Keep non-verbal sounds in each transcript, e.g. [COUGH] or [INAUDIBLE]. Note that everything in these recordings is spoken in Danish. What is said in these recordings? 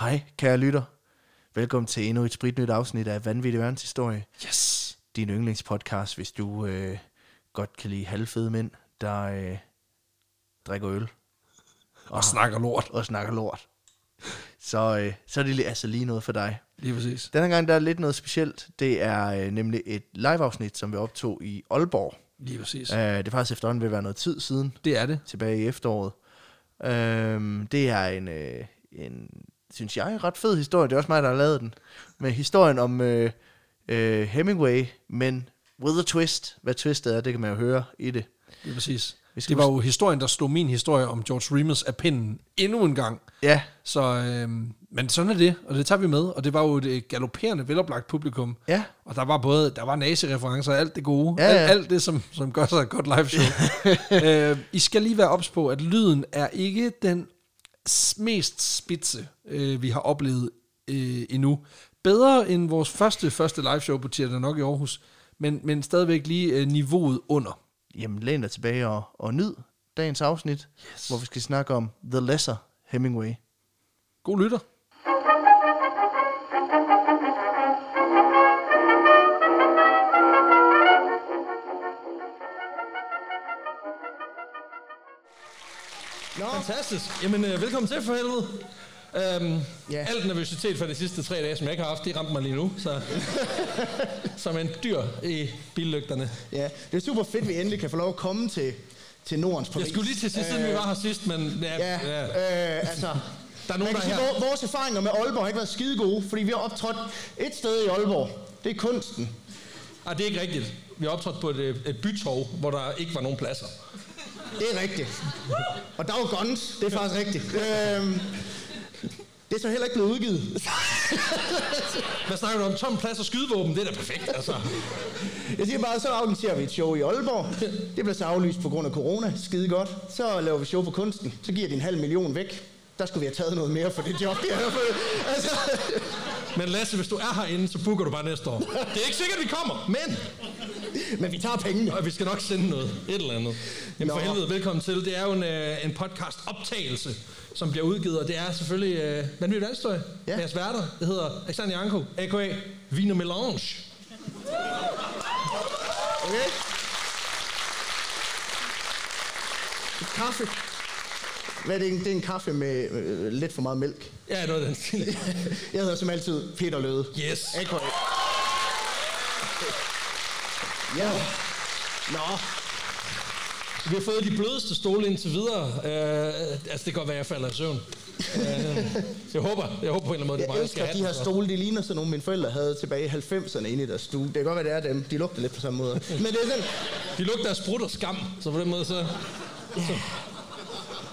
Hej, kære lytter. Velkommen til endnu et spritnyt afsnit af Vanvittig Verdenshistorie. Yes. Din yndlingspodcast, hvis du øh, godt kan lide halvfede mænd, der øh, drikker øl Og snakker lort. og snakker lort. Så, øh, så er det altså lige noget for dig. Lige præcis. Denne gang der er lidt noget specielt. Det er øh, nemlig et live-afsnit, som vi optog i Aalborg. Lige præcis. Uh, det er faktisk efterhånden ved at være noget tid siden, Det er det. tilbage i efteråret. Uh, det er en, uh, en, synes jeg, ret fed historie. Det er også mig, der har lavet den. Med historien om uh, uh, Hemingway, men with a twist. Hvad twistet er, det kan man jo høre i det. Lige præcis. Vi skal Det var jo historien, der slog min historie om George Remus af pinden endnu en gang. Ja, Så, øhm, men sådan er det, og det tager vi med. Og det var jo et øh, galopperende, veloplagt publikum. ja, Og der var både, der var nazi-referencer, alt det gode. Ja, alt, ja. alt det, som, som gør sig et godt live show. [LAUGHS] øh, I skal lige være ops på, at lyden er ikke den mest spidse, øh, vi har oplevet øh, endnu. Bedre end vores første, første live show på Tier nok i Aarhus, men, men stadigvæk lige øh, niveauet under. jamen læn dig tilbage og, og nyd dagens afsnit, yes. hvor vi skal snakke om The Lesser Hemingway. God lytter. Fantastisk. Jamen, øh, velkommen til for helvede. Øhm, Ja. Alt nervøsitet for de sidste tre dage, som jeg ikke har haft, det ramte mig lige nu. Så, [LAUGHS] som en dyr i billygterne. ja, det er super fedt, vi endelig kan få lov at komme til, til Nordens Paris. Jeg skulle lige til sidst, siden vi var her sidst, men ja, Ja, ja. Øh, altså... [LAUGHS] der er nogen, der er sige, her. vor- vores erfaringer med Aalborg har ikke været skide gode, fordi vi har optrådt et sted i Aalborg. Det er kunsten. Ej, det er ikke rigtigt. Vi har optrådt på et, øh, et bytog, hvor der ikke var nogen pladser. Det er rigtigt. Og der var guns. Det er faktisk rigtigt. Øhm, det er så heller ikke blevet udgivet. [LAUGHS] Hvad snakker du om? Tom plads og skydevåben, det er da perfekt, altså. Jeg siger bare, så aflancerer vi et show i Aalborg. Det bliver så aflyst på grund af corona. Skide godt. Så laver vi show på kunsten. Så giver de en halv million væk. Der skulle vi have taget noget mere for det job, de har fået. Altså, Men Lasse, hvis du er herinde, så booker du bare næste år. Det er ikke sikkert, vi kommer, men men vi tager pengene. og vi skal nok sende noget. Et eller andet. Jamen for Nå. helvede, velkommen til. Det er jo en, øh, en podcast optagelse, som bliver udgivet, og det er selvfølgelig øh, Vanvittig Vandstøj. Ja. Ja. Deres værter, det hedder Alexander Janko, a.k.a. Vino Melange. Okay? Kaffe. Hvad er det? en- Det er en kaffe med øh, lidt for meget mælk. Ja, noget den stil. Jeg hedder som altid Peter Løde. Yes. AK. Ja. Nå, Vi har fået de blødeste stole indtil videre. Øh, altså, det kan godt være, at jeg falder i søvn. Øh, jeg håber, jeg håber på en eller anden måde, det er jeg mig, der elsker de her stole. De ligner sådan nogle, mine forældre havde tilbage i 90'erne inde i deres stue. Det kan godt være, det er dem. De lugter lidt på samme måde. [LAUGHS] Men det er sådan, De lugter af sprut og skam, så på den måde så...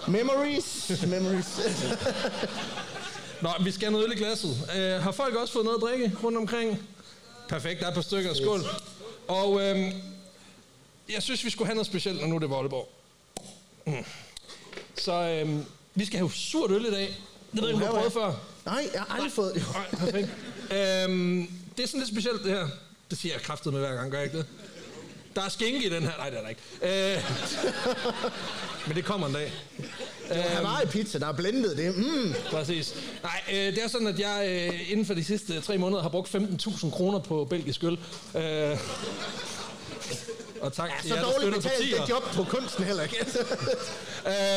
memories. Memories. [LAUGHS] Nå, vi skal have noget øl i glasset. Øh, har folk også fået noget at drikke rundt omkring? Perfekt, der er et par stykker. Skål. Og øhm, jeg synes, vi skulle have noget specielt, når nu det var Aalborg. Mm. Så øhm, vi skal have surt øl i dag. Det ved jeg ikke, om du har prøvet før. Nej, jeg har aldrig fået det. Nej, perfekt. øhm, det er sådan lidt specielt, det her. Det siger jeg kraftet med hver gang, gør jeg ikke det? Der er skinke i den her. Nej, det er der ikke. Øh, men det kommer en dag. Hawaii pizza, der er blendet det. Mm. Præcis. Nej, øh, det er sådan, at jeg øh, inden for de sidste tre måneder har brugt 15.000 kroner på belgisk øl. Øh, og tak til Så jer, der støtter partier. det job på kunsten heller ikke. [LAUGHS]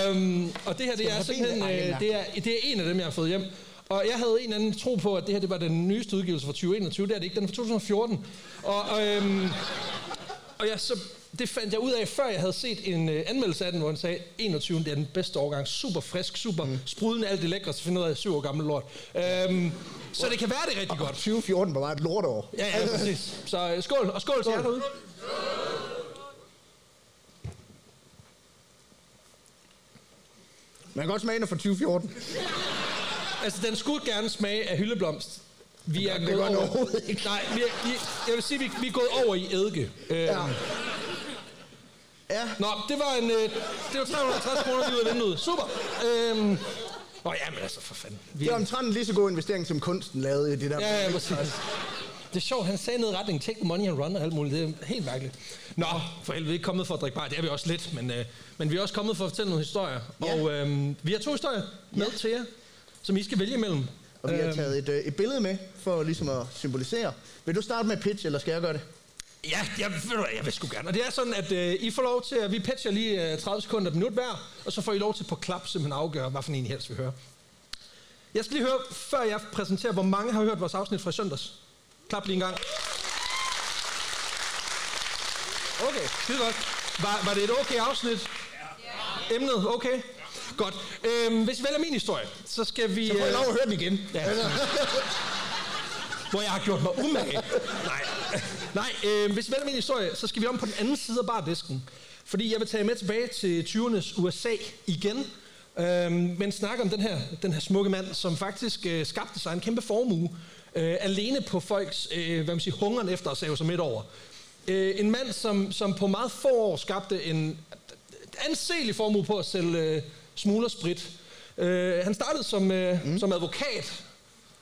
Øhm, og det her, det er simpelthen, øh, det er, det er en af dem, jeg har fået hjem. Og jeg havde en eller anden tro på, at det her det var den nyeste udgivelse fra 2021. Det er det ikke, den er fra 2014. Og, og, øhm, og jeg, så, det fandt jeg ud af, før jeg havde set en øh, anmeldelse af den, hvor han sagde, 21 det er den bedste årgang. Super frisk, super mm. sprudende, alt det lækre, så finder ud af, syv år gammel lort. Øhm, så det kan være det er rigtig godt. 2014 var bare et lortår. Ja, ja, præcis. Så øh, skål, og skål til jer derude. Man kan godt smage den fra 2014. Altså, den skulle gerne smage af hyldeblomst. Vi er gået over. ikke. Nej, vi er, vi, jeg vil sige, vi, vi er gået over i eddike. Øh, Ja. Ja, Nå, det var en, øh, det var 350 kroner lige ud af vinduet. Super. Øhm, Nå ja, men altså for fanden. Vi, det er omtrent en lige så god investering, som kunsten lavede i det der. ja, ja, præcis. Det er sjovt, han sagde noget i retning, take the money and run og alt muligt. Det er helt mærkeligt. Nå, for helvede, vi er ikke kommet for at drikke bare. Det er vi også lidt, men, øh, men vi er også kommet for at fortælle nogle historier. Ja. Og øh, vi har to historier med Ja. til jer, som I skal vælge imellem. Og vi har Øhm. taget et, øh, et billede med, for ligesom at symbolisere. Vil du starte med pitch, eller skal jeg gøre det? Ja, jeg, ved du jeg vil sgu gerne. Og det er sådan, at øh, I får lov til, at vi pitcher lige øh, 30 sekunder minut hver, og så får I lov til på klap simpelthen afgøre, hvad for en I helst vil høre. Jeg skal lige høre, før jeg præsenterer, hvor mange har hørt vores afsnit fra søndags. Klap lige en gang. Okay, skide godt. Var, var det et okay afsnit? Ja. Emnet, okay? Godt. Øhm, hvis vi vælger min historie, så skal vi... Så får jeg lov at høre den igen. Ja. Hvor jeg har gjort mig umage. Nej, Nej øh, hvis vi vælger min historie, så skal vi om på den anden side af bardisken. Fordi jeg vil tage med tilbage til 20'ernes USA igen. Øh, men snakke om den her, den her smukke mand, som faktisk øh, skabte sig en kæmpe formue. Øh, alene på folks øh, hvad man siger, hungeren efter at save sig midt over. Øh, en mand, som, som på meget få år skabte en anselig formue på at sælge øh, smuglersprit. Øh, han startede som, øh, mm. som advokat,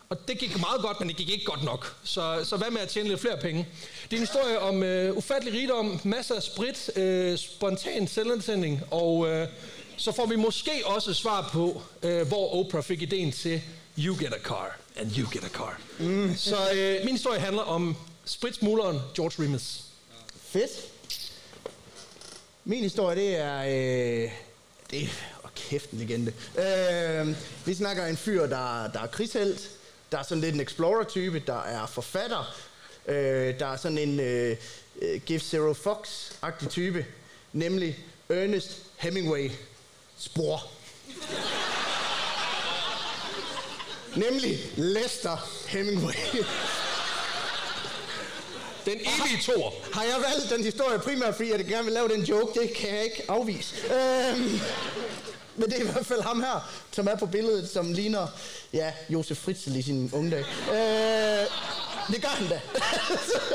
og det gik meget godt, men det gik ikke godt nok. Så, så hvad med at tjene lidt flere penge? Det er en historie om øh, ufattelig rigdom, masser af sprit, øh, spontan selvantænding, og øh, så får vi måske også svar på, øh, hvor Oprah fik ideen til You get a car, and you get a car. Mm. Så øh, min historie handler om spritsmugleren George Remus. Fedt. Min historie, det er... Øh, det kæft en legende. Øh, vi snakker en fyr, der, der er krigshelt. Der er sådan lidt en explorer-type. Der er forfatter. Øh, der er sådan en øh, øh, Give Zero Fox-agtig type. Nemlig Ernest Hemingway. Spor. Nemlig Lester Hemingway. Den evige tor. Har jeg valgt den historie primært, fordi jeg gerne vil lave den joke? Det kan jeg ikke afvise. Øhm, men det er i hvert fald ham her, som er på billedet, som ligner, ja, Josef Fritzl i sin unge dag. Øh, det gør han da.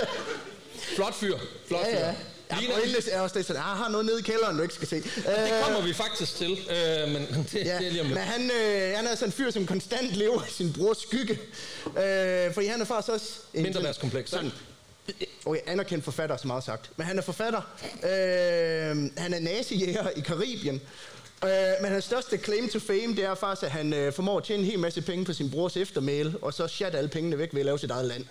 [LAUGHS] Flot fyr. Flot ja, ja. fyr. Ja, Ligner- er også det sådan, jeg har noget nede i kælderen, du ikke skal se. Øh, Det kommer vi faktisk til, øh, men det, Ja, det er lige om men lidt. han, øh, han er sådan en fyr, som konstant lever i sin brors skygge. Øh, fordi han er faktisk også... En, Mindreværdskompleks, Sådan, okay, anerkendt forfatter, som meget sagt. Men han er forfatter. Øh, han er nazijæger i Karibien. Øh, men hans største claim to fame, det er faktisk, at han øh, formår at tjene en hel masse penge på sin brors eftermæle, og så chat alle pengene væk ved at lave sit eget land.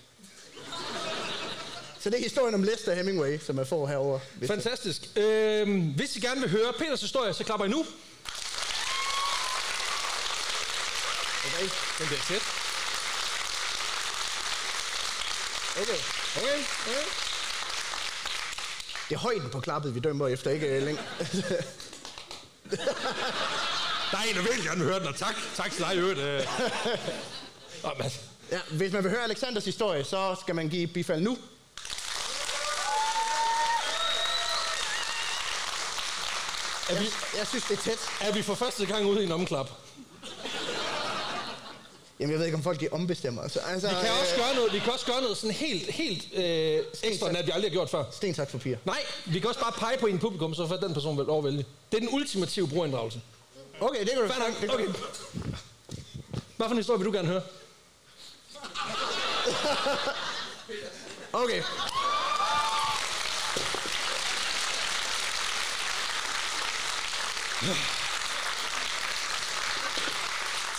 Så det er historien om Lester Hemingway, som jeg får herover. Fantastisk. Øh, hvis I gerne vil høre Peters historie, så klapper I nu. Okay. Den bliver tæt. okay. Okay, okay. Det er højden på klappet, vi dømmer efter, ikke øh, [LAUGHS] er en, der vil gerne høre den, og tak. Tak til dig, i øvrigt. Øh. [LAUGHS] Ja, hvis man vil høre Alexanders historie, så skal man give bifald nu. Er vi, Jeg, jeg synes, det er tæt. er vi for første gang ude i en omklap? Jamen, jeg ved ikke, om folk de ombestemmer. Så, altså, Vi kan også gøre noget, vi kan også gøre noget sådan helt, helt øh, ekstra, end at vi aldrig har gjort før. Sten, saks, papir. Nej, vi kan også bare pege på en publikum, så får den person vel at vælge. Det er den ultimative brugerinddragelse. Okay, det kan du Fair nok. Okay. Hvad for en historie vil du gerne høre? Okay.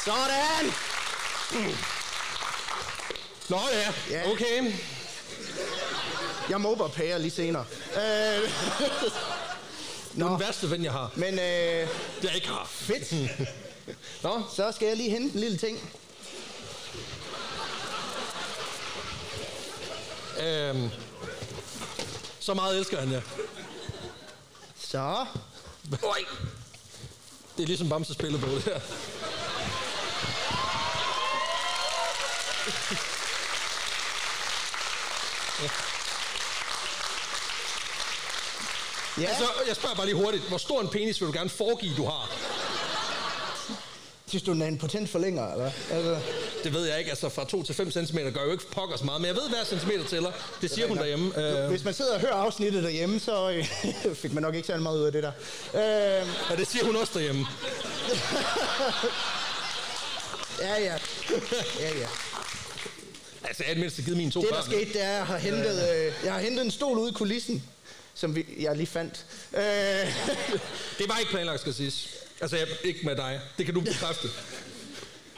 Sådan! Nå ja, Ja. okay. Jeg mobber pære lige senere. Øh, [LAUGHS] Du er den værste ven, jeg har. men øh, Det jeg ikke har. fedt. Nå, Så skal jeg lige hente en lille ting. øhm, så meget elsker han jer. Så. Oj. Det er ligesom Bamses spillebog, det her. Ja, Altså, jeg spørger bare lige hurtigt. Hvor stor en penis vil du gerne foregive, du har? synes du, den er en potent forlænger, eller? Altså, Det ved jeg ikke. Altså, fra 2 til 5 cm gør jo ikke pokker så meget. Men jeg ved, hver centimeter tæller. Det siger hun derhjemme. Øh, Hvis man sidder og hører afsnittet derhjemme, så øh, [LAUGHS] fik man nok ikke særlig meget ud af det der. Øh, og det siger hun også derhjemme. [LAUGHS] ja, ja. Ja, ja. Altså, jeg mindste givet mine to Det, der børn. skete, det er, at jeg har hentet, øh, jeg har hentet en stol ude i kulissen, som vi, jeg lige fandt. Øh, [LAUGHS] Det var ikke planlagt, skal siges. Altså, jeg, ikke med dig. Det kan du bekræfte.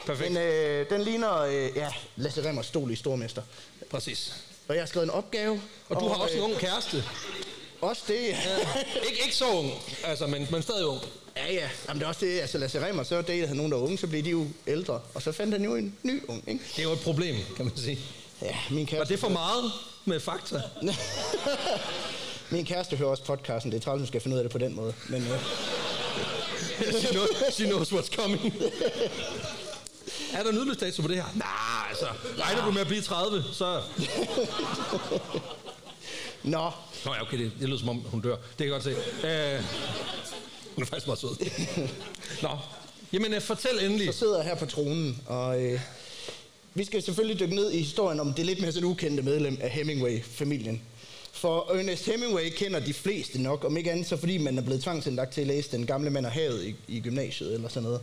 Perfekt. Men øh, den ligner, øh, ja, Lasse Remmers stol i Stormester. Præcis. Og jeg har skrevet en opgave. Og du har også øh, en ung kæreste. Også det, ja. [LAUGHS] ikke, ikke så ung, altså, men, men stadig ung. Ja, ja. Jamen, det er også det, altså Lasse Remmer, så datede han nogen, der var unge, så blev de jo ældre. Og så fandt han jo en ny ung, ikke? Det er jo et problem, kan man sige. Ja, min Var kæreste... det for meget med fakta? [LAUGHS] min kæreste hører også podcasten. Det er træls, at skal finde ud af det på den måde. Men øh, [LAUGHS] she, knows, she knows what's coming. er der en udløbsdato på det her? Nej, altså. Regner du med at blive 30, så... [LAUGHS] nå, Nå ja, okay, det, det lyder som om, hun dør. Det kan jeg godt se. Øh, hun er faktisk meget sød. [LAUGHS] Nå, jamen øh, fortæl endelig. så sidder jeg her på tronen, og øh, vi skal selvfølgelig dykke ned i historien om det lidt mere sådan ukendte medlem af Hemingway-familien. For Ernest Hemingway kender de fleste nok, om ikke andet så fordi man er blevet tvangsindlagt til at læse Den gamle mand og havet i, i gymnasiet eller sådan noget.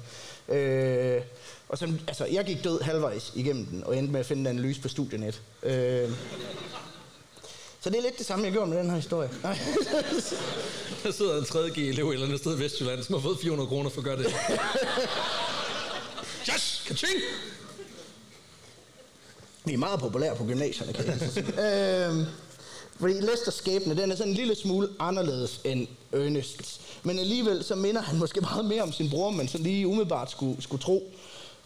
Øh, og som, altså, jeg gik død halvvejs igennem den, og endte med at finde en analyse på studienet. Øh, så det er lidt det samme, jeg gjorde med den her historie. [LAUGHS] Der sidder en 3.G-elev et eller andet sted i Vestjylland, som har fået 400 kroner for at gøre det. [LAUGHS] Yes! Kaching! Vi er meget populære på gymnasierne, kan jeg [LAUGHS] øhm, fordi Lesters skæbne, den er sådan en lille smule anderledes end Ernest's. Men alligevel så minder han måske meget mere om sin bror, men så lige umiddelbart skulle, skulle tro.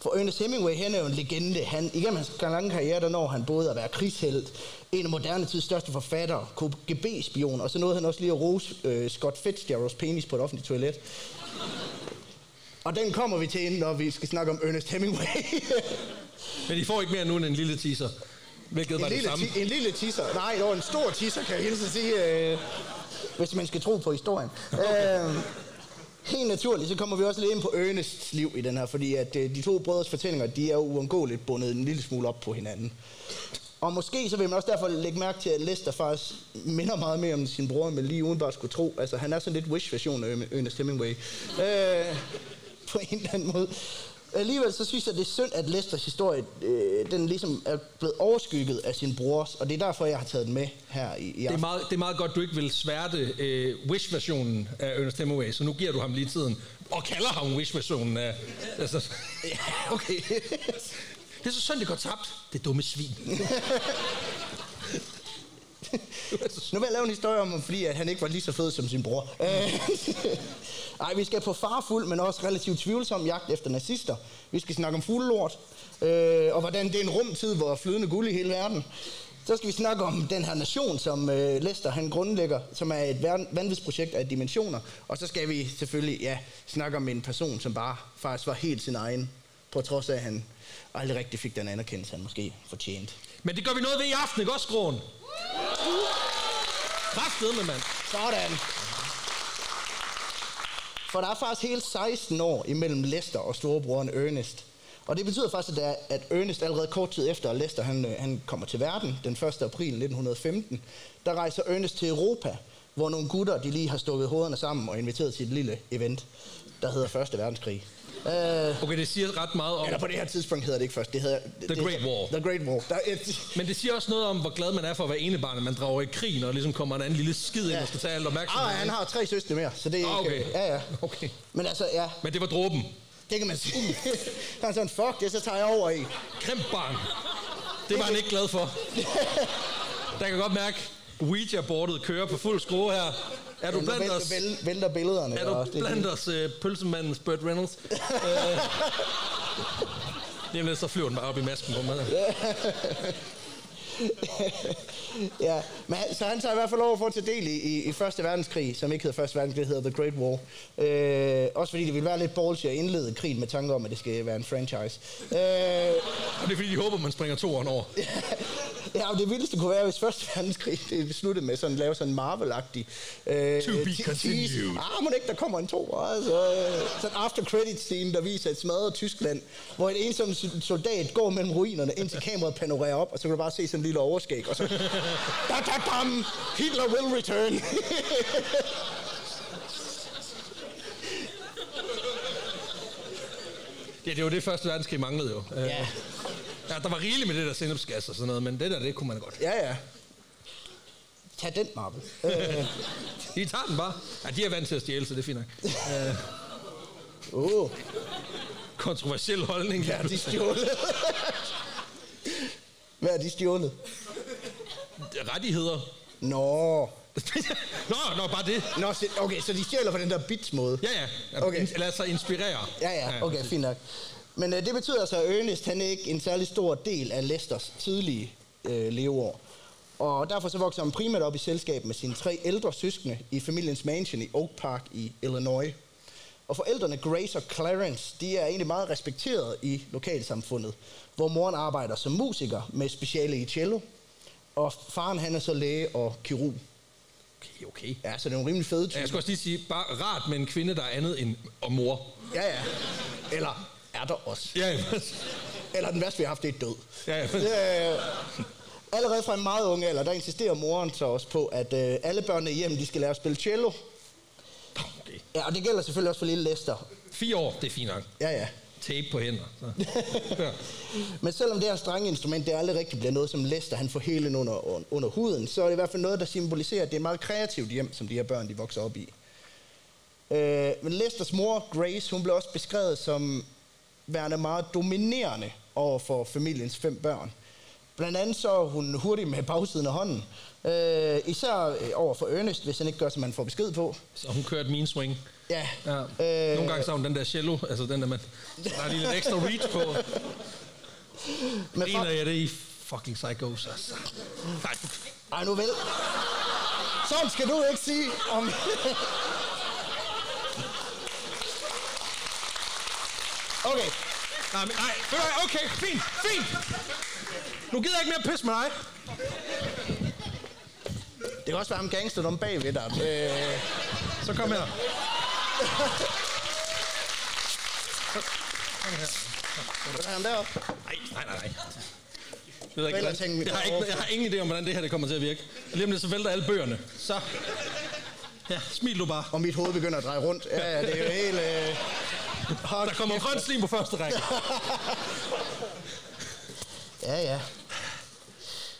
For Ernest Hemingway, han er jo en legende. Han, igennem hans lange karriere, der når han både at være krigshelt, en af moderne tids største forfattere, KGB-spion, og så nåede han også lige at rose øh, Scott Fitzgeralds penis på et offentligt toilet. Og den kommer vi til, når vi skal snakke om Ernest Hemingway. [LAUGHS] Men I får ikke mere nu end en lille teaser. Hvilket En var det lille, samme. ti- en lille tisser. Nej, det var en stor tisser, kan jeg hilse sige, øh, hvis man skal tro på historien. [LAUGHS] Okay. Øh, helt naturligt, så kommer vi også lidt ind på Ernest liv i den her, fordi at øh, de to brødres fortællinger, de er uundgåeligt bundet en lille smule op på hinanden. Og måske så vil man også derfor lægge mærke til, at Lester faktisk minder meget mere om sin bror, men lige udenbart skulle tro. Altså, han er sådan lidt Wish-version af Ernest Hemingway. Øh, på en eller anden måde. Alligevel så synes jeg, det er synd, at Lesters historie, øh, den ligesom er blevet overskygget af sin brors, og det er derfor, jeg har taget den med her i, i Det er, aften. meget, det er meget godt, du ikke vil sværte øh, Wish-versionen af Ernest Hemingway, så nu giver du ham lige tiden. Og kalder ham Wish-versionen af... Altså, Ja, okay. [LAUGHS] det er så synd, det går tabt. Det dumme svin. Nu vil jeg lave en historie om ham, fordi at han ikke var lige så fed som sin bror. Øh, [LAUGHS] Ej, vi skal på farfuld, men også relativt tvivlsom jagt efter nazister. Vi skal snakke om fuglelort, øh, og hvordan det er en rumtid, hvor flydende guld i hele verden. Så skal vi snakke om den her nation, som øh, Lester han grundlægger, som er et van- vanvidsprojekt af dimensioner. Og så skal vi selvfølgelig ja, snakke om en person, som bare faktisk var helt sin egen, på trods af, at han aldrig rigtig fik den anerkendelse, han måske fortjente. Men det gør vi noget ved i aften, ikke også, Skråen? Kraftedeme, mand. Sådan. For der er faktisk hele 16 år imellem Lester og storebroren Ernest. Og det betyder faktisk, at, at Ernest allerede kort tid efter, at Lester han, øh, han kommer til verden, den 1. april 1915, der rejser Ernest til Europa, hvor nogle gutter de lige har stukket hovederne sammen og inviteret til et lille event, der hedder 1. verdenskrig. Uh, Okay, det siger ret meget om... eller på det her tidspunkt hedder det ikke først, det hedder... The Great War. The Great War. Der er [LAUGHS] et, Men det siger også noget om, hvor glad man er for at være enebarn, at man drager i krig, når der ligesom kommer en anden lille skid ind, Ja. der skal tage alt opmærksomhed. ah, han har tre søstre mere, så det er Ah, ikke... okay. Ja, ja. Okay. Men altså, ja, Men det var dråben. Det kan man sige. [LAUGHS] Der er sådan, fuck det, så tager jeg over i. Grimt barn. Det var han ikke glad for. [LAUGHS] Der kan godt mærke, Ouija-bordet kører på fuld skrue her. Er du blandt os? Vælter, vælter billederne. Er du det- blandt os uh, pølsemandens Burt Reynolds? uh, [LAUGHS] Jamen, så flyver den bare op i masken på mig. [LAUGHS] ja, men han, så han tager i hvert fald over for at tage del i, i, i Første Verdenskrig, som ikke hedder Første Verdenskrig, hedder The Great War. Øh, også fordi det ville være lidt ballsy at indlede krigen med tanke om, at det skal være en franchise. Øh, Og det er fordi, de håber, man springer toeren over. [LAUGHS] ja, og det vildeste kunne være, hvis Første Verdenskrig det sluttede med sådan, at lave sådan en Marvel-agtig... Øh, To be continued. Ah, må ikke, der kommer en to. Altså, øh, sådan after credit scene, der viser et smadret Tyskland, hvor en ensom soldat går mellem ruinerne, indtil kameraet panorerer op, og så kan du bare se sådan en lille overskæg, og så... [LAUGHS] da, da, dam, Hitler will return. Ja, det var det første verdenskrig manglede jo. Øh, ja, Ja, der var rigeligt med det der sennepsgas og sådan noget, men det der, det kunne man godt. ja, ja. Tag den, Marvel. Øh, [LAUGHS] De tager den bare. Ja, de er vant til at stjæle, så det er fint nok. uh. kontroversiel holdning. Er de stjålet? Hvad er de stjålet? Rettigheder. Nå. [LAUGHS] nå, nå, bare det. Nå, okay, så de stjæler på den der bits måde. Ja, ja. Okay. Okay. Lad sig inspirere. Ja, ja, okay, fint nok. Men øh, det betyder altså, at Ernest han er ikke en særlig stor del af Lesters tidlige øh, leveår. Og derfor så vokser han primært op i selskab med sine tre ældre søskende i familiens mansion i Oak Park i Illinois. Og forældrene Grace og Clarence, de er egentlig meget respekteret i lokalsamfundet, hvor moren arbejder som musiker med speciale i cello, og faren han er så læge og kirurg. Okay, okay. Ja, så det er en rimelig fed Ja, type. Jeg skal også lige sige, bare rart med en kvinde, der er andet end og mor. Ja, ja. Eller er der også. Ja, ja. [LAUGHS] Eller den værste, vi har haft, det er død. Ja, ja. Øh, allerede fra en meget ung alder, der insisterer moren så også på, at øh, alle børnene i hjemmet, de skal lære at spille cello. Okay. Ja, og det gælder selvfølgelig også for lille Lester. Fire år, det er fint nok. Ja, ja. Tape på hænder. Så. [LAUGHS] Ja. Men selvom det her strenge instrument, det aldrig rigtig bliver noget, som Lester han får hele under, under huden, så er det i hvert fald noget, der symboliserer, at det er et meget kreativt hjem, som de her børn, de vokser op i. Øh, men Lesters mor, Grace, hun blev også beskrevet som værende meget dominerende over for familiens fem børn. Blandt andet så er hun hurtig med bagsiden af hånden. Øh, især øh, over for Ernest, hvis han ikke gør, som man får besked på. Så hun kørte min swing. Ja. Ja. Øh, Nogle gange så hun den der cello, altså den der med, der er lige lidt ekstra reach på. Men En af jer, det er I fucking psychos, altså. Nej, Ej, nu vel. Sådan skal du ikke sige om... okay. nej, men, nej, ved du hvad, okay, fint, fint. Nu gider jeg ikke mere pis med dig. Det kan også være en gangster, om bagved dig. Øh, Så kom her. er han deroppe? Nej, nej, nej, nej. Jeg, ved ikke, hvordan, jeg, har ikke, jeg har ingen idé om, hvordan det her det kommer til at virke. Lige om lidt, så vælter alle bøgerne. Så. Ja, smil du bare. Og mit hoved begynder at dreje rundt. Ja, ja, det er jo helt... Øh... Der kommer kæft. grønt slim på første række. Ja, ja.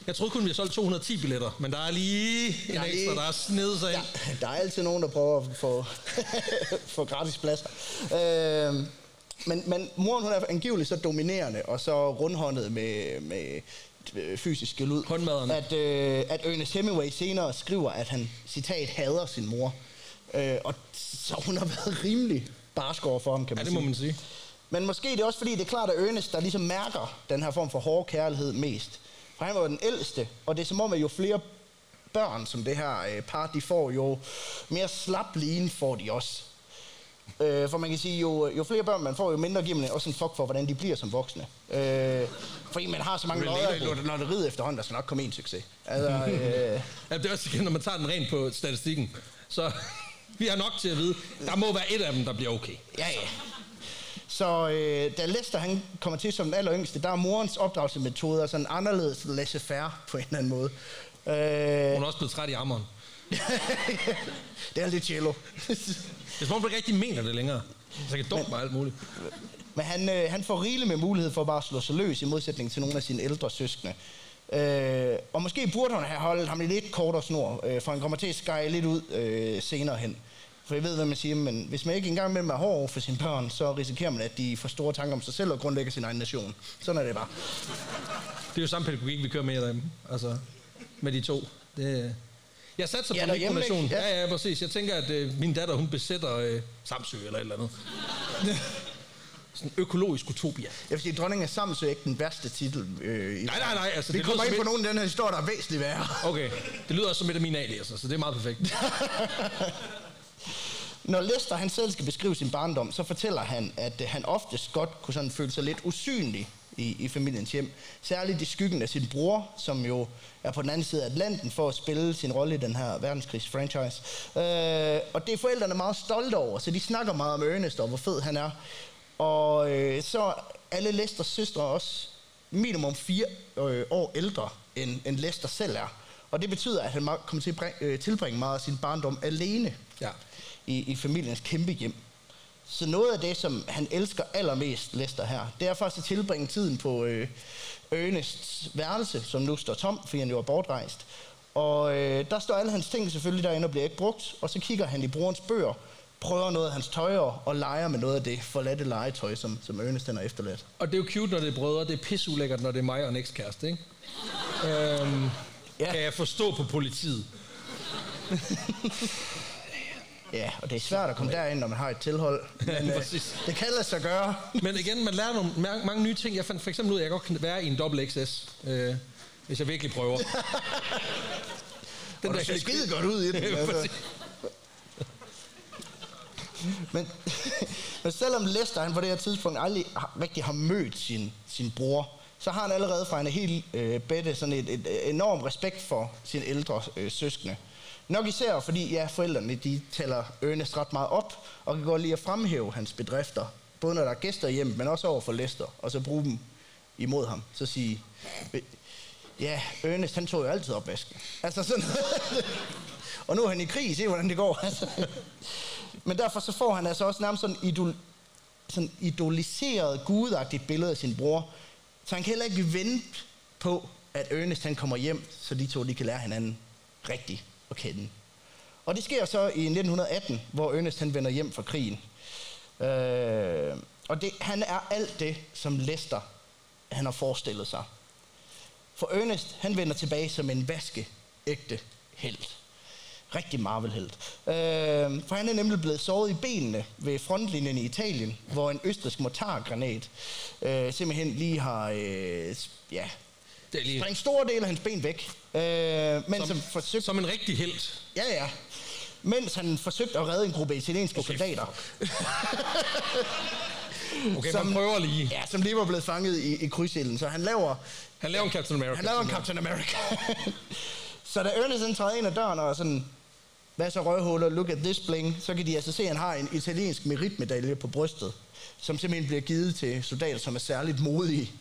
Jeg troede kun, vi havde solgt 210 billetter, men der er lige en Der er ekstra, der er snedet sig ind. ja. Der er altid nogen, der prøver at få, [LAUGHS] få gratis pladser. Øh... Men, men moren hun er angiveligt så dominerende og så rundhåndet med, med øh, fysisk Håndmaderne. at, øh, at Ernest Hemingway senere skriver, at han, citat, hader sin mor. Øh, og så hun har været rimelig barsk over for ham, kan Ja, man det sige. må man sige. Men måske det er også fordi, det er klart, at Ernest, der ligesom mærker den her form for hård kærlighed mest. For han var den ældste, og det er som om, at jo flere børn, som det her øh, par, de får, jo mere slap lin får de også. Øh, for man kan sige, jo, jo flere børn man får, jo mindre giver man også en fuck for, hvordan de bliver som voksne. Øh, fordi man har så mange lodder i lotteriet efterhånden, der skal nok komme en succes. Altså, [LAUGHS] øh, Ja, det er også igen, når man tager den rent på statistikken. Så vi har nok til at vide, der må være et af dem, der bliver okay. Ja, ja. Så øh, da Lester han kommer til som den aller yngste, der er morens opdragelsesmetode sådan anderledes laissez-faire på en eller anden måde. Øh, Hun er også blevet træt i armeren. [LAUGHS] det er lidt cello. Om, du ikke rigtig mener det længere. Så kan dumme mig alt muligt. Men han, øh, han får rigeligt med mulighed for bare at slå sig løs i modsætning til nogle af sine ældre søskende. Øh, og måske burde han have holdt ham lidt kortere snor, øh, for han kommer til at skære lidt ud øh, senere hen. For jeg ved, hvad man siger, men hvis man ikke engang med er hård over for sine børn, så risikerer man, at de får store tanker om sig selv og grundlægger sin egen nation. Sådan er det bare. Det er jo samme pædagogik, vi kører med derhjemme. Altså, med de to. Det, jeg satser Ja, på mikronation. ikke? Ja. Ja. ja, præcis. Jeg tænker, at øh, min datter, hun besætter øh, Samsø eller et eller andet. [LAUGHS] Sådan en økologisk utopia. Jeg vil sige, dronningen af Samsø er ikke den værste titel. Øh, Nej, nej, nej, altså, Vi det kommer ind på et- nogle af den her historie, der er væsentligt værre. Okay, det lyder også som et af mine aliaser, så det er meget perfekt. [LAUGHS] Når Lester han selv skal beskrive sin barndom, så fortæller han, at øh, han oftest godt kunne sådan føle sig lidt usynlig i, i familiens hjem. Særligt i skyggen af sin bror, som jo er på den anden side af Atlanten for at spille sin rolle i den her verdenskrigs-franchise. Øh, og det er forældrene meget stolte over, så de snakker meget om Ernest og hvor fed han er. Og øh, så alle Lesters søstre også minimum fire øh, år ældre, end, end Lester selv er. Og det betyder, at han kommer til at bringe, øh, tilbringe meget af sin barndom alene Ja i, i familiens kæmpe hjem. Så noget af det, som han elsker allermest, Lester her, det er faktisk at tilbringe tiden på øh, Ernests værelse, som nu står tom, fordi han jo er bortrejst. Og øh, der står alle hans ting selvfølgelig derinde og bliver ikke brugt, og så kigger han i brorens bøger, prøver noget af hans tøj og, leger med noget af det forladte legetøj, som, som Ernest han har efterladt. Og det er jo cute, når det er brødre. Det er pisseulækkert, når det er mig og en ekskæreste, ikke? øhm, ja. Kan jeg forstå på politiet. [LAUGHS] Ja, og det er svært at komme derind, når man har et tilhold. [LAUGHS] Men, øh, det kan lade sig gøre. [LAUGHS] Men igen, man lærer nogle, mange, mange nye ting. Jeg fandt for eksempel ud af, at jeg godt kan være i en dobbelt XS, øh, hvis jeg virkelig prøver. [LAUGHS] Den Og du ser skide godt ud i den. Altså. Men, men selvom Lester han på det her tidspunkt aldrig har, rigtig har mødt sin, sin bror, så har han allerede fra en helt øh, bedte sådan et, et enorm respekt for sine ældre øh, søskende. Nok især fordi, ja, forældrene de tæller Ernest ret meget op, og kan godt lide at fremhæve hans bedrifter. Både når der er gæster hjemme, men også over for Lester, og så bruge dem imod ham. Så sige, ja, Ernest han tog jo altid opvasken. Altså sådan Og nu er han i krig, se hvordan det går. Altså. Men derfor så får han altså også nærmest sådan idol, sådan idoliseret, gudagtigt billede af sin bror. Så han kan heller ikke vente på, at Ernest han kommer hjem, så de to de kan lære hinanden rigtigt at kende. Og det sker så i 1918, hvor Ernest han vender hjem fra krigen. Øh, og det, han er alt det, som Lester han har forestillet sig. For Ernest, han vender tilbage som en vaskeægte helt. Rigtig Marvel-helt. Øh, for han er nemlig blevet såret i benene ved frontlinjen i Italien, hvor en østrisk mortargranat øh, simpelthen lige har øh, ja, det er lige, sprængt store dele af hans ben væk. Øh, men som, som forsøgte som en rigtig held. Ja, ja. Mens han forsøgte at redde en gruppe italienske okay, soldater. [LAUGHS] Okay, Som- man prøver lige. Ja, som lige var blevet fanget i, i krydsilden. Så han laver, Han laver en Captain America. han laver en Captain America. [LAUGHS] så da Ernest træder ind ad døren og sådan, hvad så røvhuller, look at this bling, så kan de altså se, at han har en italiensk meritmedalje på brystet, som simpelthen bliver givet til soldater, som er særligt modige.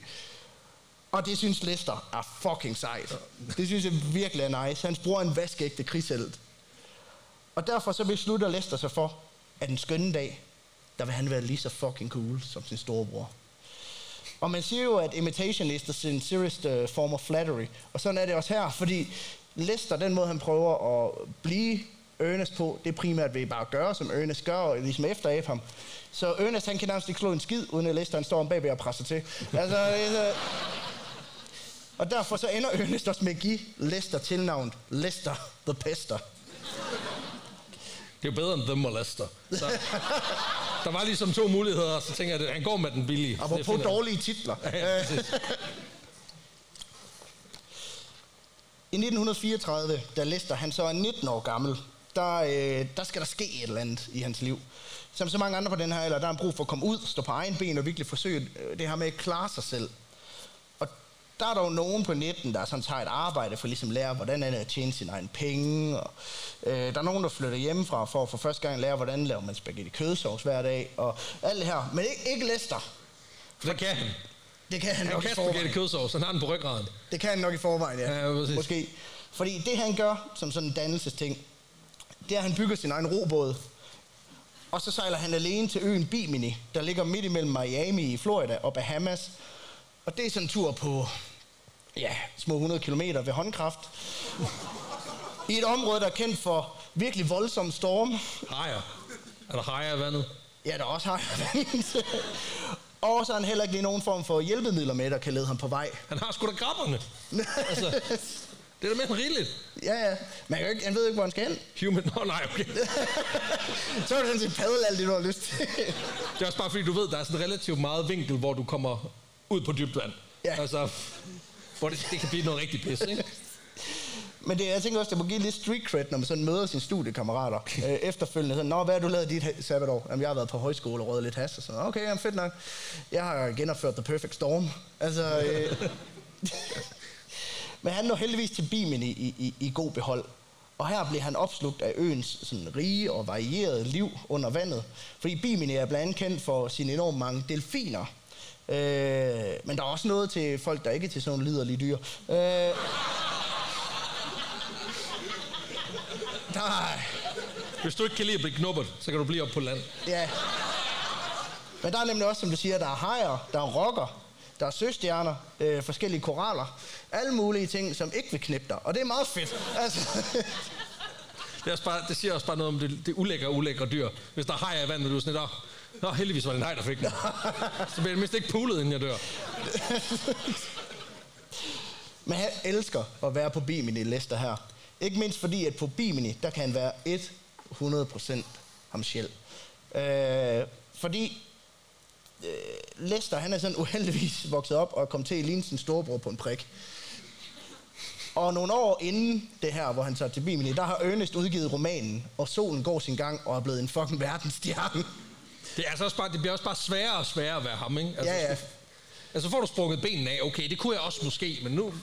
Og det synes Lester er fucking sejt. Det synes jeg virkelig er nice. Hans bror er en vaskeægte krigshelt. Og derfor så beslutter Lester sig for, at en skønne dag, der vil han være lige så fucking cool som sin storebror. Og man siger jo, at imitation is the sincerest uh, øh, form of flattery. Og sådan er det også her, fordi Lester, den måde han prøver at blive Ernest på, det er primært ved bare at gøre, som Ernest gør, og ligesom efter ham. Så Ernest, han kan nærmest ikke slå en skid, uden at Lester han står om bagved og presser til. Altså, det er så- og derfor så ender Ernest også med at give Lester tilnavnet Lester the Pester. Det er jo bedre end The Molester. Så, der var ligesom to muligheder, og så tænker jeg, at han går med den billige. Og på dårlige titler. Ja, præcis. I 1934, da Lester han så er 19 år gammel, der, øh, der skal der ske et eller andet i hans liv. Som så mange andre på den her alder, der han brug for at komme ud, stå på egen ben og virkelig forsøge øh, det her med at klare sig selv. Der er dog nogen på 19, der sådan tager et arbejde for ligesom at lære, hvordan er det at tjene sine egne penge. Og, øh, der er nogen, der flytter hjemmefra for at for første gang lære, hvordan laver man spaghetti kødsovs hver dag. Og alt det her. Men ikke, ikke Lester. For det kan han. Det kan han, Han nok i kan forvejen. spaghetti kødsovs, han har den på ryggraden. Det kan han nok i forvejen, ja. Ja, præcis. Måske. Fordi det, han gør som sådan en dannelsesting, det er, at han bygger sin egen robåd. Og så sejler han alene til øen Bimini, der ligger midt imellem Miami i Florida og Bahamas. Og det er sådan en tur på, ja, små 100 km ved håndkraft. I et område, der er kendt for virkelig voldsomme storme. Hajer. Er der hajer i vandet? Ja, der også har Og så har han heller ikke lige nogen form for hjælpemidler med, der kan lede ham på vej. Han har sgu da grabberne. altså, det er da mere rigeligt. Ja, ja. Men han, kan ikke, han ved ikke, hvor han skal hen. Human... Nå, nej, okay. [LAUGHS] så er det sådan set padle alt det, du har lyst til. Det er også bare fordi, du ved, der er sådan relativt meget vinkel, hvor du kommer ud på dybt vand. Ja. Altså, hvor det, det kan blive noget rigtig pis, ikke? Men det, jeg tænker også, det må give lidt street cred, når man sådan møder sine studiekammerater [LAUGHS] øh, efterfølgende. Sådan, Nå, hvad har du lavet dit sabbatår? Jamen, jeg har været på højskole og røget lidt has. Og sådan, okay, jamen, fedt nok. Jeg har genopført The Perfect Storm. Altså, øh, [LAUGHS] Men han når heldigvis til Bimini i, i, i god behold. Og her bliver han opslugt af øens sådan, rige og varierede liv under vandet. Fordi Bimini er blandt andet kendt for sine enormt mange delfiner. Øh, men der er også noget til folk, der ikke er til sådan nogle liderlige dyr. Øh, der, er- Hvis du ikke kan lide at blive knuppet, så kan du blive op på land. Ja. Men der er nemlig også, som du siger, der er hajer, der er rokker, der er søstjerner, øh, forskellige koraller. Alle mulige ting, som ikke vil knippe dig. Og det er meget fedt. Altså, Det, er også bare, det siger også bare noget om det, det ulækre, ulækre dyr. Hvis der er hajer i vandet, og du er sådan lidt, "Åh, Nå, heldigvis var det haj, der fik den. [LAUGHS] Så bliver det mindst ikke pulet, inden jeg dør. Men han elsker at være på Bimini Lester her. Ikke mindst fordi, at på Bimini, der kan han være 100% ham selv. Øh, fordi øh, Lester, han er sådan uheldigvis vokset op og kom til at ligne sin storebror på en prik. Og nogle år inden det her, hvor han tager til Bimini, der har Ernest udgivet romanen, og solen går sin gang og er blevet en fucking verdensstjerne. Det, er altså også bare, det bliver også bare sværere og sværere at være ham, ikke? Altså, Ja, ja. Altså, får du sprunget benene af, okay, det kunne jeg også måske, men nu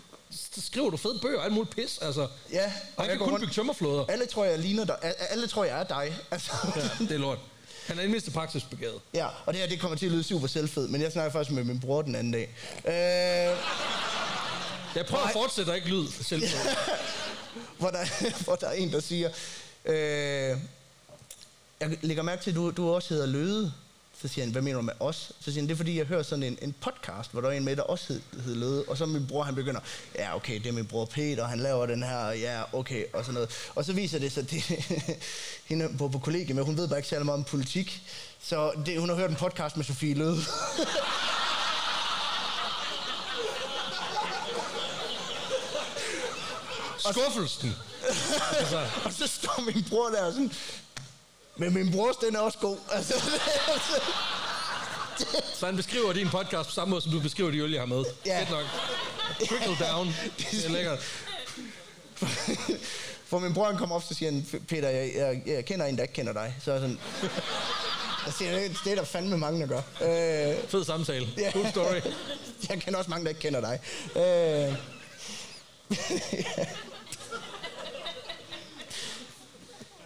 skriver du fede bøger og alt muligt pis, altså. Ja, og jeg kan kun rundt- bygge tømmerflåder. Alle tror, jeg ligner dig. Alle tror, jeg er dig. Altså, Ja, det er lort. Han er i mindste praksisbegavet. Ja, og det her det kommer til at lyde super selvfed, men jeg snakker faktisk med min bror den anden dag. Øh, Jeg prøver at fortsætte og ikke lyd selv. [LAUGHS] hvor, der, hvor der er en, der siger, øh, jeg lægger mærke til, at du, du også hedder Løde. Så siger han, hvad mener du med os? Så siger han, det er fordi, jeg hører sådan en, en podcast, hvor der er en med, der også hed, hed Løde. Og så min bror, han begynder, ja okay, det er min bror Peter, han laver den her, ja okay, og sådan noget. Og så viser det sig, [LAUGHS] det, hende på, på kollegiet, men hun ved bare ikke særlig meget om politik. Så det, hun har hørt en podcast med Sofie Løde. Skuffelsen. [LAUGHS] Og så står min bror der sådan, men min brors, den er også god. Altså, [LAUGHS] så han beskriver din podcast på samme måde, som du beskriver de øl, jeg har med. Ja. Fedt nok. Trickle down. [LAUGHS] Det er lækkert. [LAUGHS] For min bror han kommer op, så siger han, Peter, jeg, jeg, jeg kender en, der ikke kender dig. Så er sådan, jeg siger, det er der fandme mange, der gør. Øh, Fed samtale. Ja. Cool story. jeg kender også mange, der ikke kender dig. Øh,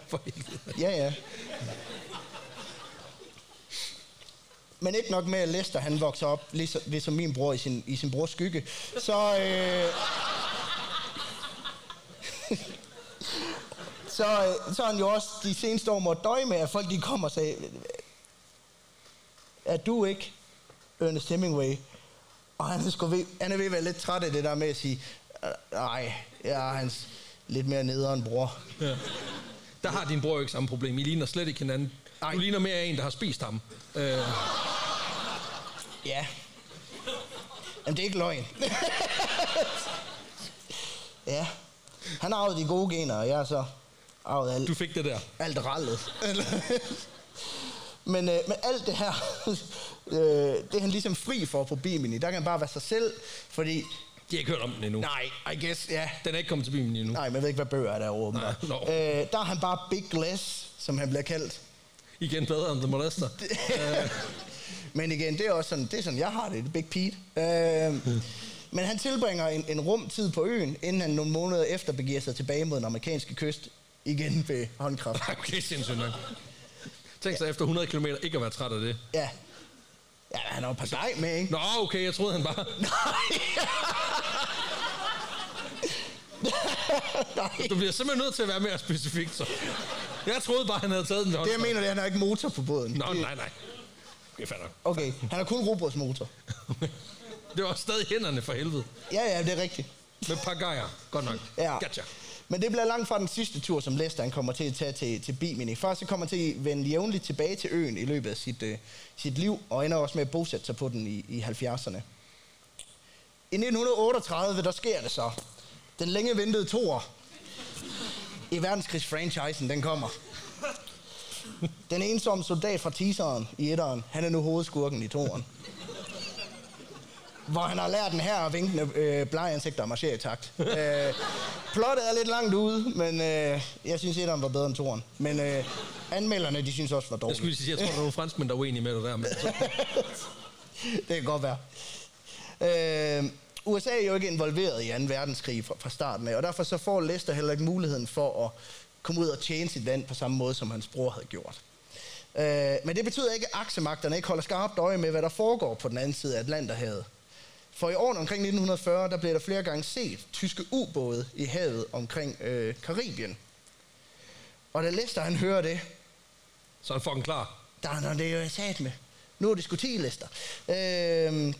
For helvede. ja, ja. Men ikke nok med, at Lester han vokser op, ligesom, ligesom min bror i sin, i sin brors skygge. Så, øh, [LAUGHS] så, øh, så han jo også de seneste år måtte døje med, at folk de kommer og sagde, er du ikke Ernest Hemingway? Og han er, ved, han er ved at være lidt træt af det der med at sige, øh, nej, jeg er hans lidt mere nederen bror. Ja. Der har din bror jo ikke samme problem. I ligner slet ikke hinanden. Nej. Du ligner mere en, der har spist ham. Øh, Ja. Jamen, det er ikke løgn. [LAUGHS] ja. Han har arvet de gode gener, og jeg så arvet alt, du fik det der. alt rallet. [LAUGHS] men, øh, men alt det her, [LAUGHS] øh, det er han ligesom fri for på Bimini. Der kan han bare være sig selv, fordi... De har ikke hørt om den endnu. Nej, I guess, ja. Den er ikke kommet til byen endnu. Nej, men jeg ved ikke, hvad bøger er der åbenbart. Nej, nå. øh, Der er han bare Big Glass, som han bliver kaldt. Igen bedre end The Molester. [LAUGHS] Men igen, det er også sådan, det er sådan, jeg har det, det er Big Pete. Øh. Men han tilbringer en, en rum tid på øen, inden han nogle måneder efter begiver sig tilbage mod den amerikanske kyst, igen ved håndkraft. [LAUGHS] okay, sindssygt nok. Tænk sig efter 100 km ikke at være træt af det. Ja. Ja, han har jo par dej med, ikke? Nå, okay, jeg troede han bare... [LAUGHS] [LAUGHS] Nej. Du bliver simpelthen nødt til at være mere specifik, så. Jeg troede bare, han havde taget den Det jeg mener, det er, han har ikke motor på båden. Nå, nej, nej. Okay, nok. Okay, han har kun robotsmotor. [LAUGHS] Det var stadig hænderne for helvede. Ja, ja, det er rigtigt. Med par gejer. Godt nok. Ja. Gotcha. Men det bliver langt fra den sidste tur, som Lester han kommer til at tage til, til Bimini. Først så kommer han til at vende jævnligt tilbage til øen i løbet af sit, øh, sit liv, og ender også med at bosætte sig på den i, i 70'erne. I 1938, der sker det så. Den længe ventede toer i verdenskrigsfranchisen, den kommer. Den ensomme soldat fra teaseren i etteren, han er nu hovedskurken i toeren. Hvor han har lært den her vinkende øh, blege ansigter at marchere i takt. [LAUGHS] Øh, plottet er lidt langt ude, men øh, jeg synes, etteren var bedre end toeren. Men øh, anmelderne, de synes også, var Jeg dårligt. skulle lige sige, jeg tror, der er nogle franskmænd, der er uenige med dig der. Men så, [LAUGHS] det kan godt være. Øh, USA er jo ikke involveret i 2. verdenskrig fra, fra starten af, og derfor så får Lester heller ikke muligheden for at komme ud og tjene sit land på samme måde, som hans bror havde gjort. Øh, men det betyder ikke, at aksemagterne ikke holder skarpt øje med, hvad der foregår på den anden side af Atlanterhavet. For i årene omkring 1940, der blev der flere gange set tyske ubåde i havet omkring øh, Karibien. Og da Lester han hører det, så er han fucking klar. der er det jo sat med. Nu er det sgu 10, Lester. Øh,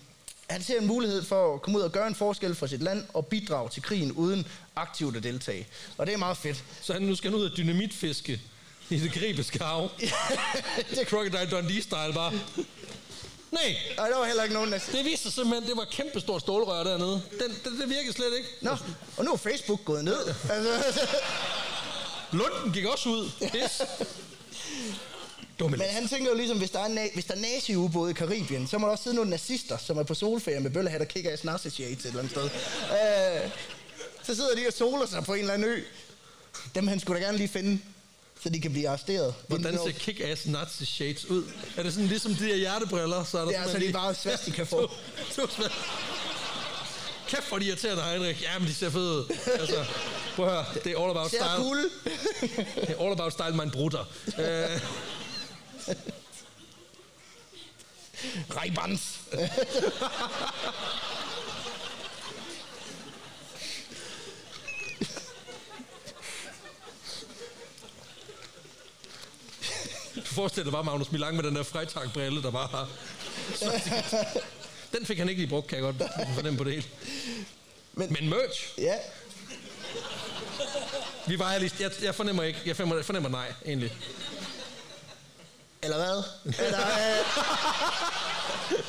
han ser en mulighed for at komme ud og gøre en forskel for sit land og bidrage til krigen uden aktivt at deltage. Og det er meget fedt. Så han nu skal han ud og dynamitfiske i det karibiske hav. [LAUGHS] det er Crocodile Dundee-style bare. Nej, Og der var heller ikke nogen, der... det viste sig simpelthen, det var et kæmpe stort stålrør dernede. Den, det, det virkede slet ikke. Nå, og nu er Facebook gået ned. Altså, Lunden gik også ud. Pis. Dumme men han tænker jo ligesom, hvis der er, na- hvis der er nazi-ubåde i Karibien, så må der også sidde nogle nazister, som er på solferie med bøllehat og kigger af nazi shades et eller andet sted. Øh, så sidder de og soler sig på en eller anden ø. Dem han skulle da gerne lige finde, så de kan blive arresteret. Hvordan ser kick-ass nazi shades ud? Er det sådan ligesom de der hjertebriller? Så er der Ja, så simpelthen de bare swastika for. To- to svært. Kæft, er de irriterende, Heinrich. Jamen, de ser fede ud. Altså, prøv at høre. Det er all about Ser style. cool. [LAUGHS] Det er all about style, man brutter. Øh, Ray-Bans. [LAUGHS] du forestiller dig bare Magnus Milang med den der Freitag-brille, der bare har... [LAUGHS] Den fik han ikke lige brugt, kan jeg godt fornemme på det hele. Men- Men merch. Ja, Vi var lige... Jeg, jeg fornemmer ikke. Jeg fornemmer, jeg fornemmer nej, egentlig. eller hvad? Eller, øh... [LAUGHS]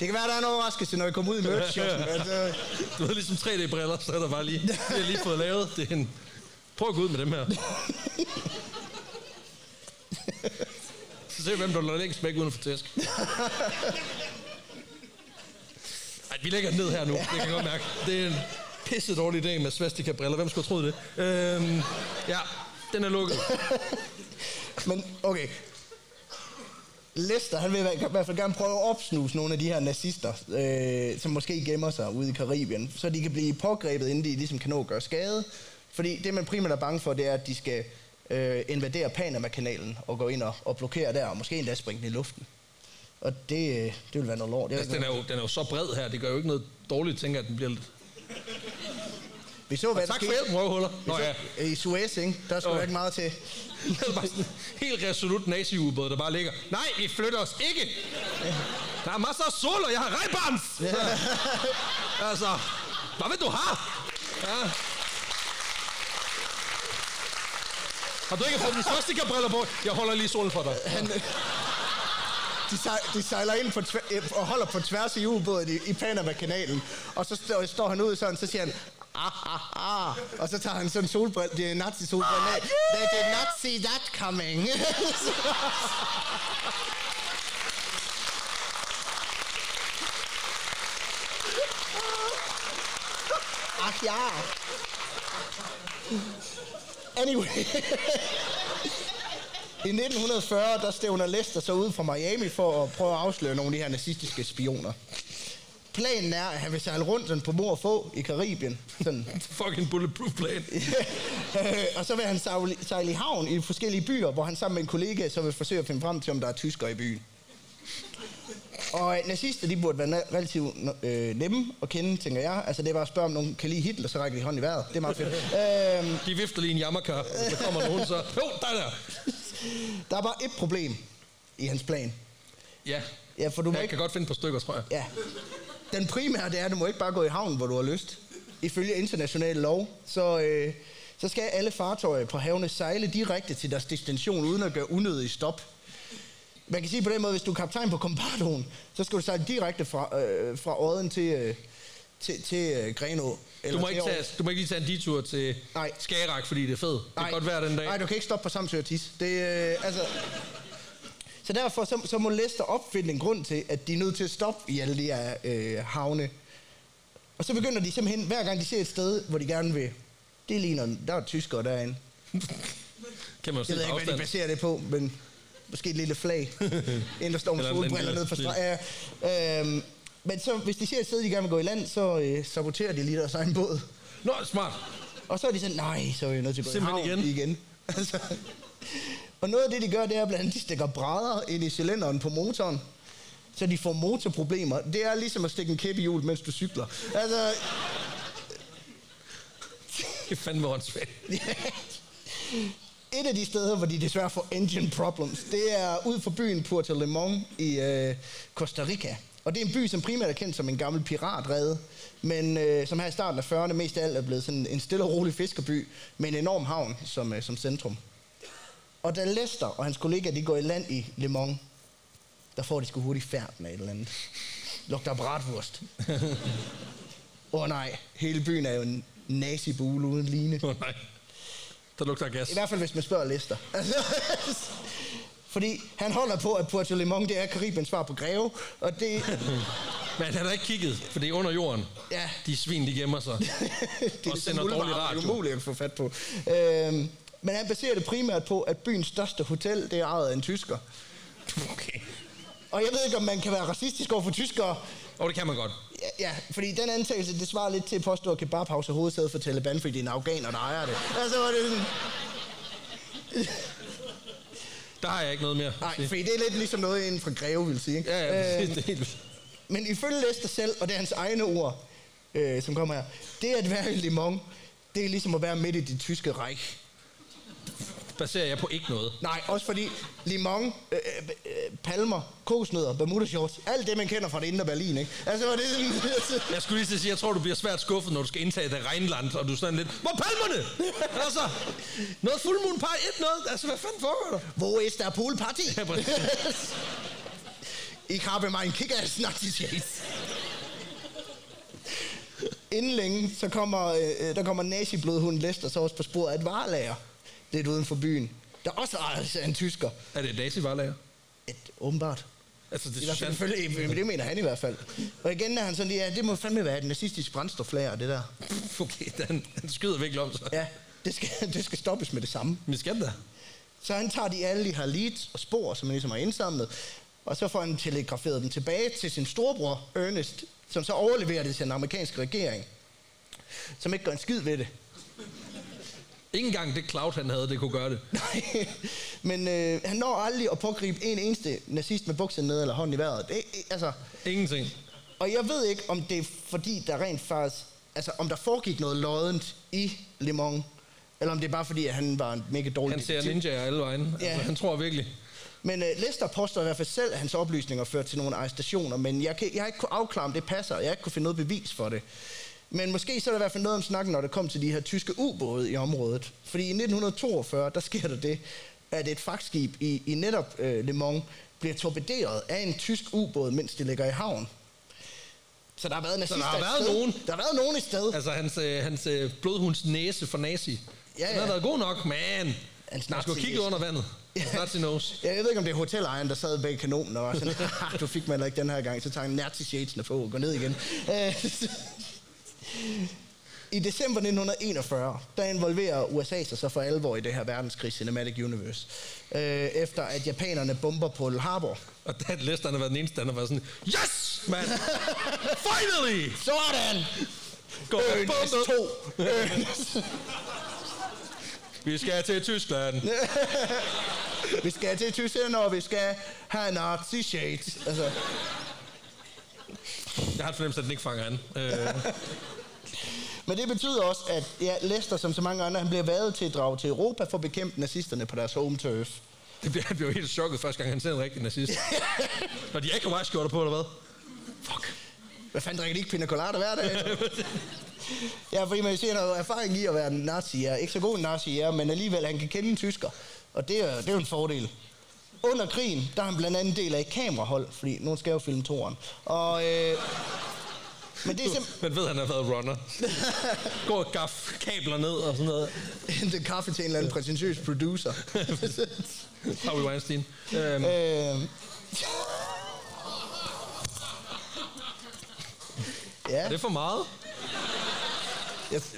Det kan være, der er en overraskelse, når jeg kommer ud i merch altså, Du har ligesom 3D-briller, så er der bare lige... Det har lige fået lavet. Det er en... Prøv at gå ud med dem her. [LAUGHS] Så ser vi, hvem der lader længst væk uden for tæsk. Ej, vi lægger den ned her nu. Det kan jeg godt mærke. Det er en pisse dårlig idé med svastika-briller. Hvem skulle have troet det? Øhm, ja, den er lukket. Men okay. Lester, han vil i hvert fald gerne prøve at opsnuse nogle af de her nazister, øh, som måske gemmer sig ude i Karibien, så de kan blive pågrebet, inden de ligesom kan nå at gøre skade. Fordi det, man primært er bange for, det er, at de skal øh, invadere Panama-kanalen og gå ind og, og blokere der, og måske endda springe den i luften. Og det, øh, det vil være noget lort. Det Altså, den, er jo, den er jo så bred her. Det gør jo ikke noget dårligt, tænker at den bliver lidt... Vi så, hvad Tak der for hjælpen, røvhuller. Nå ja. I Suez, ikke? Der skulle oh. ikke meget til. [LAUGHS] Helt resolut nazi-ubåd, der bare ligger. Nej, vi flytter os ikke. Der er masser af sol, og jeg har rejbans. altså, hvad vil du have? Ja. Har du ikke fået dine svastika-briller på? Jeg holder lige solen for dig. De, sej, de sejler ind på tvæ- øh, og holder på tværs i ubåden i, i Panama-kanalen. Og så står, står han ud sådan, så siger han, ah, ah, ah. Og så tager han sådan en solbrille, det er nazi-solbrille af. did not nazi that coming. Ach [LAUGHS] ah, ja. Anyway. [LAUGHS] I 1940, der stævner Lester så ud fra Miami for at prøve at afsløre nogle af de her nazistiske spioner. Planen er, at han vil sejle rundt sådan på mor og få i Karibien. Sådan. [LAUGHS] Fucking bulletproof plan. [LAUGHS] Og så vil han sejle i havn i forskellige byer, hvor han sammen med en kollega så vil forsøge at finde frem til, om der er tyskere i byen. Og øh, nazister, de burde være relativt øh, nemme at kende, tænker jeg. Altså, det er bare at spørge, om nogen kan lide Hitler, så rækker de hånden i vejret. Det er meget fedt. øhm, De vifter lige en jammerkar. Så kommer nogen så. Jo, der er der. [LAUGHS] der er bare et problem i hans plan. Ja. Ja, for du må Jeg ikke kan godt finde par stykker, tror jeg. Ja. Den primære, det er, at du må ikke bare gå i havn, hvor du har lyst. Ifølge international lov, så, øh, så skal alle fartøjer på havene sejle direkte til deres destination, uden at gøre unødig stop. Man kan sige på den måde, hvis du er kaptajn på Kompardoen, så skal du sejle direkte fra, øh, fra Odden til, øh, til, til øh, Grenå. Du eller må, til ikke tage, du må ikke lige tage en detur til Nej. Skagerak, fordi det er fedt. Det kan godt være den dag. Nej, du kan ikke stoppe på Samsø og Tis. Det, øh, altså, så derfor så, så må Lester opfinde en grund til, at de er nødt til at stoppe i alle de her øh, havne. Og så begynder de simpelthen, hver gang de ser et sted, hvor de gerne vil, det ligner, der er tyskere derinde. Kan man jo Jeg ved ikke, hvad de afstand. baserer det på, men måske et lille flag, [LAUGHS] inden der står med solbriller ned fra streg. Ja. Øhm, men så, hvis de ser et sted, de gerne vil gå i land, så øh, saboterer de lige deres egen båd. Nå, smart. Og så er de sådan, nej, så er vi nødt til at gå Simpelthen i havn igen. igen. [LAUGHS] Altså, og noget af det, de gør, det er blandt andet, de stikker brædder ind i cylinderen på motoren, så de får motorproblemer. Det er ligesom at stikke en kæp i hjul, mens du cykler. Altså, Det er fandme åndssvagt. [LAUGHS] et af de steder, hvor de desværre får engine problems, det er ud for byen Puerto Limon i øh, Costa Rica. Og det er en by, som primært er kendt som en gammel piratrede, men øh, som her i starten af 40'erne mest af alt er blevet sådan en stille og rolig fiskerby med en enorm havn som, øh, som centrum. Og da Lester og hans kollega de går i land i Le Mans, der får de sgu hurtigt færden af et eller andet. Lugter bratwurst. [LAUGHS] Åh oh, nej, hele byen er jo en nazibule uden line. Åh oh, nej. Der lugter gas. I hvert fald, hvis man spørger Lester. [LAUGHS] Fordi han holder på, at Puerto Limon, det er Karibiens svar på Greve, og det... [LAUGHS] Men han har ikke kigget, for det er under jorden. Ja. De svin, de gemmer sig. [LAUGHS] det er Og sender dårlig det er radio. umuligt at få fat på. Øhm, men han baserer det primært på, at byens største hotel, det er ejet af en tysker. Okay. Og jeg ved ikke, om man kan være racistisk over for tyskere. Og det kan man godt. Ja, ja fordi den antagelse, det svarer lidt til at påstå, at kebabhouse er hovedsædet for Taliban, fordi det er en afghaner, der ejer det. Altså, var det sådan... [LAUGHS] Der har jeg ikke noget mere. Nej, fordi det er lidt ligesom noget inden fra Greve, vil sige. ikke? Ja, ja, Øh, det er helt. Men ifølge Lester selv, og det er hans egne ord, øh, som kommer her, det at være i Le Mans, det er ligesom at være midt i det tyske Reich. Baserer jeg på ikke noget. Nej, også fordi Le Mans, øh, øh, palmer, kokosnødder, bermuda shorts, alt det, man kender fra det indre Berlin, ikke? Altså, var det sådan... [LAUGHS] Jeg skulle lige sige, jeg tror, du bliver svært skuffet, når du skal indtage det Rheinland, og du er sådan lidt, hvor er palmerne? [LAUGHS] altså, noget fuldmoon pie, et noget. Altså, hvad fanden foregår der? Hvor er der poolparty? Ja, præcis. [LAUGHS] Ich habe mein Kickers Nazi Shades. Inden længe, så kommer, øh, der kommer nazi-blodhunden Lester så også på sporet af et varelager, lidt uden for byen, der også ejes af en tysker. Er det et daisy-varelager? Et, åbenbart. Altså, det I hvert fald, selvfølgelig, det mener han i hvert fald. Og igen er han sådan, ja, det må fandme være et nazistisk brændstoflager, det der. Okay, han, han skyder virkelig om sig. Ja, det skal, [LAUGHS] det skal stoppes med det samme. Men skal da. Så han tager de alle de her leads og spor, som han ligesom har indsamlet, og så får han telegraferet dem tilbage til sin storebror, Ernest, som så overleverer det til den amerikanske regering, som ikke gør en skid ved det. Ikke engang det cloud, han havde, det kunne gøre det. [LAUGHS] Nej, men øh, han når aldrig at pågribe en eneste nazist med bukserne ned eller hånden i vejret. Det, altså, Ingenting. og jeg ved ikke, om det er fordi, der rent faktisk... Altså, om der foregik noget loddent i Le Mans, eller om det er bare fordi, at han var en mega dårlig Han ser ninjaer alle vegne. Ja. Altså, han tror virkelig. Men uh, Lester påstår i hvert fald selv, at hans oplysninger førte til nogle arrestationer, men jeg, kan, jeg har ikke kunne afklare, om det passer. Jeg har ikke kunne finde noget bevis for det. Men måske så er der i hvert fald noget om snakken, når det kom til de her tyske ubåde i området. Fordi i 1942, der sker der det, at et fragtskib i, i netop uh, Le Mans bliver torpederet af en tysk ubåd, mens de ligger i havn. Så der har været nazister der har et været nogen. Der har været nogen et sted. Altså, hans, øh, hans øh, blodhunds næse for nazi. Ja, Den har ja. været god nok, men Hans man skulle kigge under vandet. Hans nazi nose. Ja, jeg ved ikke, om det er hotelejeren, der sad bag kanonen og var sådan, "Haha, du fik mig ikke den her gang, så tager han nazi shadesene på og går ned igen. I december 1941, der involverer USA sig så for alvor i det her verdenskrig Cinematic Universe, øh, efter at japanerne bomber Pearl Harbor. Og da Lester har været den eneste, der har været sådan, Yes, man! Finally! Sådan! Gå Ernest bombet. 2! Ernest. Vi skal til Tyskland. [LAUGHS] Vi skal til Tyskland, og vi skal have nazi shades. Altså, Jeg har en fornemmelse, at den ikke fanger an. Øh, [LAUGHS] Men det betyder også, at ja, Lester, som så mange andre, han bliver været til at drage til Europa for at bekæmpe nazisterne på deres home turf. det bliver, bliver jo helt chokket første gang, han ser en rigtig nazist. [LAUGHS] Når de ikke har skjorter på, eller hvad? Fuck. Hvad fanden drikker de ikke pina colada hver dag? [LAUGHS] ja, fordi man siger noget erfaring i at være en nazi. Ja. Ikke så god en nazi, ja, men alligevel, han kan kende en tysker. Og det er, det er jo en fordel. Under krigen, der er han blandt andet del af et kamerahold, fordi nogen skal jo filme toren. Og, øh, men det er [LAUGHS] simpelthen... Men ved, han har været runner. [LAUGHS] Går og gaff kabler ned og sådan noget. Hente kaffe til en eller anden præsentøs producer. [LAUGHS] Harvey Weinstein. Øhm, øh, ja. er det for meget?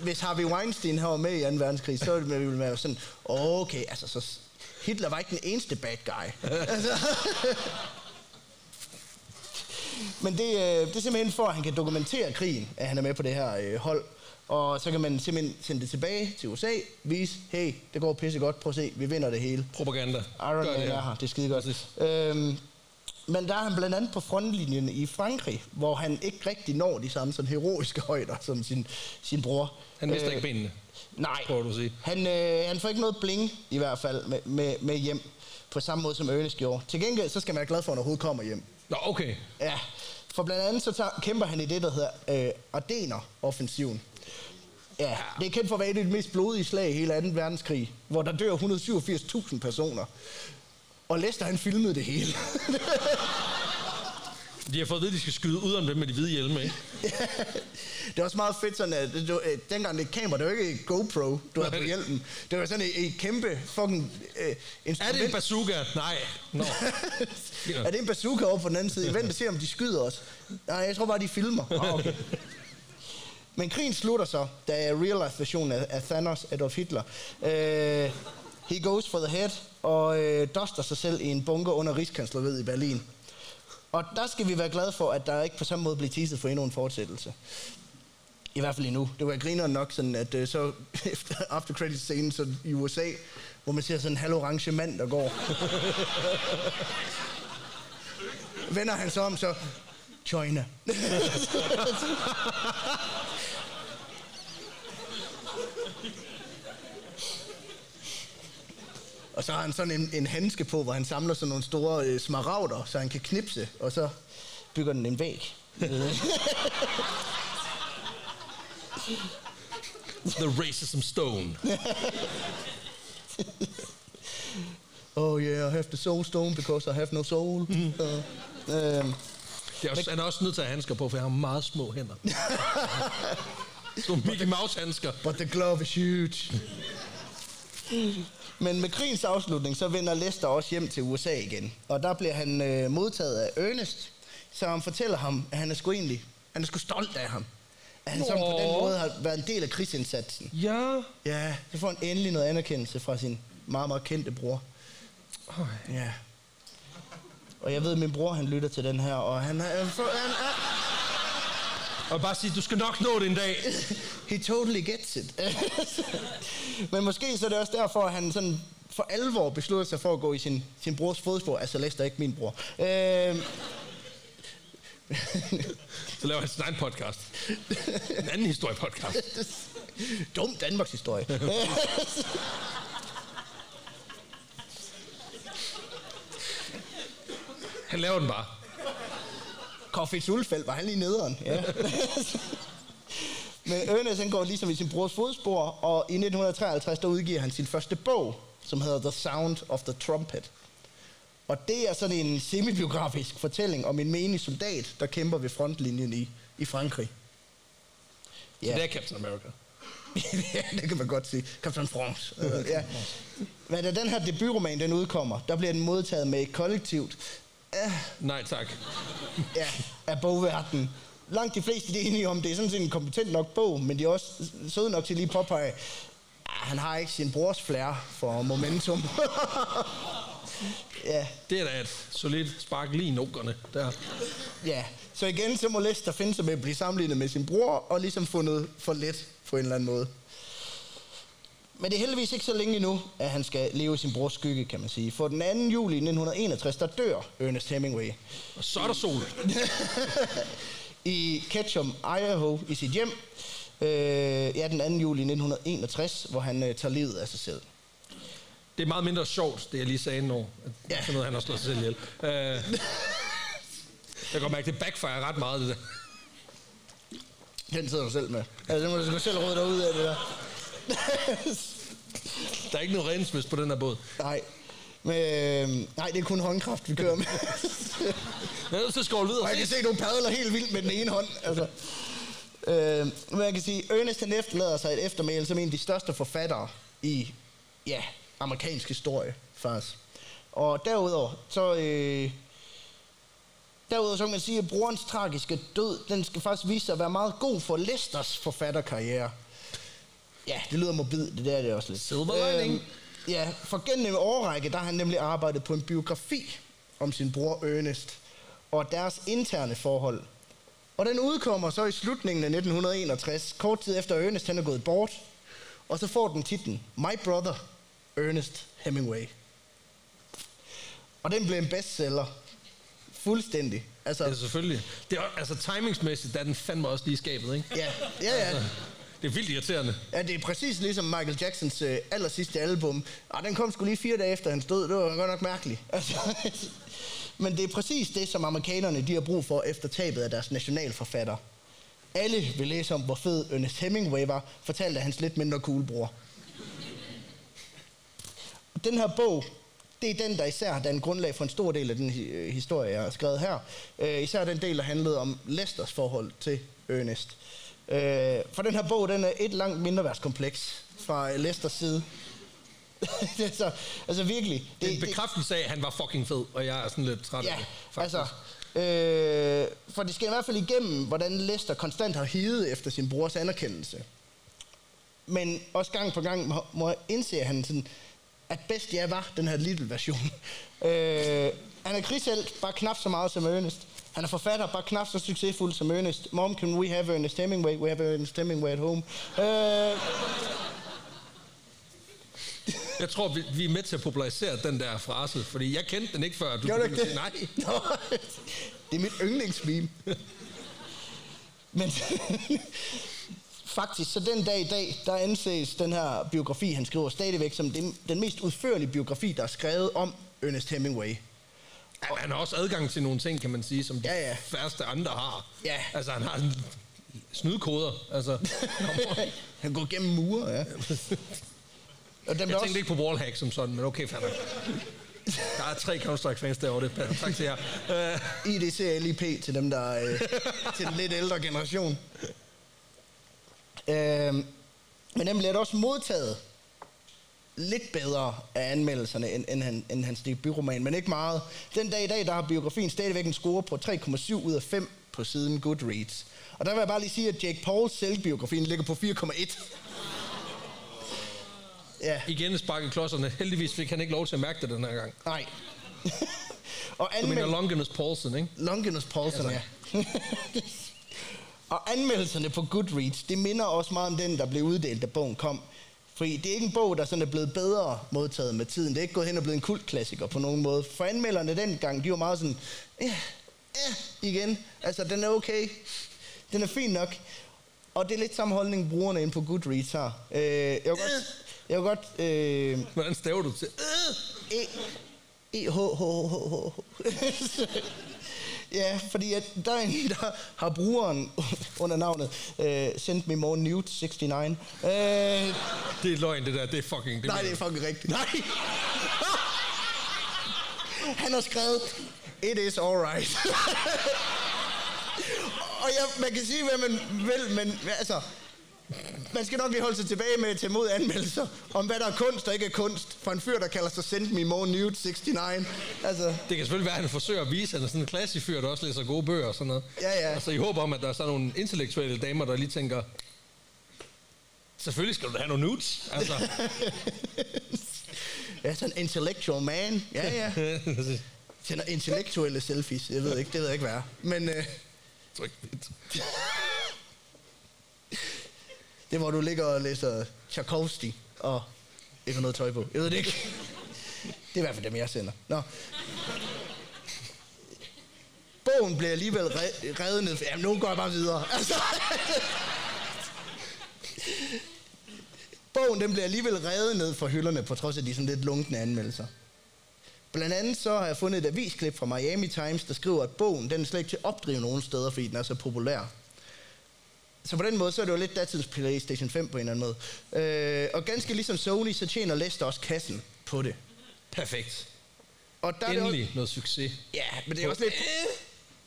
Hvis Harvey Weinstein her var med i 2. verdenskrig, så ville det være sådan, okay, altså så Hitler var ikke den eneste bad guy. [LAUGHS] altså, men det, øh, det er simpelthen for, at han kan dokumentere krigen, at han er med på det her øh, hold. Og så kan man simpelthen sende det tilbage til USA, vise, hey, det går pisse godt, prøv at se, vi vinder det hele. Propaganda. Iron Man det, er her, det er skide godt. Præcis. Øhm, men der er han blandt andet på frontlinjen i Frankrig, hvor han ikke rigtig når de samme sådan heroiske højder som sin, sin bror. Han mister Øh, ikke benene. Nej, Prøver du at sige. han, øh, han får ikke noget bling i hvert fald med, med, med hjem, på samme måde som Ernest gjorde. Til gengæld så skal man være glad for, at han overhovedet kommer hjem. Nå, okay. Ja, For blandt andet så tager, kæmper han i det, der hedder øh, Ardener-offensiven. Ja, det er kendt for at være et af de mest blodige slag i hele 2. verdenskrig, hvor der dør 187.000 personer. Og Lester, han filmede det hele. [LAUGHS] De har fået at vide, at de skal skyde ud om dem med de hvide hjelme, ikke? [LAUGHS] det er også meget fedt sådan, at det, øh, dengang det kamera, det var ikke et GoPro, du havde på hjelmen. Det var sådan et, et kæmpe fucking øh, Er instrument. det en bazooka? Nej. Nå. [LAUGHS] er det en bazooka over på den anden side? Jeg venter og ser, om de skyder os. Nej, jeg tror bare, de filmer. Ah, okay. [LAUGHS] Men krigen slutter så, da real life versionen af, af Thanos, Adolf Hitler, øh, he goes for the head, og øh, duster sig selv i en bunker under Rigskansleriet i Berlin. Og der skal vi være glade for, at der ikke på samme måde bliver teaset for endnu en fortsættelse. I hvert fald endnu. Det var griner nok sådan, at øh, så [LAUGHS] efter after credit scenen så i USA, hvor man ser sådan en halvorange mand, der går. [LAUGHS] Vender han så om, så China. [LAUGHS] Og så har han sådan en, en handske på, hvor han samler sådan nogle store øh, smaragder, så han kan knipse, og så bygger den en væg. [LAUGHS] The Racism Stone. [LAUGHS] oh yeah, I have the soul stone because I have no soul. Uh, um, Det er også, han er også nødt til at have handsker på, for jeg har meget små hænder. [LAUGHS] Sådan Mickey Mouse handsker. but the glove is huge. Men med krigens afslutning, så vender Lester også hjem til USA igen. Og der bliver han øh, modtaget af Ernest, så han fortæller ham, at han er sgu egentlig han er sgu stolt af ham. At han sådan på den måde har været en del af krigsindsatsen. Ja. Ja, så får han endelig noget anerkendelse fra sin meget, meget kendte bror. Ja. Og jeg ved, at min bror han lytter til den her, og han er... Han er Og bare sige, du skal nok nå det en dag. He totally gets it. [LAUGHS] Men måske så er det også derfor, at han sådan for alvor beslutter sig for at gå i sin, sin brors fodspor. Altså Lester er ikke min bror. Øh, Så laver han sin egen podcast. En anden historiepodcast. [LAUGHS] dum Danmarks historie. [LAUGHS] Han laver den bare. Kåre Ulfeldt, var han lige nederen? Ja. [LAUGHS] Men Ernest han går ligesom i sin brors fodspor, og i 1953 der udgiver han sin første bog, som hedder The Sound of the Trumpet. Og det er sådan en semibiografisk fortælling om en menig soldat, der kæmper ved frontlinjen i, i Frankrig. Så det er Captain America. [LAUGHS] ja, det kan man godt sige. Captain France. Øh, ja. Men da den her debutroman den udkommer, der bliver den modtaget med et kollektivt Nej, tak. ja, af bogverdenen. Langt de fleste de er enige om, det er sådan set en kompetent nok bog, men de er også søde nok til lige at påpege, at han har ikke sin brors flair for momentum. [LAUGHS] ja, Det er da et solidt spark lige i nokerne. Der. ja. Så igen, så må Lester finde sig med at blive sammenlignet med sin bror, og ligesom fundet for let på en eller anden måde. Men det er heldigvis ikke så længe endnu, at han skal leve i sin brors skygge, kan man sige. For den 2. juli 1961, der dør Ernest Hemingway. Og så er der sol. [LAUGHS] i Ketchum, Idaho, i sit hjem. Øh, ja, den 2. juli 1961, hvor han øh, tager livet af sig selv. Det er meget mindre sjovt, det jeg lige sagde nu. Ja. Sådan noget, han har slået sig selv ihjel. Øh, jeg kan godt mærke, det backfire ret meget, det der. Den sidder du selv med. Altså, det må du selv råde dig ud af, det der. Der er ikke noget redningsmøs på den her båd. nej. Men, øh, nej, det er kun håndkraft, vi kører med. Jeg er nødt til at videre. Og jeg kan se, at du padler helt vildt med den ene hånd. Altså. Øh, men jeg kan sige, Ernest han efterlader sig et eftermæle som en af de største forfattere i ja, amerikansk historie, faktisk. Og derudover, så... Øh, derudover så kan man sige, at brorens tragiske død, den skal faktisk vise sig at være meget god for Lesters forfatterkarriere. Ja, det lyder morbid, det der er det også lidt. Silver lining. Øhm, ja, for gennem en årrække, der har han nemlig arbejdet på en biografi om sin bror Ernest og deres interne forhold. Og den udkommer så i slutningen af 1961, kort tid efter Ernest han er gået bort. Og så får den titlen My Brother, Ernest Hemingway. Og den blev en bestseller. Fuldstændig. Altså, Ja, selvfølgelig. Det er, altså, timingsmæssigt, der er den fandme også lige skabet, ikke? ja, ja, ja. Det er vildt irriterende. Ja, det er præcis ligesom Michael Jacksons øh, aller sidste album. Og den kom sgu lige fire dage efter han stod. Det var godt nok mærkeligt. [LAUGHS] Altså, Men det er præcis det, som amerikanerne de har brug for efter tabet af deres nationalforfatter. Alle vil læse om, hvor fed Ernest Hemingway var, fortalte hans lidt mindre cool bror. Den her bog, det er den, der især har dannet grundlag for en stor del af den øh, historie, jeg har skrevet her. Øh, især den del, der handlede om Lesters forhold til Ernest. Øh, for den her bog, den er et langt mindreværdskompleks fra øh, Lesters side. [LAUGHS] det er så, altså virkelig. Det er en bekræftelse af, at han var fucking fed, og jeg er sådan lidt træt af Ja, det. faktisk. altså... Øh, for det skal i hvert fald igennem, hvordan Lester konstant har hivet efter sin brors anerkendelse. Men også gang på gang må, må jeg indse, at han sådan, at bedst jeg var den her lille version. [LAUGHS] øh, han er krigshelt, bare knap så meget som Ernest. Han er forfatter, bare knap så succesfuld som Ernest. Mom, can we have Ernest Hemingway? We have Ernest Hemingway at home. Øh, Jeg tror, vi, vi er med til at popularisere den der frase, fordi jeg kendte den ikke før. Du Gjorde du ikke det? nej. [LAUGHS] Nå, det er mit yndlingsmeme. Men [LAUGHS] faktisk, så den dag i dag, der anses den her biografi, han skriver stadigvæk som den, den mest udførlige biografi, der er skrevet om Ernest Hemingway. Ja, han har også adgang til nogle ting, kan man sige, som de Ja, ja. færreste andre har. Ja. Altså, han har en snydkoder. Altså, [LAUGHS] han går gennem mure, ja. Og dem, jeg også, tænkte ikke på wallhack som sådan, men okay, nok. Der er tre Counter-Strike-fans derovre, det passer. Tak til jer. Uh, IDC LIP til dem, der er øh, til den lidt ældre generation. Øhm, men den bliver også modtaget lidt bedre af anmeldelserne, end, end, han, end hans debutroman, men ikke meget. Den dag i dag, der har biografien stadigvæk en score på 3,7 ud af 5 på siden Goodreads. Og der vil jeg bare lige sige, at Jake Pauls selvbiografien ligger på 4,1. Ja, igen sparket klodserne. Heldigvis fik han ikke lov til at mærke det den her gang. nej. [LAUGHS] Og Du mener anmeld- Longinus Paulsen, ikke? Longinus Poulsen, ja. [LAUGHS] og anmeldelserne på Goodreads, det minder også meget om den, der blev uddelt, da bogen kom. Fordi det er ikke en bog, der sådan er blevet bedre modtaget med tiden. Det er ikke gået hen og blevet en kultklassiker på nogen måde. For anmelderne dengang, de var meget sådan, ja, ja, igen. Altså, den er okay. Den er fin nok. Og det er lidt samme holdning, brugerne ind på Goodreads har. Øh, jeg vil godt... Jeg vil godt øh, Hvordan staver du til? E, e H H H H H. [LAUGHS] Ja, fordi at der er en, [LAUGHS] der har brugeren under navnet uh, Send Me More Nudes 69. Uh, Det er løgn, det der. Det er fucking... nej, det er fucking rigtigt. Nej! [LAUGHS] Han har skrevet, It is alright. [LAUGHS] Og ja, man kan sige, hvad man vil, men altså, man skal nok lige holde sig tilbage med at tage imod anmeldelser om, hvad der er kunst og ikke er kunst, for en fyr, der kalder sig Send Me More Nude 69. Altså, Det kan selvfølgelig være, at han forsøger at vise, at han er sådan en klassisk fyr, der også læser gode bøger og sådan noget. Ja, ja. Altså i håb om, at der er sådan nogle intellektuelle damer, der lige tænker, selvfølgelig skal du da have nogle nudes. Altså, [LAUGHS] ja, sådan en intellectual man. Ja, ja. [LAUGHS] Sender intellektuelle selfies. Jeg ved ikke, det ved jeg ikke, hvad er. Men øh, [LAUGHS] det er, hvor du ligger og læser Tchaikovsky og ikke har noget tøj på. Jeg ved det ikke. Det er i hvert fald dem, jeg sender. Nå. Bogen bliver alligevel re- revet ned. Jamen, nu går jeg bare videre. Altså. Bogen den bliver alligevel revet ned fra hylderne, på trods af de sådan lidt lunkne anmeldelser. Blandt andet så har jeg fundet et avisklip fra Miami Times, der skriver, at bogen den er slet ikke til at opdrive nogen steder, fordi den er så populær. Så på den måde, så er det jo lidt datidens PlayStation 5 på en eller anden måde. Øh, og ganske ligesom Sony, så tjener Lester også kassen på det. Perfekt. Og der er det Endelig noget succes. også, ja, men det er også lidt,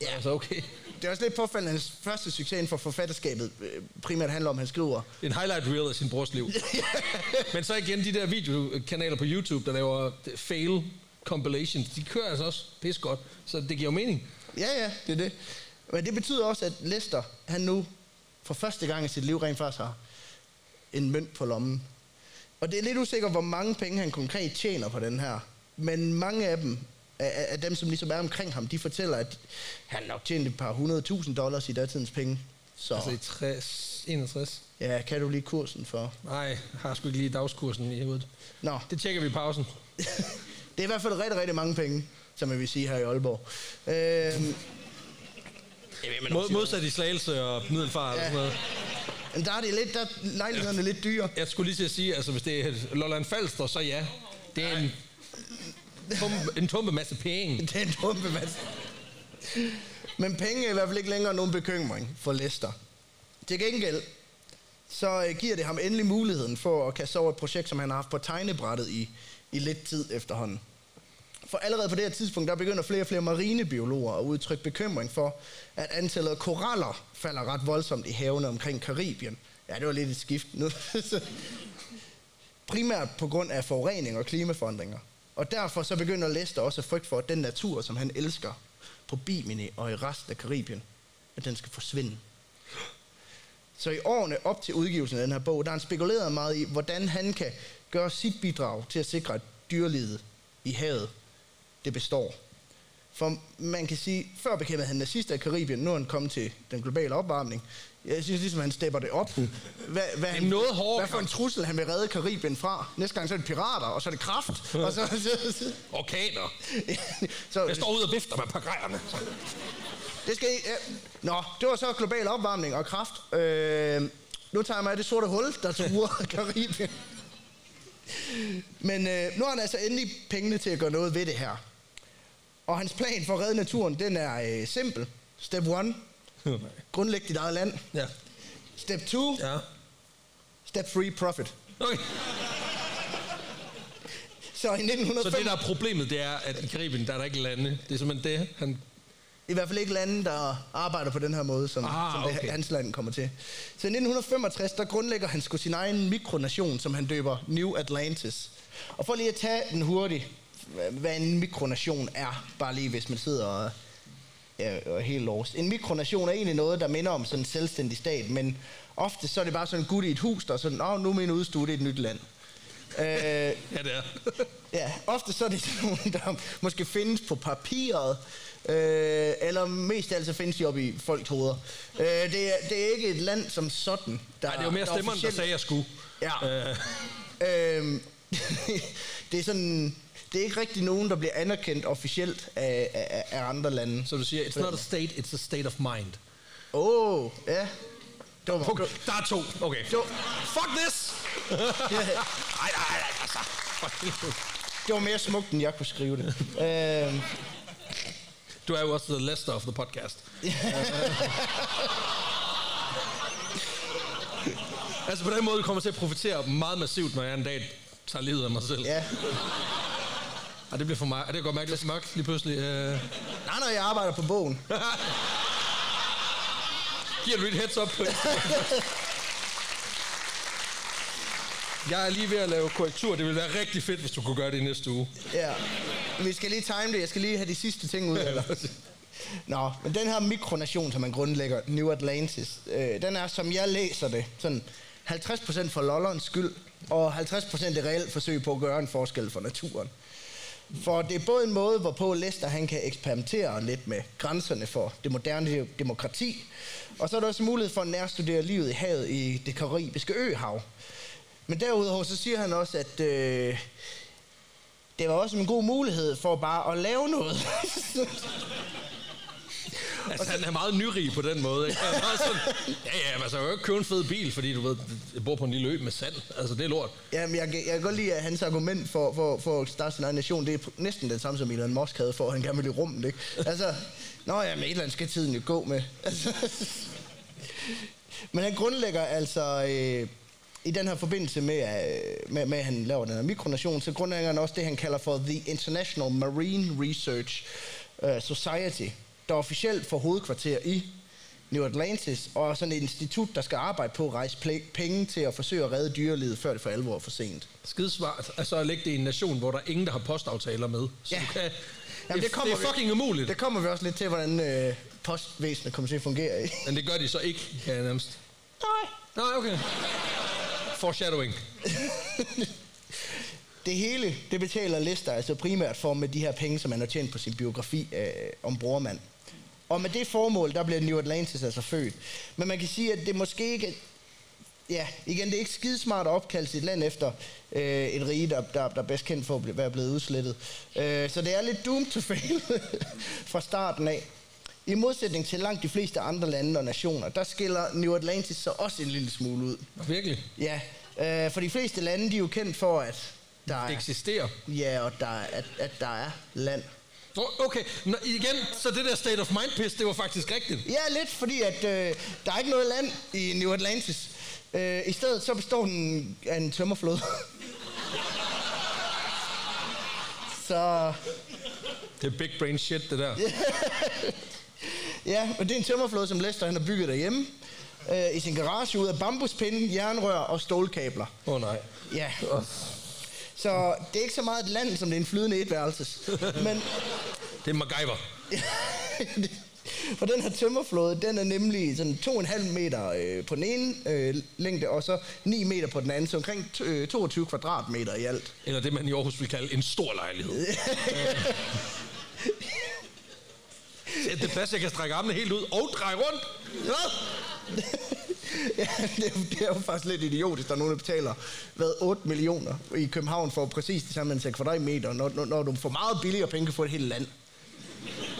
Ja. Altså okay. det er også lidt påfaldende, at hans første succes inden for forfatterskabet øh, primært handler om, at han skriver, er en highlight reel af sin brors liv. [LAUGHS] Men så igen, de der videokanaler på YouTube, der laver fail compilations, de kører altså også pis godt. Så det giver jo mening. Ja, ja, det er det. Men det betyder også, at Lester, han nu for første gang i sit liv rent faktisk har en mønt på lommen. Og det er lidt usikkert, hvor mange penge han konkret tjener på den her. Men mange af dem, af, af dem, som ligesom er omkring ham, de fortæller, at han nok tjente et par hundredtusind dollars i datidens penge. Så Altså i 60, 61. ja, kan du lige kursen for? Nej, jeg har sgu ikke lige dagskursen i hovedet. Nå, Det tjekker vi i pausen. [LAUGHS] det er i hvert fald rigtig, rigtig mange penge, som jeg vil sige her i Aalborg. Øhm, Mod, modsat i Slagelse og Middelfart ja. og sådan noget. men der er det lidt, der er lejlighederne lidt dyre. Jeg skulle lige til at sige, altså hvis det er Lolland Falster, så ja. Det er en tumpe, en tumpe masse penge. Det er en dumpe masse. Men penge er i hvert fald ikke længere nogen bekymring for Lester. Til gengæld, så øh, giver det ham endelig muligheden for at kaste over et projekt, som han har haft på tegnebrættet i, i lidt tid efterhånden. For allerede på det her tidspunkt, der begynder flere og flere marinebiologer at udtrykke bekymring for, at antallet af koraller falder ret voldsomt i havene omkring Karibien. Ja, det var lidt et skift nu. [LAUGHS] Primært på grund af forurening og klimaforandringer. Og derfor så begynder Lester også at frygte for, at den natur, som han elsker på Bimini og i resten af Karibien, at den skal forsvinde. Så i årene op til udgivelsen af den her bog, der har han spekuleret meget i, hvordan han kan gøre sit bidrag til at sikre, at dyrelivet i havet, det består. For man kan sige, før bekæmpede han nazister i Karibien, nu er han kommet til den globale opvarmning. Jeg synes ligesom, han stepper det op. Hvad, hvad, han, noget hårdere hvad for en trussel han vil redde Karibien fra. Næste gang så er det pirater, og så er det kraft. og så, så, så, Orkaner. [LAUGHS] så, Jeg står ude og vifter med pagrejerne. det skal I, ja. Nå, det var så global opvarmning og kraft. Øh, nu tager jeg mig af det sorte hul, der truer [LAUGHS] Karibien. Men øh, nu har han altså endelig pengene til at gøre noget ved det her. Og hans plan for at redde naturen, den er øh, simpel. Step 1. [LAUGHS] Grundlæg dit eget land. Ja. Step 2. Ja. Step 3. Profit. Okay. Så i Så 1905... det, der er problemet, det er, at i Karibien, der er der ikke lande. Det er simpelthen det, han... I hvert fald ikke lande, der arbejder på den her måde, som, Ah, som det, okay. hans land kommer til. Så i 1965, der grundlægger han sgu sin egen mikronation, som han døber New Atlantis. Og for lige at tage den hurtigt, hvad- en mikronation er, bare lige hvis man sidder og er helt lost. En mikronation er egentlig noget, der minder om sådan en selvstændig stat, men ofte så er det bare sådan en gut i et hus, der er sådan, åh, nu er min udstue, det er et nyt land. Øh, Ja, det er. [LAUGHS] Ja, ofte så er det [LAUGHS] sådan nogle, der måske findes på papiret, øh, eller mest af alt så findes de oppe i folks hoveder. Øh, det, er, det er ikke et land som sådan, der Nej, det var mere der stemmerne, der officielt- sagde, at jeg skulle. Ja. Øh, Øhm, [LAUGHS] det er sådan, det er ikke rigtig nogen, der bliver anerkendt officielt af, af, af andre lande. så du siger, it's not a state, it's a state of mind. Åh, oh, ja. Det var, Okay, der er to. Okay. det var, Fuck this! Nej, nej, nej, altså. Fuck. det var mere smukt, end jeg kunne skrive det. øhm, Du er jo også the Lester of the podcast. [LAUGHS] altså på den måde kommer jeg til at profitere meget massivt, når jeg en dag tager livet af mig selv. ja. Og det bliver for mig. Er det godt mærke lidt mørkt lige pludselig? Uh... Nej, når jeg arbejder på bogen. [LAUGHS] Giver du et heads up på [LAUGHS] Jeg er lige ved at lave korrektur. Det ville være rigtig fedt, hvis du kunne gøre det i næste uge. Ja. Vi skal lige time det. Jeg skal lige have de sidste ting ud det. Nå, men den her mikronation, som man grundlægger, New Atlantis, øh, den er, som jeg læser det, sådan 50% for lollerens skyld, og 50% et reelt forsøg på at gøre en forskel for naturen. For det er både en måde, hvorpå Lester han kan eksperimentere lidt med grænserne for det moderne demokrati, og så er der også mulighed for at nærstudere livet i havet i det karibiske øhav. Men derudover så siger han også, at øh, det var også en god mulighed for bare at lave noget. [LAUGHS] [LAUGHS] Altså, han er meget nyrig på den måde. Ikke? Han sådan, ja, ja, men altså, jeg kan jo ikke købe en fed bil, fordi du ved, jeg bor på en lille ø med sand. Altså, det er lort. Jamen, jeg, jeg kan godt lide, at hans argument for, for, for at starte sin egen nation, det er næsten den samme, som Elon Musk havde for, at han gerne ville i rummet, ikke? Altså, nå ja, men et eller andet skal tiden jo gå med. Altså, [LAUGHS] men han grundlægger altså... Øh, i den her forbindelse med, øh, med, med, at han laver den her mikronation, så grundlægger han også det, han kalder for The International Marine Research øh, Society, der officielt får hovedkvarter i New Atlantis, og er sådan et institut, der skal arbejde på at rejse penge til at forsøge at redde dyrelivet, før det for alvor er for sent. Skidesvart. Altså at lægge det i en nation, hvor der er ingen, der har postaftaler med. Så Ja. du kan, Jamen, det, det er fucking umuligt. Det kommer vi også lidt til, hvordan øh, postvæsenet kommer til at fungere i. Men det gør de så ikke, kan jeg nærmest. Nej. Nej, okay. Foreshadowing. Det hele, det betaler Lester altså primært for med de her penge, som han har tjent på sin biografi øh, om brormand. Og med det formål, der bliver New Atlantis altså født. Men man kan sige, at det måske ikke... Ja, igen, det er ikke skidesmart at opkalde sit land efter øh, et rige, der, der, der er bedst kendt for at være blevet udslettet. Øh, så det er lidt doomed to fail [LAUGHS] fra starten af. I modsætning til langt de fleste andre lande og nationer, der skiller New Atlantis så også en lille smule ud. Virkelig. Ja, øh, for de fleste lande, de er jo kendt for at der er, Eksisterer. ja, og der, er- at, at der er land. Okay, Nå, igen, så det der state of mind piss, det var faktisk rigtigt. Ja, lidt, fordi at, øh, der er ikke noget land i New Atlantis. Øh, I stedet så består den af en tømmerflod. [LAUGHS] så Det er big brain shit, det der. [LAUGHS] ja, men det er en tømmerflod, som Lester han har bygget derhjemme. Øh, I sin garage ud af bambuspinde, jernrør og stålkabler. Åh oh, nej. Ja. Så det er ikke så meget et land, som det er en flydende etværelses. Men Det er MacGyver. [LAUGHS] Og den her tømmerflåde, den er nemlig sådan 2,5 meter øh, på den ene øh, længde, og så 9 meter på den anden, så omkring øh, 22 kvadratmeter i alt. Eller det, man i Aarhus vil kalde en stor lejlighed. [LAUGHS] Det plads, jeg kan strække armene helt ud og dreje rundt. Hvad? [LAUGHS] ja, det, er, det er jo faktisk lidt idiotisk, der er nogen, der betaler hvad, 8 millioner i København for præcis det samme antal kvadratmeter, når, når, når du får meget billigere penge kan få et helt land.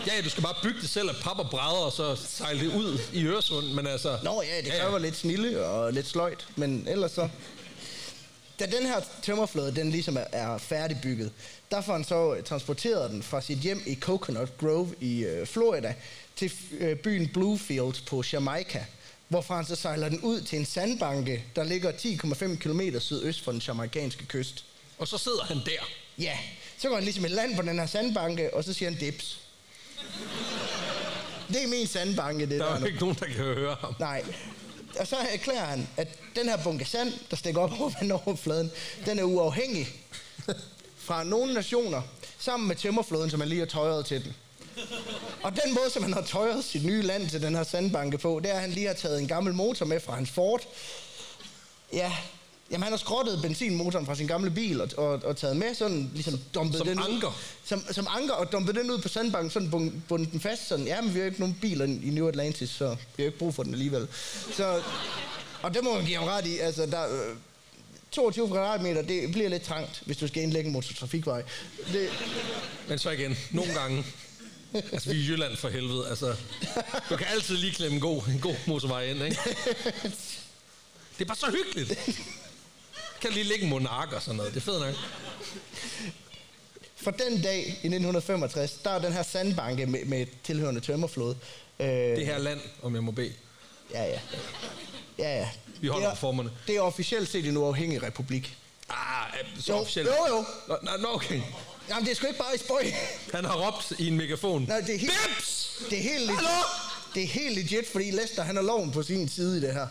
Ja, ja, du skal bare bygge det selv af pap og brædder, og så sejle det ud i Øresund, men altså... Nå ja, det kræver lidt snille og lidt sløjt, men ellers så... Da den her tømmerflåde, den ligesom er, er færdigbygget, der får han så øh, transporteret den fra sit hjem i Coconut Grove i øh, Florida til øh, byen Bluefield på Jamaica, hvorfra han så sejler den ud til en sandbanke, der ligger 10,5 km sydøst for den jamaikanske kyst. Og så sidder han der. Ja, så går han ligesom i land på den her sandbanke, og så siger han dips. Det er min sandbanke, det Der er der. jo ikke nogen, der kan høre ham. Nej. Og så erklærer han, at den her bunke sand, der stikker op [LAUGHS] over vandoverfladen, den er uafhængig fra nogle nationer, sammen med tømmerflåden, som han lige har tøjet til den. Og den måde, som han har tøjet sit nye land til den her sandbanke på, det er, at han lige har taget en gammel motor med fra hans Ford. Ja, jamen han har skrottet benzinmotoren fra sin gamle bil og, og, og taget med, sådan ligesom dumpet Som den ud. anker. Som, som anker, og dumpet den ud på sandbanken, sådan bund- bundet den fast, sådan, ja, men vi har ikke nogen biler i New Atlantis, så vi har ikke brug for den alligevel. Så, og det må man give ham ret i, altså der, øh, 22 kvadratmeter, det bliver lidt trangt, hvis du skal indlægge en motortrafikvej. Det, Men så igen, nogle gange... Altså, vi er i Jylland for helvede. Altså, du kan altid lige klemme en god, en god motorvej ind, ikke? [LAUGHS] Det er bare så hyggeligt. Kan lige ligge monark og sådan noget. Det er fedt nok. for den dag i 1965, der er den her sandbanke med, med tilhørende tømmerflåde. Øh, Det her land, om jeg må bede. Ja, ja. Ja, ja. Vi holder det er, formerne. Det er officielt set en uafhængig republik. Ah, så Jo, officielt. jo, jo. Nå, nå, nå, okay. Jamen, det er sgu ikke bare i spøj. Han har råbt i en megafon. Nej, det er helt, Dips! det er helt legit. Hallo? Det er helt legit, fordi Lester, han har loven på sin side i det her.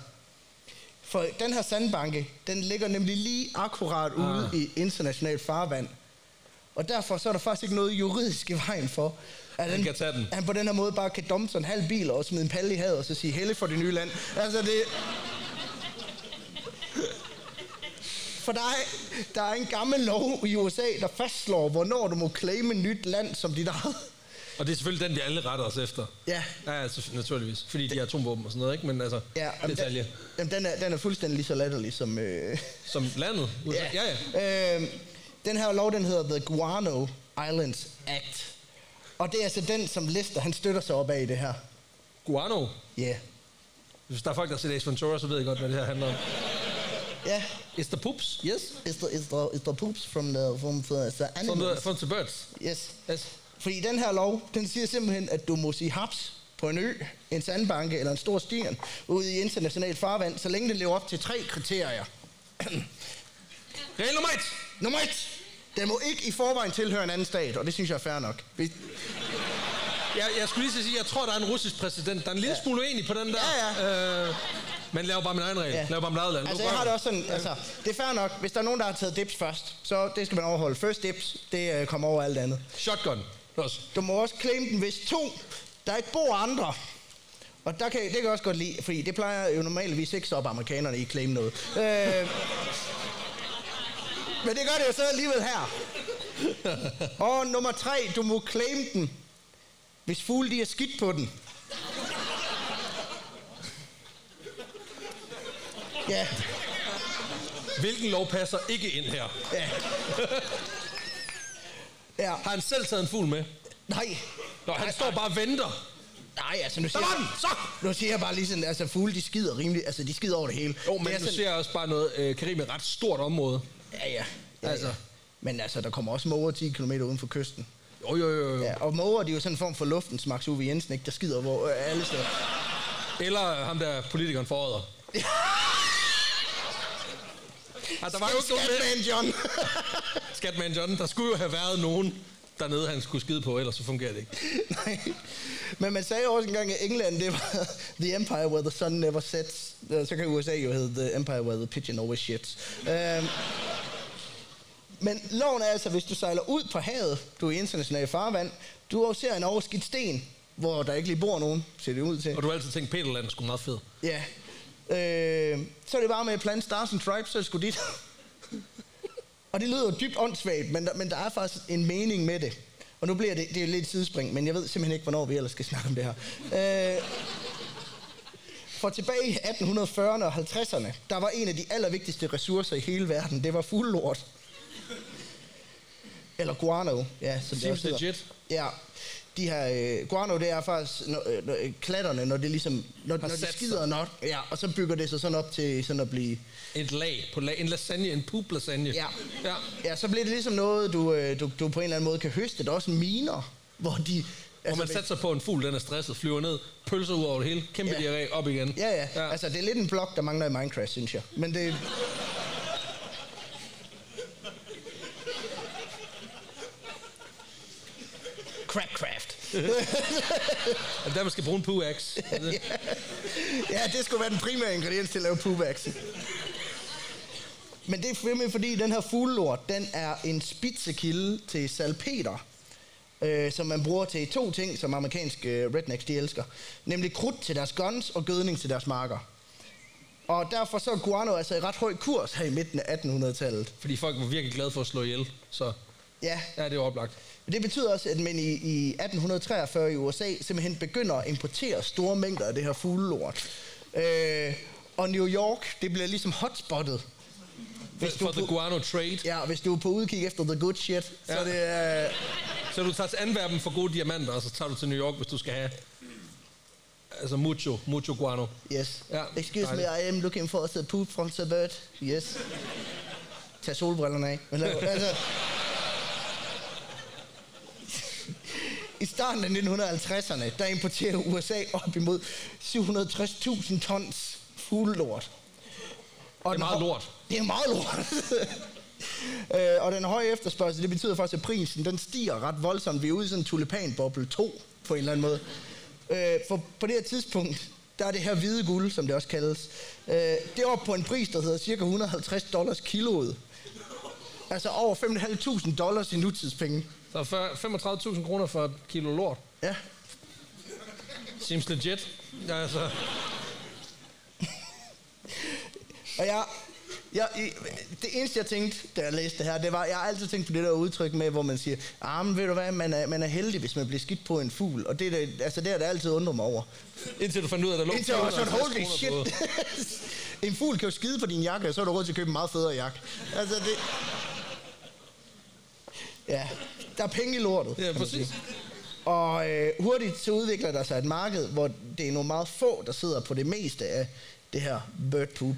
For den her sandbanke, den ligger nemlig lige akkurat ude Ah. i internationalt farvand. Og derfor så er der faktisk ikke noget juridisk i vejen for, at Han kan tage den. han på den her måde bare kan dumpe sådan en halv bil og smide en palle i havet og så sige, helle for det nye land. Altså det... For der er, der er en gammel lov i USA, der fastslår, hvornår du må claime nyt land som dit eget. Og det er selvfølgelig den, vi alle retter os efter. Ja. Ja, altså, naturligvis. Fordi de har atomvåben og sådan noget, ikke? Men altså, Ja, jamen, detalje. Den, jamen, den, er, den er fuldstændig lige så latterlig som... Øh, [LAUGHS] Som landet. USA. Ja, ja. Øh, den her lov, den hedder The Guano Islands Act. Og det er altså den, som Lester, han støtter sig op af i det her. Guano. Ja. Yeah. Hvis der er folk, der har set Ace Ventura, så ved jeg godt, hvad det her handler om. Ja. Is the poops? Yes. Is the, is the, is the poops from the, from the, the From animals? the, from the birds. Yes. Yes. Fordi den her lov, den siger simpelthen, at du må sige haps på en ø, en sandbanke eller en stor sten ude i internationalt farvand, så længe det lever op til tre kriterier. [CLEARS THROAT] Regel nummer et. Nummer et. Den må ikke i forvejen tilhøre en anden stat, og det synes jeg er fair nok. Hvis, Jeg, jeg skulle lige sige, jeg tror, der er en russisk præsident, der er en lille smule uenig på den der. Ja, Øh, men laver bare min egen regel. Ja. Laver bare mit eget land. Altså, jeg har det også sådan, altså, det er fair nok, hvis der er nogen, der har taget dips først, så det skal man overholde. First dips, det øh, kommer over alt andet. Shotgun. Du må også claim den, hvis to, der ikke bor andre. Og der kan, det kan jeg også godt lide, fordi det plejer jo normalvis ikke stoppe amerikanerne i at claim noget. Øh, men det gør det jo så alligevel her. Og nummer tre, du må claim den, hvis fugle de er skidt på den. Ja, Hvilken lov passer ikke ind her? ja. [LAUGHS] Ja, Har han selv taget en fugl med? nej. Nå, han Nej, står bare og venter. Nej, altså nu siger, den! Så! nu siger jeg bare lige sådan, altså fugle, de skider rimelig, altså de skider over det hele. Jo, men det er nu sådan, ser jeg også bare noget, øh, Karim er et ret stort område. Ja, ja. ja Altså. altså. Men altså, der kommer også måger 10 km uden for kysten. Jo, jo, jo. jo. Ja, og måger, de er jo sådan en form for luftens Max Uwe Jensen, ikke? Der skider hvor, øh, alle steder. Eller ham der politikeren forråder. [LAUGHS] Ja, der var jo. Skatman John. [LAUGHS] Skatman John, der skulle jo have været nogen dernede, han skulle skide på, ellers så fungerer det ikke. [LAUGHS] Nej. Men man sagde også engang, at England, det var the empire where the sun never sets. Så kan USA jo hedde the empire where the pigeon always shits. Um, men loven er altså, hvis du sejler ud på havet, du er i international farvand, du ser en overskidt sten, hvor der ikke lige bor nogen, ser det ud til. Og du har altid tænkt, Peterland er sgu meget fed. Ja. Øh, så er det bare med at plante Stars and Stripes, så er det sgu dit. og det lyder jo dybt åndssvagt, men der, men der er faktisk en mening med det. Og nu bliver det, det er lidt sidespring, men jeg ved simpelthen ikke, hvornår vi ellers skal snakke om det her. Øh, for tilbage i 1840'erne og 50'erne, der var en af de allervigtigste ressourcer i hele verden, det var fuglelort. Eller guano, ja. Som det Seems hedder. legit. Ja. De her øh, guano, det er faktisk når, øh, når, øh, klatterne, når det ligesom, når, når de skider sig. nok, ja, og så bygger det sig sådan op til sådan at blive, Et lag på lag. En lasagne, en poop lasagne. ja, ja. ja så bliver det ligesom noget, du, øh, du, du på en eller anden måde kan høste. Der er også miner, hvor de... Hvor man satser på, at en fugl den er stresset, flyver ned, pølser ud over det hele, kæmpe Ja. diarré, op igen. Ja, ja, ja. Altså, det er lidt en blok, der mangler i Minecraft, synes jeg. Men det... Crapcraft. Det der, man skal bruge en poo-axe? ja, det skulle være den primære ingrediens til at lave puvax. Men det er simpelthen fordi, den her fuglelort, den er en spidsekilde til salpeter, øh, som man bruger til to ting, som amerikanske øh, rednecks de elsker. Nemlig krudt til deres guns og gødning til deres marker. Og derfor så er guano altså i ret høj kurs her i midten af 1800-tallet. Fordi folk var virkelig glade for at slå ihjel. Så Ja, ja, det er oplagt. men det betyder også, at man i, i 1843 i USA simpelthen begynder at importere store mængder af det her fuglelort. Øh, og New York, det bliver ligesom hotspottet. Hvis du, For the guano trade. ja, hvis du er på udkig efter the good shit, så Ja. det er... Så du tager til Antwerpen for gode diamanter, og så tager du til New York, hvis du skal have altså mucho, mucho guano. Yes. Ja, Excuse me, dejligt. I am looking for the poop from the bird. Yes. Tag solbrillerne af. Men, [LAUGHS] altså, I starten af 1950'erne, der importerer USA op imod 760.000 tons fuglelort. Og Det er meget lort. Det er meget lort. [LAUGHS] øh, og den høje efterspørgsel, det betyder faktisk, at prisen den stiger ret voldsomt. Vi er ude i sådan en tulipanboble 2 på en eller anden måde. Øh, for på det her tidspunkt, der er det her hvide guld, som det også kaldes. Øh, det er oppe på en pris, der hedder cirka 150 dollars kiloet. Altså over 5.500 dollars i nutidspenge. Så før- 35.000 kroner for et kilo lort. Ja. Seems legit. Ja, altså, Og jeg, jeg, det eneste, jeg tænkte, da jeg læste det her, det var, jeg har altid tænkt på det der udtryk med, hvor man siger, ah, men ved du hvad, man er, man er heldig, hvis man bliver skidt på en fugl. Og det, er det, altså, det har da altid undret mig over. indtil du fandt ud af, at der lå Indtil jeg var sådan, 450 holy shit. [LAUGHS] en fugl kan jo skide på din jakke, og så har du råd til at købe en meget federe jakke. Altså, det... Ja, der er penge i lortet. Ja, præcis. Og øh, hurtigt så udvikler der sig et marked, hvor det er nogle meget få, der sidder på det meste af det her bird poop.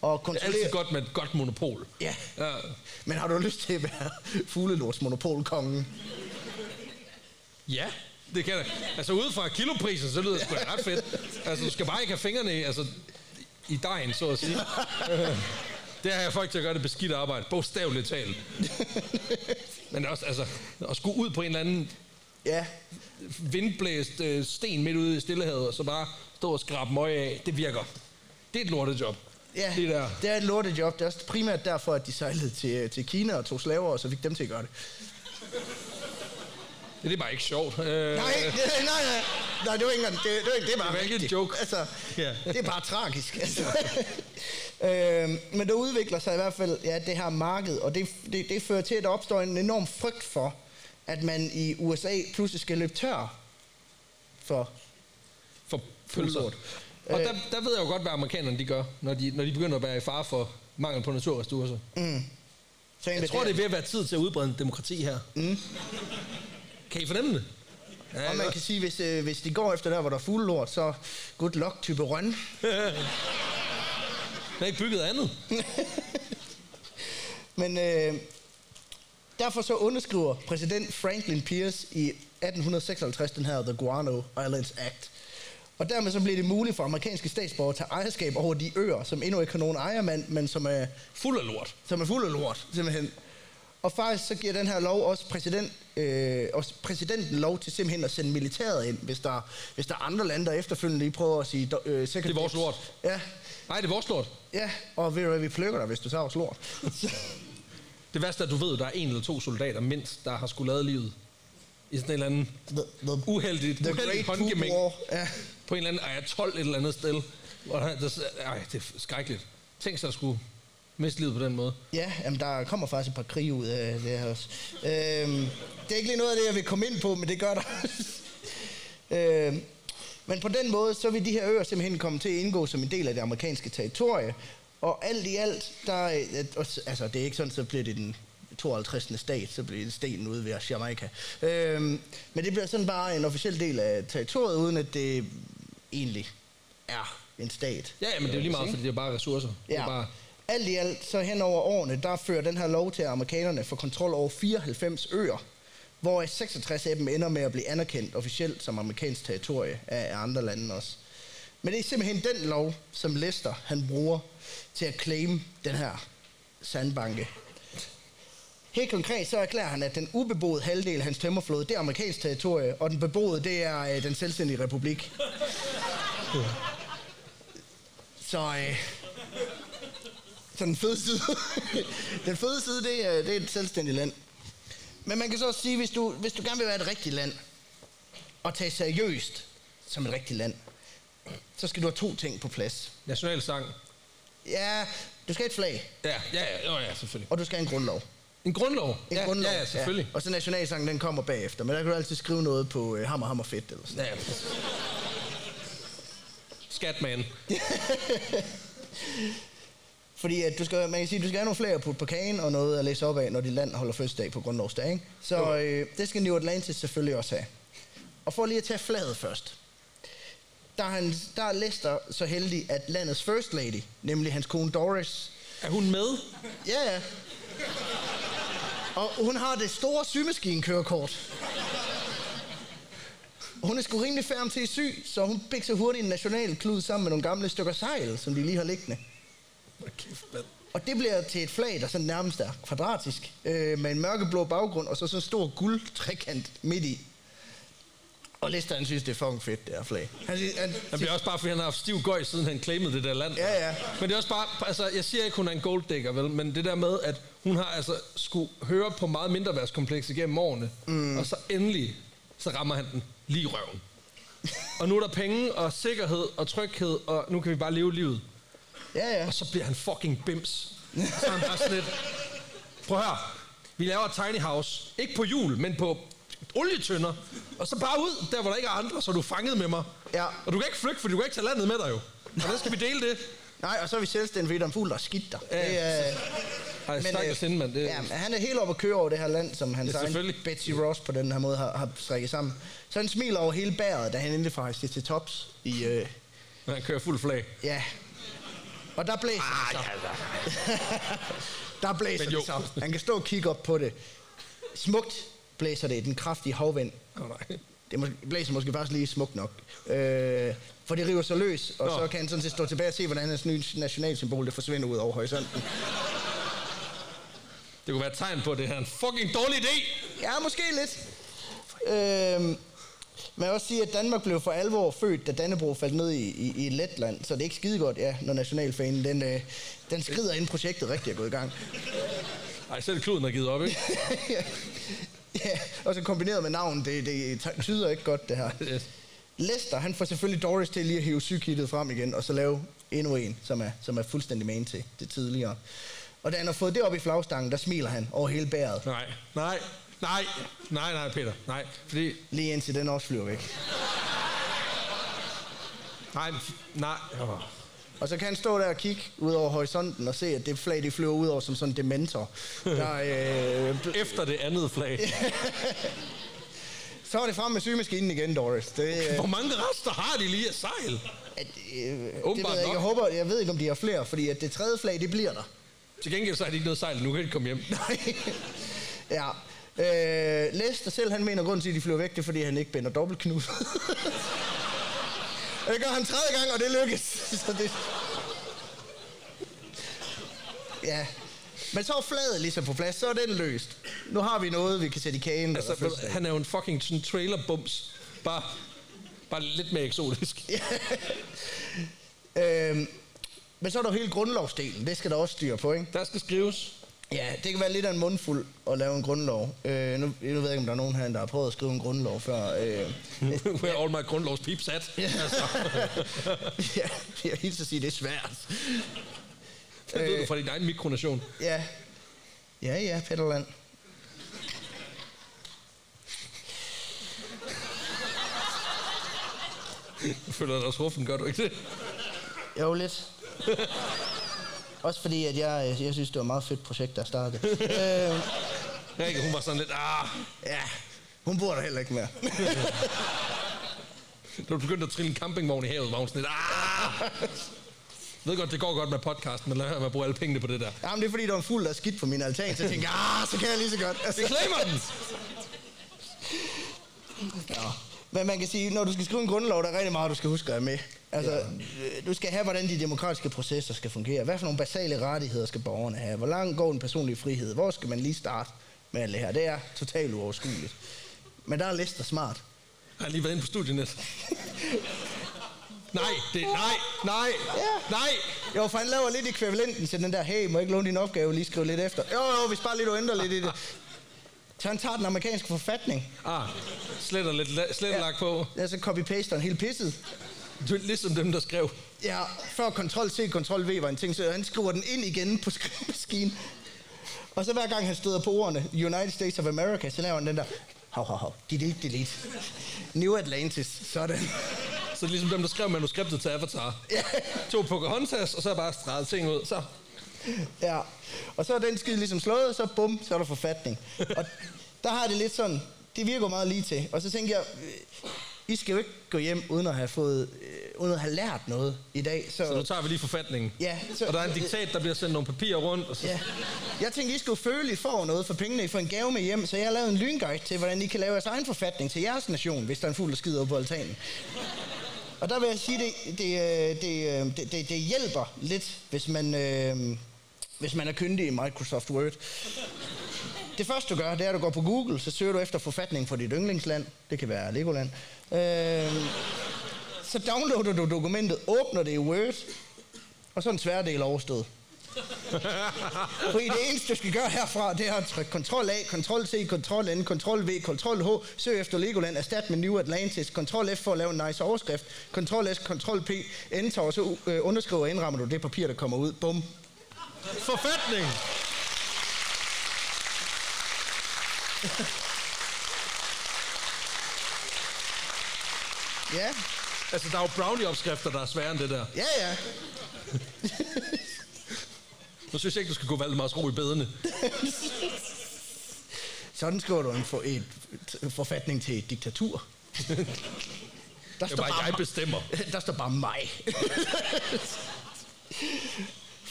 Og Det er kontrollerer... altid godt med et godt monopol. Ja. ja. Men har du lyst til at være fuglelortsmonopolkongen? Ja, det kan det. Altså ude fra kiloprisen, så lyder det sgu da ret fedt. Altså du skal bare ikke have fingrene i, altså, i dejen, så at sige. [LAUGHS] Øh, det har jeg folk til at gøre det beskidte arbejde, bogstaveligt talt. [LAUGHS] Men også, altså, at skulle ud på en eller anden Ja, vindblæst øh, sten midt ude i Stillehavet, og så bare stå og skrabe møg af, det virker. Det er et lortejob. ja Det der. det er et lortejob. Det er også primært derfor, at de sejlede til, til Kina og tog slaver, og så fik dem til at gøre det. Det er bare ikke sjovt. Øh, Nej, [LAUGHS] nej, nej. Nej, det var ikke det, det, var, ikke- det er bare Det var ikke en joke. Altså, Ja. det er bare tragisk. Altså. [LAUGHS] øhm, men der udvikler sig i hvert fald ja, det her marked, og det, det, det fører til, at der opstår en enorm frygt for, at man i USA pludselig skal løbe tør for for pølser. Og Øh. der, der ved jeg jo godt, hvad amerikanerne de gør, når de, når de begynder at være i fare for mangel på naturressourcer. Så Jeg tror, det er ved at være tid til at udbrede en demokrati her. Mm. Kan I fornemme det? Ja, Og man kan sige, hvis, øh, hvis de går efter der, hvor der er fuglelort, så good luck type røn. [LAUGHS] Er ikke bygget andet. [LAUGHS] Men øh, derfor så underskriver præsident Franklin Pierce i 1856 den her The Guano Islands Act. Og dermed så bliver det muligt for amerikanske statsborgere at tage ejerskab over de øer, som endnu ikke har nogen ejermand, men som er, Fuld af lort. som er fuld af lort, simpelthen. Og faktisk så giver den her lov også, præsident, øh, også præsidenten lov til simpelthen at sende militæret ind, hvis der, hvis der er andre lande, der efterfølgende lige prøver at sige... Øh, Det er vores lort. Ja, Nej, det er vores lort. ja, og ved du hvad, vi plukker dig, hvis du tager vores lort. Det værste er, at du ved, at der er en eller to soldater mindst, der har skulle lade livet i sådan en eller anden the, the, uheldigt, the uheldigt håndgemæng. Ja. på en eller anden ej, 12 et eller andet sted. Hvor der, der, ej, det er skrækkeligt. Tænk sig at skulle miste livet på den måde. Ja, jamen, der kommer faktisk et par krige ud af det her også. Øhm, det er ikke lige noget af det, jeg vil komme ind på, men det gør der. [LAUGHS] øhm, men på den måde, så vil de her øer simpelthen komme til at indgå som en del af det amerikanske territorie. Og alt i alt, der, er- altså det er ikke sådan, så bliver det den 52. stat, så bliver det stenen ude ved Jamaica. Øhm, men det bliver sådan bare en officiel del af territoriet, uden at det egentlig er en stat. Ja, ja, men det er jo lige meget, fordi det er bare ressourcer. Det er Ja. bare, Alt i alt, så hen over årene, der fører den her lov til, at amerikanerne får kontrol over 94 øer, hvor 66 af dem ender med at blive anerkendt officielt som amerikansk territorie af andre lande også. Men det er simpelthen den lov, som Lester han bruger til at claim den her sandbanke. Helt konkret så erklærer han, at den ubeboede halvdel af hans tømmerflåde, det er amerikansk territorie, og den beboede, det er øh, den selvstændige republik. Så, øh, så den fede side, [LAUGHS] den fede side det, er, det er et selvstændigt land. Men man kan så også sige, hvis du, hvis du gerne vil være et rigtigt land, og tage seriøst som et rigtigt land, så skal du have to ting på plads. nationalsang. Ja, du skal have et flag, Ja, ja, ja, ja, selvfølgelig. og du skal have en grundlov. En grundlov. En ja, grundlov. Ja, ja, selvfølgelig. Og så nationalsangen, den kommer bagefter. Men der kan du altid skrive noget på øh, hammer, hammer, fedt eller sådan Ja, ja. Skatman. [LAUGHS] Fordi at du skal, man kan sige, du skal have nogle flag på, på kagen og noget at læse op af, når dit land holder fødselsdag på grundlovsdag. Ikke? Så øh, det skal New Atlantis selvfølgelig også have. Og for lige at tage flaget først. Der er, han, der er Lester så heldig, at landets first lady, nemlig hans kone Doris, Er hun med? ja ja, og hun har det store symaskinkørekort. Hun er sgu rimelig færm til at sy, så hun bikser hurtigt en national klud sammen med nogle gamle stykker sejl, som de lige har liggende. Og det bliver til et flag, der sådan nærmest er kvadratisk, øh, med en mørkeblå baggrund, og så sådan en stor guldtrekant midt i. Og Lester, han synes, det er fucking fedt, det her flag. Han, siger- han, Det bliver også bare, fordi han har haft stiv gøj, siden han claimede det der land. Ja, ja. Men det er også bare, altså, jeg siger ikke, hun er en golddigger, vel, men det der med, at hun har altså skulle høre på meget mindre værtskompleks igennem årene, mm. og så endelig, så rammer han den lige i røven. og nu er der penge og sikkerhed og tryghed, og nu kan vi bare leve livet. Ja, ja. Og så bliver han fucking bims. Så er han bare sådan lidt, prøv at høre, vi laver et tiny house, ikke på jul, men på olietønder, og så bare ud, der hvor der ikke er andre, så er du fanget med mig. Ja. Og du kan ikke flygte, for du kan ikke tage landet med dig jo. Hvordan skal vi dele det? Nej, og så er vi selvstændige, fordi der er en fugl, der er skidt der. Ja, det er, Ej, hende, mand. Det, ja, men han er helt oppe at køre over det her land, som hans Ja, egen. Betsy Ross på den her måde har, har strikket sammen. Så han smiler over hele bæret, da han endelig hejst det til tops i... Øh, han kører fuld flag. ja. Og der blæser det så. [LAUGHS] der blæser Men jo. det så. Han kan stå og kigge op på det. Smukt blæser det i den kraftige havvind. Åh, nej. Det mås- blæser måske faktisk lige smukt nok. Øh, for det river sig løs, og Nå. så kan han sådan set stå tilbage og se, hvordan hans nye nationalsymbol det forsvinder ud over horisonten. Det kunne være et tegn på, at det her er en fucking dårlig idé. Ja, måske lidt. Øh, man kan også sige, at Danmark blev for alvor født, da Dannebro faldt ned i, i, i Letland, så det er ikke skide godt, ja, når nationalfanen den, øh, den skrider, inden projektet rigtig er gået i gang. Ej, selv kluden har givet op, ikke? ja. [LAUGHS] ja, og så kombineret med navn, det, det tyder ikke godt, det her. Yes. Lester, han får selvfølgelig Doris til lige at hive sygkittet frem igen, og så lave endnu en, som er, som er fuldstændig main til det tidligere. Og da han har fået det op i flagstangen, der smiler han over hele bæret, Nej, nej, nej, nej, nej, Peter. Nej, fordi... lige indtil den også flyver væk. Nej, nej. Oh. Og så kan han stå der og kigge ud over horisonten og se, at det flag, det flyver ud over som sådan en dementor. Der, øh, [LAUGHS] Efter det andet flag. [LAUGHS] så er det frem med sygemaskinen igen, Doris. Det, øh, Hvor mange rester har de lige af sejl? at, øh, det ved jeg, ikke. jeg, håber, jeg ved ikke, om de har flere, fordi at det tredje flag, det bliver der. Til gengæld så har de ikke noget sejl, nu kan de komme hjem. Nej. [LAUGHS] Ja. Øh, Lester selv, han mener, grund til, at de flyver væk, det er, fordi han ikke binder dobbeltknud. [LAUGHS] det gør han tredje gang, og det lykkes. [LAUGHS] Så det... Ja. Men så er fladet ligesom på plads, så er den løst. Nu har vi noget, vi kan sætte i kagen. Altså, du, han er jo en fucking sådan trailerbums. Bare, bare lidt mere eksotisk. [LAUGHS] øhm, men så er der jo hele grundlovsdelen. Det skal der også styre på, ikke? Der skal skrives. Ja, det kan være lidt af en mundfuld at lave en grundlov. Øh, nu, nu ved jeg ikke, om der er nogen her, der har prøvet at skrive en grundlov før. Øh, [LAUGHS] Where all my grundlovs peeps at. Altså, [LAUGHS] ja, jeg hilser at sige, det er svært. det ved du fra din egen mikronation. Ja, ja, ja, Petterland. Du føler dig også ruffen, gør du ikke det? Jo, lidt. [LAUGHS] Også fordi, at jeg, jeg synes, det var et meget fedt projekt, der startede. [LAUGHS] øh, Rikke, hun var sådan lidt, ah, ja, hun bor der heller ikke mere. [LAUGHS] du begyndte at trille en campingvogn i havet, var hun sådan lidt, ah. Jeg ved godt, det går godt med podcasten, men lad være med at bruge alle pengene på det der. Jamen, det er fordi, der var fuld af skidt på min altan, så jeg tænkte, ah, så kan jeg lige så godt. Altså, Vi claimer den! [LAUGHS] Ja. Men man kan sige, når du skal skrive en grundlov, der er rigtig meget, du skal huske at have med. Altså, ja. du skal have, hvordan de demokratiske processer skal fungere. Hvad for nogle basale rettigheder skal borgerne have? Hvor langt går den personlige frihed? Hvor skal man lige starte med alt det her? Det er totalt uoverskueligt. Men der er Lester smart. Jeg har lige været inde på studienet. nej, det, nej, nej, Ja. nej. Jo, for han laver lidt ekvivalenten til den der, hey, må jeg ikke låne din opgave, lige skrive lidt efter. Jo, jo, hvis bare lige du ændrer lidt i det. Så han tager den amerikanske forfatning. Ah, sletter lidt la- slettelak på. Ja, så copy-paster helt pisset. Du er ligesom dem, der skrev. Ja, før Ctrl-C, Ctrl-V var en ting, så han skriver den ind igen på skrivemaskinen. Og så hver gang han støder på ordene United States of America, så laver han den der, hav, hav, hav, delete, delete. New Atlantis, sådan. Så ligesom dem, der skrev manuskriptet til Avatar. Ja. To Pocahontas, og så bare streget ting ud. Så [LAUGHS] Ja, og så er den skid ligesom slået, og så bum, så er der forfatning. Og der har det lidt sådan, det virker meget lige til. Og så tænker jeg, øh, I skal jo ikke gå hjem uden at have fået, øh, uden at have lært noget i dag. Så, Så nu tager vi lige forfatningen. Ja, så- og der er en diktat, der bliver sendt nogle papirer rundt. Og så, Ja. Jeg tænkte, I skulle føle, I får noget for pengene. I får en gave med hjem, så jeg har lavet en lynguide til, hvordan I kan lave jeres egen forfatning til jeres nation, hvis der er en fugl, der skider op på altanen. Og der vil jeg sige, det, det, øh, det, øh, det, det, det hjælper lidt, hvis man, øh, hvis man er kyndig i Microsoft Word. Det første du gør, det er, at du går på Google, så søger du efter forfatning for dit yndlingsland. Det kan være Legoland. Øh, så downloader du dokumentet, åbner det i Word, og så er en tværdel overstået. Fordi det eneste, du skal gøre herfra, det er at trykke Ctrl A, Ctrl C, Ctrl N, Ctrl V, Ctrl H, søg efter Legoland, erstat med New Atlantis, Ctrl F for at lave en nice overskrift, Ctrl S, Ctrl P, Enter, og så øh, underskriver og indrammer du det papir, der kommer ud. Bum. Forfatning! Ja, Altså, der er jo brownie-opskrifter, der er sværere end det der. ja, ja. Nu synes jeg ikke, du skal gå Valdemars ro i bedene. Sådan skriver du en, for, et, et forfatning til et diktatur. Der er bare, jeg bestemmer. Der står bare mig. [LAUGHS]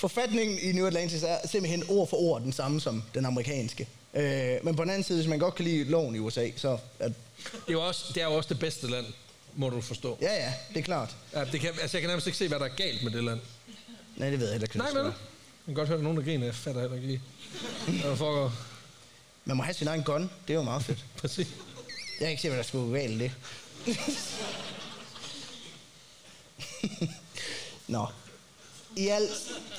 Forfatningen i New Atlantis er simpelthen ord for ord den samme som den amerikanske. Øh, men på den anden side, hvis man godt kan lide loven i USA, så er, Det er jo også det, er jo også det bedste land, må du forstå. ja, ja, det er klart. Ja, det kan, altså, jeg kan nærmest ikke se, hvad der er galt med det land. Nej, det ved jeg heller ikke. Nej, men Jeg kan godt høre, at nogen der griner. Jeg fatter heller ikke lige. Hvad der foregår. være. Man må have sin egen gun. Det er jo meget fedt. Præcis. Jeg kan ikke se, hvad der skulle gå galt det. [LAUGHS] Nå. I alt,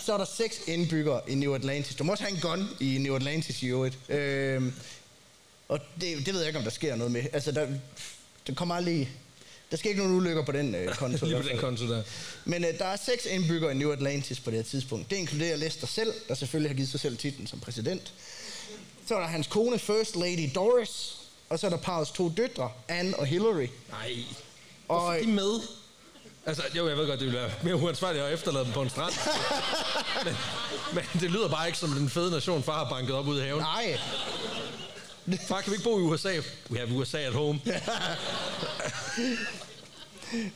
så er der seks indbyggere i New Atlantis. Du må også have en gun i New Atlantis i øvrigt. Øhm, og det, det ved jeg ikke, om der sker noget med. Altså, der, der kommer aldrig... Der sker ikke nogen ulykker på den øh, [LAUGHS] konto. Lige på den konto der. Men øh, der er seks indbyggere i New Atlantis på det her tidspunkt. Det inkluderer Lester selv, der selvfølgelig har givet sig selv titlen som præsident. Så er der hans kone, First Lady Doris. Og så er der parrets to døtre, Anne og Hillary. Nej. Og, Hvorfor er de med? Altså, jo, jeg ved godt, det ville være mere uansvarligt at efterlade dem på en strand. [LAUGHS] men, men det lyder bare ikke som den fede nation, far har banket op ud i haven. nej, Far, kan vi ikke bo i USA? We have USA at home.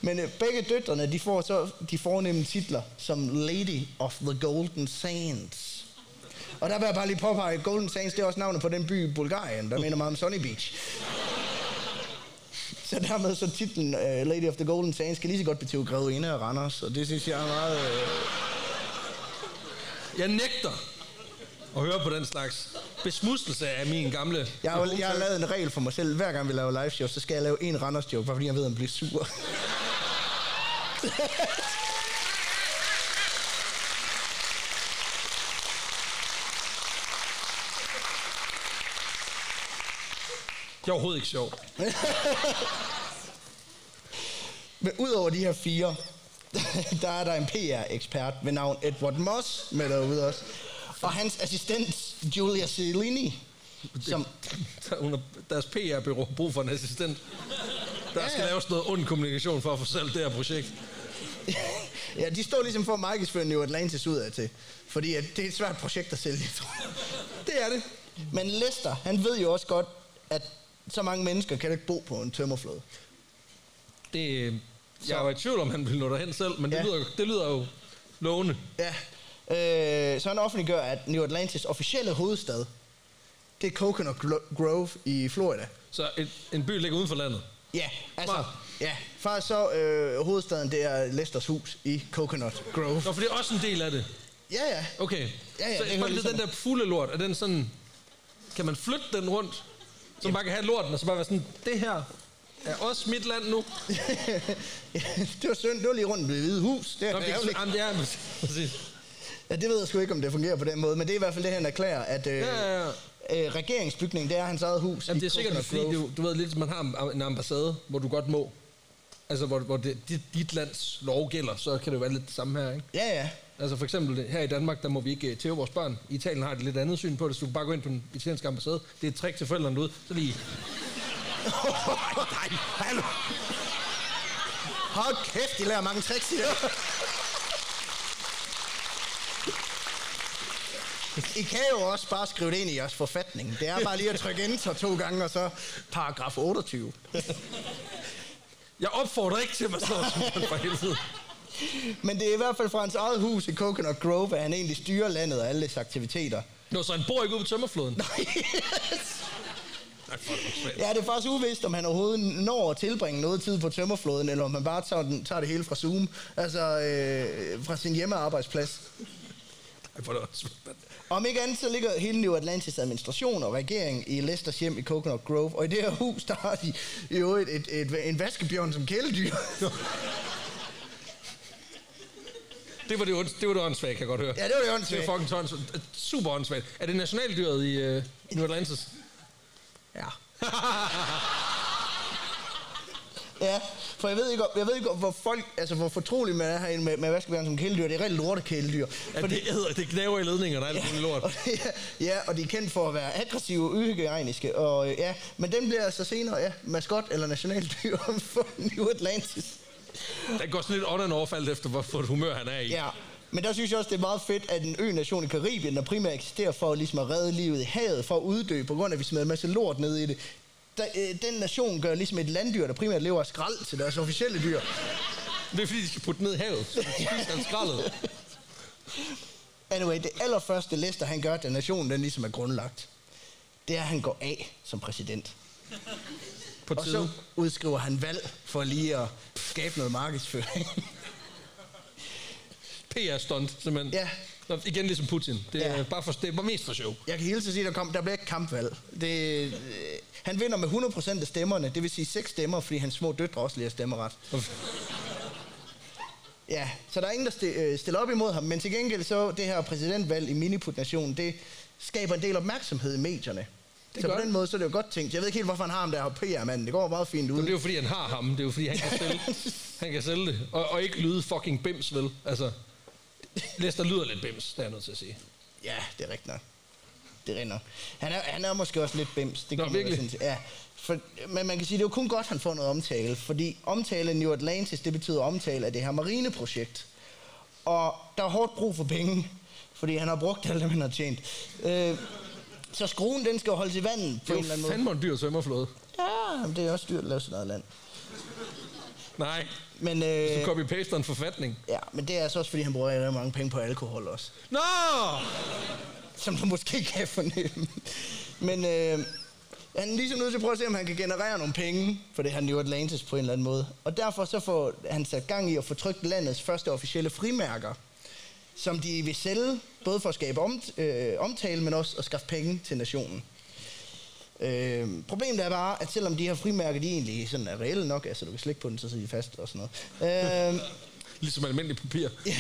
men øh, begge døtrene, de får så de fornemme titler som Lady of the Golden Sands. Og der vil jeg bare lige påpege, at Golden Sands, det er også navnet på den by i Bulgarien, der minder meget om Sunny Beach. [LAUGHS] Så dermed så titlen uh, Lady of the Golden Sands kan lige så godt betyde grevinde af Randers, og det synes jeg er meget... Uh... [LAUGHS] Jeg nægter at høre på den slags besmudselse af min gamle... Jeg har, jeg har lavet en regel for mig selv. Hver gang vi laver live show, så skal jeg lave en Randers joke, bare fordi jeg ved, at han bliver sur. [LAUGHS] Det er overhovedet ikke sjovt. [LAUGHS] Men udover de her fire, [LAUGHS] der er der en PR-ekspert ved navn Edward Moss med derude også. Og hans assistent, Julia Cellini, som... Der, [LAUGHS] hun deres PR-bureau har brug for en assistent. Der Ja, skal ja. laves noget ond kommunikation for at få salgt det her projekt. ja, de står ligesom for at markedsføre New Atlantis ud af til. Fordi at det er et svært projekt at sælge, tror jeg. Det er det. Men Lester, han ved jo også godt, at så mange mennesker kan ikke bo på en tømmerflåde. det øh, jeg var i tvivl om, han ville nå derhen selv, men det, Ja. lyder, det lyder jo lovende. Ja. Øh, så han offentliggør, at New Atlantis officielle hovedstad, det er Coconut Grove i Florida. Så en, en by ligger uden for landet. Ja, altså, Smart. ja, faktisk så øh, hovedstaden, det er Lesters hus i Coconut Grove. Nå, for det er også en del af det. Ja, ja. Okay. Ja, ja, så det det ligesom- den der fuglelort, er den sådan... Kan man flytte den rundt? Så man bare kan have lorten, og så bare være sådan, det her er også mit land nu. [LAUGHS] det var synd, det var lige rundt om det hvide hus. Det er Nå, det, er, ærgerligt. jamen, det er [LAUGHS] præcis. Ja, det ved jeg sgu ikke, om det fungerer på den måde, men det er i hvert fald det, han erklærer, at øh, Ja, ja, Øh, regeringsbygningen, det er hans eget hus Jamen, det er sikkert, fordi du, du ved lidt, man har en ambassade, hvor du godt må. Altså, hvor, hvor det, dit, dit lands lov gælder, så kan det jo være lidt det samme her, ikke? Ja, ja. Altså for eksempel her i Danmark, der må vi ikke uh, tæve vores børn. I Italien har de lidt andet syn på det, så du kan bare gå ind på den italienske ambassade. Det er et trick til forældrene ud. Så lige... [LAUGHS] Nej, hallo. Hold kæft, de lærer mange tricks i det. I kan jo også bare skrive det ind i jeres forfatning. Det er bare lige at trykke enter to gange, og så paragraf 28. Jeg opfordrer ikke til, slår sådan for helvede. Men det er i hvert fald fra hans eget hus i Coconut Grove, at han egentlig styrer landet og alle dets aktiviteter. Nå, så han bor ikke ude på tømmerfloden. [LAUGHS] Nej, svært. Ja, det er faktisk uvist, om han overhovedet når at tilbringe noget tid på tømmerflåden, eller om han bare tager, den, tager det hele fra Zoom, altså øh, fra sin hjemmearbejdsplads. Om ikke andet, så ligger hele New Atlantis administration og regering i Lesters hjem i Coconut Grove, og i det her hus, der har de jo et, et, et, en vaskebjørn som kæledyr. [LAUGHS] Det var det, det var det åndssvagt, kan jeg godt høre. Ja, det var det Det åndssvagt. var fucking tons, super åndssvagt. Er det nationaldyret i uh, New Atlantis? Ja. [LAUGHS] Ja, for jeg ved ikke, jeg ved ikke hvor folk, altså hvor fortrolig man er herinde med, med vaskebjørn som kæledyr. Det er rigtig lorte kæledyr. Ja, det æder, det knæver i ledninger, der er alt muligt lort. [LAUGHS] Og, ja, ja, og de er kendt for at være aggressive og uhygiejniske. Og, øh, ja, men den bliver altså senere ja, maskot eller nationaldyr [LAUGHS] for New Atlantis. Den går sådan lidt on and off, alt efter, hvor for et humør han er i. Ja, men der synes jeg også, det er meget fedt, at en ø-nation i Karibien, der primært eksisterer for ligesom at redde livet i havet, for at uddø, på grund af, at vi smider en masse lort ned i det. Der, øh, den nation gør ligesom et landdyr, der primært lever af skrald til deres officielle dyr. Det er fordi, de skal putte ned i havet. Så de spiser skraldet. [LAUGHS] Anyway, det allerførste Lester, han gør, da nationen den ligesom er grundlagt, det er, at han går af som præsident. På Og så udskriver han valg for lige at skabe noget markedsføring. [LAUGHS] PR-stunt, simpelthen. Ja. Nå, igen ligesom Putin. Det er Ja. bare for, det var mest for show. Jeg kan hilse at sige, der, kom, der bliver ikke kampvalg. Det, øh, han vinder med 100% af stemmerne, det vil sige 6 stemmer, fordi hans små døtre også lige har stemmeret. Ja, så der er ingen, der sti- øh, stiller op imod ham, men til gengæld så det her præsidentvalg i Miniput-nationen, det skaber en del opmærksomhed i medierne. Det så gør på den måde, så er det jo godt tænkt. Jeg ved ikke helt, hvorfor han har ham der her PR-manden. Det går meget fint ud. Det er jo fordi, han har ham. Det er jo fordi, han kan sælge, [LAUGHS] han kan sælge det. Og, og ikke lyde fucking bims, vel? Altså, Lester lyder lidt bims, det er jeg nødt til at sige. Ja, det er rigtigt nok. Det er rigtigt nok. Han er, han er måske også lidt bims. Det Nå, kan man virkelig? godt synes. Ja. For, men man kan sige, det er jo kun godt, han får noget omtale. Fordi omtale af New Atlantis, det betyder omtale af det her marineprojekt. Og der er hårdt brug for penge. Fordi han har brugt alt det, han har tjent. Øh, så skruen, den skal jo holdes i vandet på Det en eller er anden jo måde. fandme en dyr svømmerflåde. Ja, men det er også dyrt at lave sådan noget land. Nej, Men, du øh, copy-paster en forfatning. ja, men det er altså også, fordi han bruger rigtig mange penge på alkohol også. Nå! som du måske kan fornemme. Men øh, han er ligesom nødt til at prøve at se, om han kan generere nogle penge for det her New Atlantis på en eller anden måde. Og derfor så får han sat gang i at få trykt landets første officielle frimærker, som de vil sælge, både for at skabe om, øh, omtale, men også at skaffe penge til nationen. Øh, problemet er bare, at selvom de her frimærker, de egentlig sådan er reelle nok, altså du kan slikke på den, så sidder de fast og sådan noget. Øh, [LAUGHS] Ligesom almindelig papir. [LAUGHS]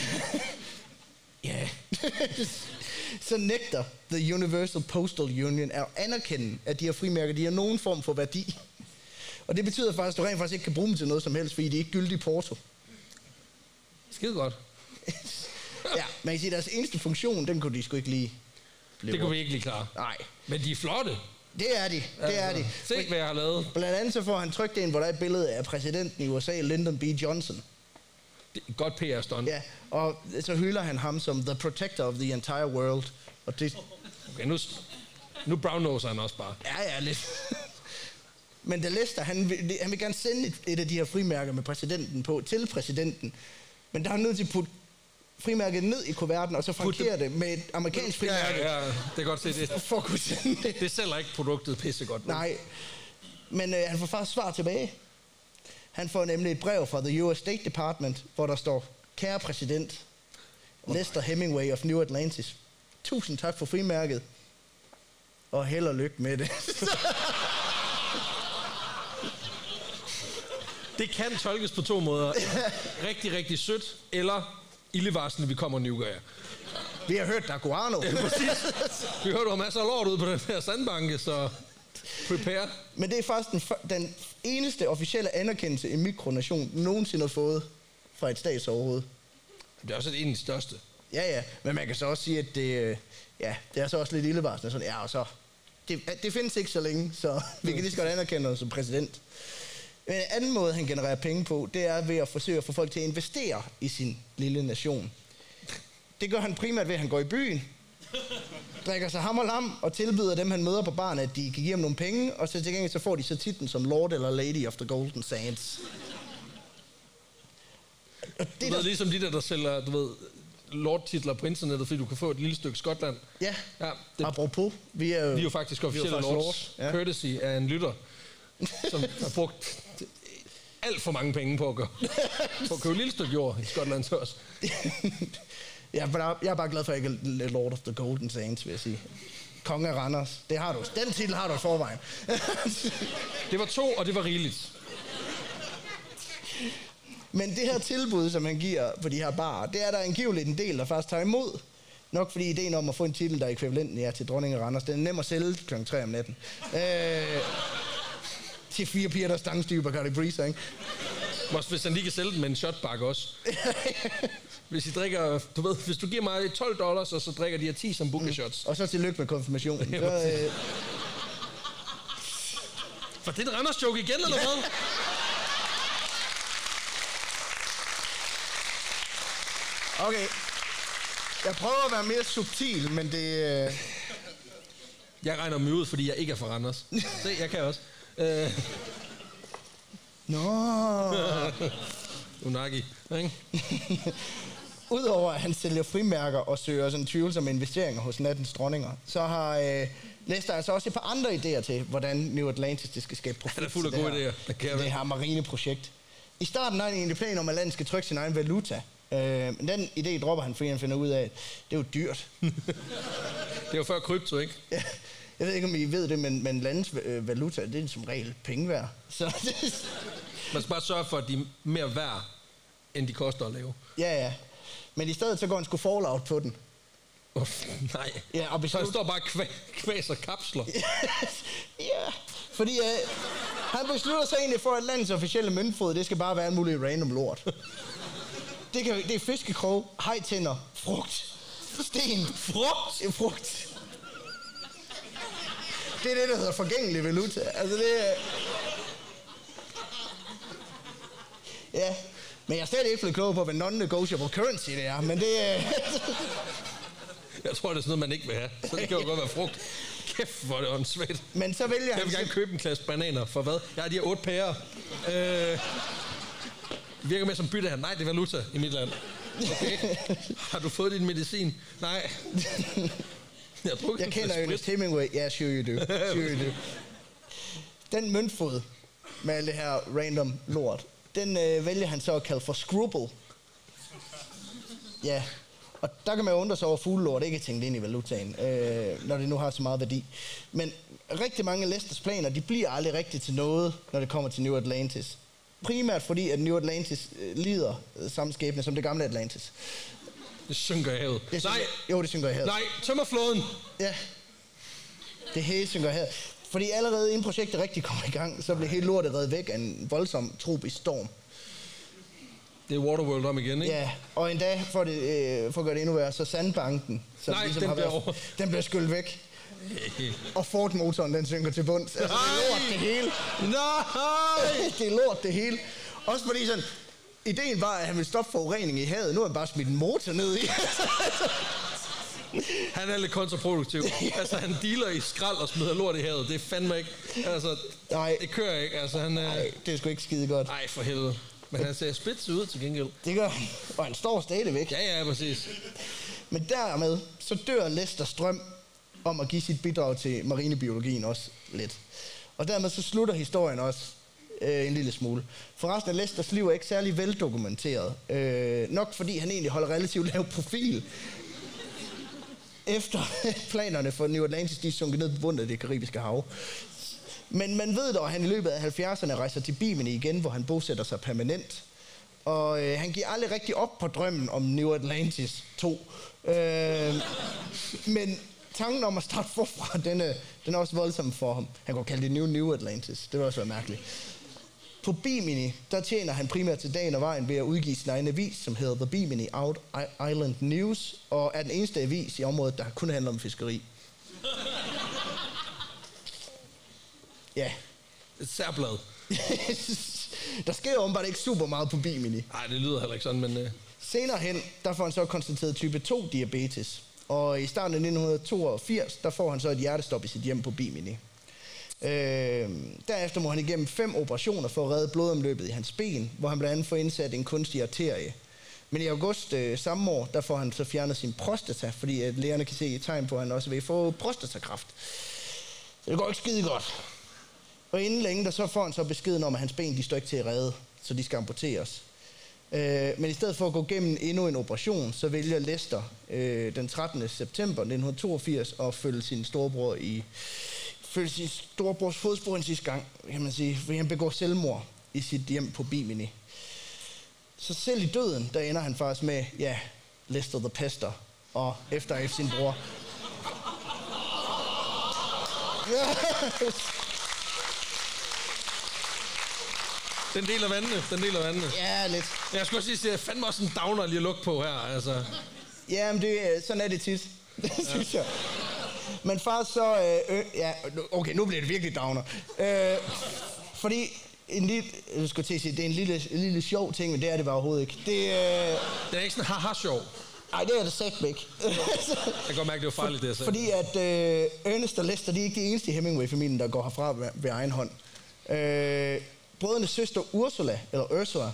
Ja. [LAUGHS] så nægter The Universal Postal Union at anerkende, at de her frimærker, de har nogen form for værdi. Og det betyder faktisk, at du rent faktisk ikke kan bruge dem til noget som helst, fordi de er ikke gyldige porto. Skide godt. Ja, man kan sige, at deres eneste funktion, den kunne de sgu ikke lige Det kunne vi ikke lige klare. Nej, Men de er flotte. det er de. Det er de. Se, hvad jeg har lavet. Blandt andet så får han trykt en, hvor der er et billede af præsidenten i USA, Lyndon B. Johnson. Det er godt PR-stunt. Ja, og så hylder han ham som the protector of the entire world. Og det, Okay, nu, nu brownnoser han også bare. Ja, ja, lidt. [LAUGHS] Men da Lester, han vil, han vil gerne sende et, et af de her frimærker med præsidenten på til præsidenten. Men der er han nødt til at putte frimærket ned i kuverten, og så frankere det med et amerikansk Ja, frimærke, ja, ja. Det er godt se det. [LAUGHS] for at kunne sende det. Det sælger ikke produktet pissegodt. Nej, men øh, han får faktisk svar tilbage. Han får nemlig et brev fra The US State Department, hvor der står, kære præsident, Lester Hemingway of New Atlantis. Tusind tak for frimærket, og held og lykke med det. [LAUGHS] Det kan tolkes på to måder. [LAUGHS] Rigtig, rigtig sødt, eller ildevarslende, vi kommer nu, jeg. Vi har hørt, der er guano. Vi hørte, du har masser af lort ude på den her sandbanke, så prepare. Men det er faktisk den, den eneste officielle anerkendelse, en mikronation nogensinde har fået fra et statsoverhoved. Det er også en af de største. Ja, ja, men man kan så også sige, at det, øh, ja, det er så også lidt ildevarslende. Sådan, ja, og så, det, det findes ikke så længe, så vi kan lige så godt anerkende dig som præsident. En anden måde, han genererer penge på, det er ved at forsøge at få folk til at investere i sin lille nation. Det gør han primært ved, at han går i byen, drikker sig ham og lam, og tilbyder dem, han møder på baren, at de kan give ham nogle penge, og så til gengæld så får de så titlen som Lord eller Lady of the Golden Sands. Og Det det er der, ved, ligesom de der, der sælger, du ved, lordtitler på internettet, fordi du kan få et lille stykke Skotland. ja, Ja, det, apropos, vi er jo, vi er jo faktisk officielle lords. Ja. Courtesy af en lytter, som har brugt alt for mange penge på at, gøre, på at købe et lille stykke jord i Skotland til os. ja, men der- jeg er bare glad for, at jeg ikke er Lord of the Golden Sands, vil jeg sige. Konge af Randers. Det har du. Den titel har du i forvejen. [LAUGHS] Det var to, og det var rigeligt. Men det her tilbud, som han giver på de her barer, det er der angiveligt en del, der faktisk tager imod. Nok fordi ideen om at få en titel, der er ekvivalenten ja, til dronning af Randers, den er nem at sælge kl. 3 om natten. Øh, til fire piger, der stangstyrer Bacardi Breezer, ikke? Også hvis han lige kan sælge den med en shotbakke også. [LAUGHS] Hvis I drikker, du ved, hvis du giver mig 12 dollars, og så drikker de her 10 som bukke shots. Og så tillykke med konfirmationen. Så, [LAUGHS] øh, For det er en Randers joke igen, eller hvad? okay. Jeg prøver at være mere subtil, men det... Øh, Jeg regner mig ud, fordi jeg ikke er fra Randers. [LAUGHS] Se, jeg kan også. Øh, Nå. [LAUGHS] unagi, ikke? [LAUGHS] Udover at han sælger frimærker og søger sådan tvivlsomme investeringer hos nattens dronninger, så har øh, Lester altså også et par andre idéer til, hvordan New Atlantis det skal skabe profit. Han er fuld af gode her- idéer. Det jeg det her marineprojekt. I starten har han egentlig planer om, at landet skal trykke sin egen valuta. Øh, men den idé dropper han, fordi han finder ud af, at det er jo dyrt. [LAUGHS] Det er jo før krypto, ikke? Ja, Jeg ved ikke, om I ved det, men, men landets øh, valuta, det er som regel penge værd. Så [LAUGHS] det, Man skal bare sørge for, at de er mere værd, end de koster at lave. ja, ja. Men i stedet så går han sgu fallout på den. Uff, nej. Ja, og Så han beslut- står bare og kvæ- kvæser kapsler. [LAUGHS] ja, fordi øh, han beslutter sig egentlig for, at landets officielle møntfod, det skal bare være en mulig random lort. Det, kan, det er fiskekrog, hejtænder, frugt, sten, frugt, frugt. Det er det, der hedder forgængelig valuta. Altså det. Ja, men jeg er stadig ikke blevet klog på, hvad non-negotiable currency det er, men det. Jeg tror, det er sådan noget, man ikke vil have. Så det kan jo godt være frugt. Kæft, hvor er det åndssvagt. men så vælger Jeg han... vil gerne købe en klasse bananer. For hvad? Jeg har de her otte pærer. Øh, virker mere som bytte her. Nej, det er valuta i mit land. Okay. Har du fået din medicin? Nej. [LAUGHS] Jeg drukket Jeg en kender Ernest. Hemingway. Ja, sure you do. Sure you do. Den møntfod med alt det her random lort, den øh, vælger han så at kalde for scruple. Ja, og der kan man jo undre sig over, at fuglelort ikke er tænkt ind i valutaen, øh, når det nu har så meget værdi. Men rigtig mange Leicesters planer, de bliver aldrig rigtig til noget, når det kommer til New Atlantis. Primært fordi, at New Atlantis øh, lider øh, samme skæbne som det gamle Atlantis. Det synker i havet. Det Nej, Jo, det synker jeg her. nej, tømmer flåden. Ja. Det hele synker her. Fordi allerede inden projektet rigtig kommer i gang, så bliver hele lortet reddet væk af en voldsom tropisk storm. Det er Waterworld om igen, ikke? Ja, og endda, for, det, øh, for at gøre det endnu værre, så sandbanken, som Nej, den har bliver været, over. den bliver skyllet væk. Og Ford-motoren, den synker til bunds. Altså, det er lort det hele. Nej! [LAUGHS] det er lort det hele. Også fordi sådan, ideen var, at han ville stoppe forurening i havet. Nu har han bare smidt en motor ned i. [LAUGHS] Han er lidt kontraproduktiv. [LAUGHS] altså, han dealer i skrald og smider lort i havet. Det er fandme ikke... Altså, Nej. det kører ikke. Altså, han er... Nej, det er sgu ikke skide godt. Ej, for helvede. Men han ser spids ud til gengæld. Det gør han. Og han står stadigvæk. Ja, ja, præcis. Men dermed, så dør Lester Strøm om at give sit bidrag til marinebiologien også lidt. Og dermed så slutter historien også øh, en lille smule. For resten Lesters liv er ikke særlig veldokumenteret. Øh, nok fordi han egentlig holder relativt lav profil. Efter [LAUGHS] planerne for New Atlantis, de sunket ned på bunden af det karibiske hav. Men man ved dog, at han i løbet af 70'erne rejser til Bimini igen, hvor han bosætter sig permanent. Og øh, han giver aldrig rigtig op på drømmen om New Atlantis 2. Øh, men tanken om at starte forfra, den er, den er også voldsom for ham. Han kunne kalde det New New Atlantis. Det var også være mærkeligt. På Bimini, der tjener han primært til dagen og vejen ved at udgive sin egen avis, som hedder The Bimini Out Island News, og er den eneste avis i området, der kun handler om fiskeri. [LAUGHS] Ja. Et særblad. [LAUGHS] der sker åbenbart ikke super meget på Bimini. Nej, det lyder heller ikke sådan, men... Uh... Senere hen, der får han så konstateret type 2 diabetes. Og i starten af 1982, der får han så et hjertestop i sit hjem på Bimini. Øh, derefter må han igennem fem operationer for at redde blodomløbet i hans ben, hvor han blandt andet får indsat en kunstig arterie. Men i august øh, samme år, der får han så fjernet sin prostata, fordi at lægerne kan se et tegn på, at han også vil få prostatakræft. Så det går ikke skide godt. Og inden længe, der så får han så beskeden om, at hans ben de står ikke til at redde, så de skal amputeres. Øh, men i stedet for at gå gennem endnu en operation, så vælger Lester øh, den 13. september 1982 at følge sin storebror i følge sin storebrors fodspor en sidste gang, kan man sige, fordi han begår selvmord i sit hjem på Bimini. Så selv i døden, der ender han faktisk med, ja, Lester the Pester, og efter af sin bror. Den deler vandene, den deler vandene. ja, lidt. Jeg skulle også sige, at fandme også en downer lige at lukke på her, altså. Ja, men det, er- sådan er det tit. Det [LAUGHS] synes jeg. Men faktisk så... Øh, øh, ja, okay, nu bliver det virkelig downer. Øh, fordi en lille, jeg skulle til at sige, det er en lille, en lille sjov ting, men det er det bare overhovedet ikke. Det, øh, Det er ikke sådan haha-sjov. ej, det er det sagt ikke. Jeg kan godt mærke, det var farligt, det jeg sagde. Fordi at øh, Ernest og Lester, de er ikke de eneste i Hemingway-familien, der går herfra ved, ved egen hånd. Øh, brødrenes søster Ursula, eller Ursula,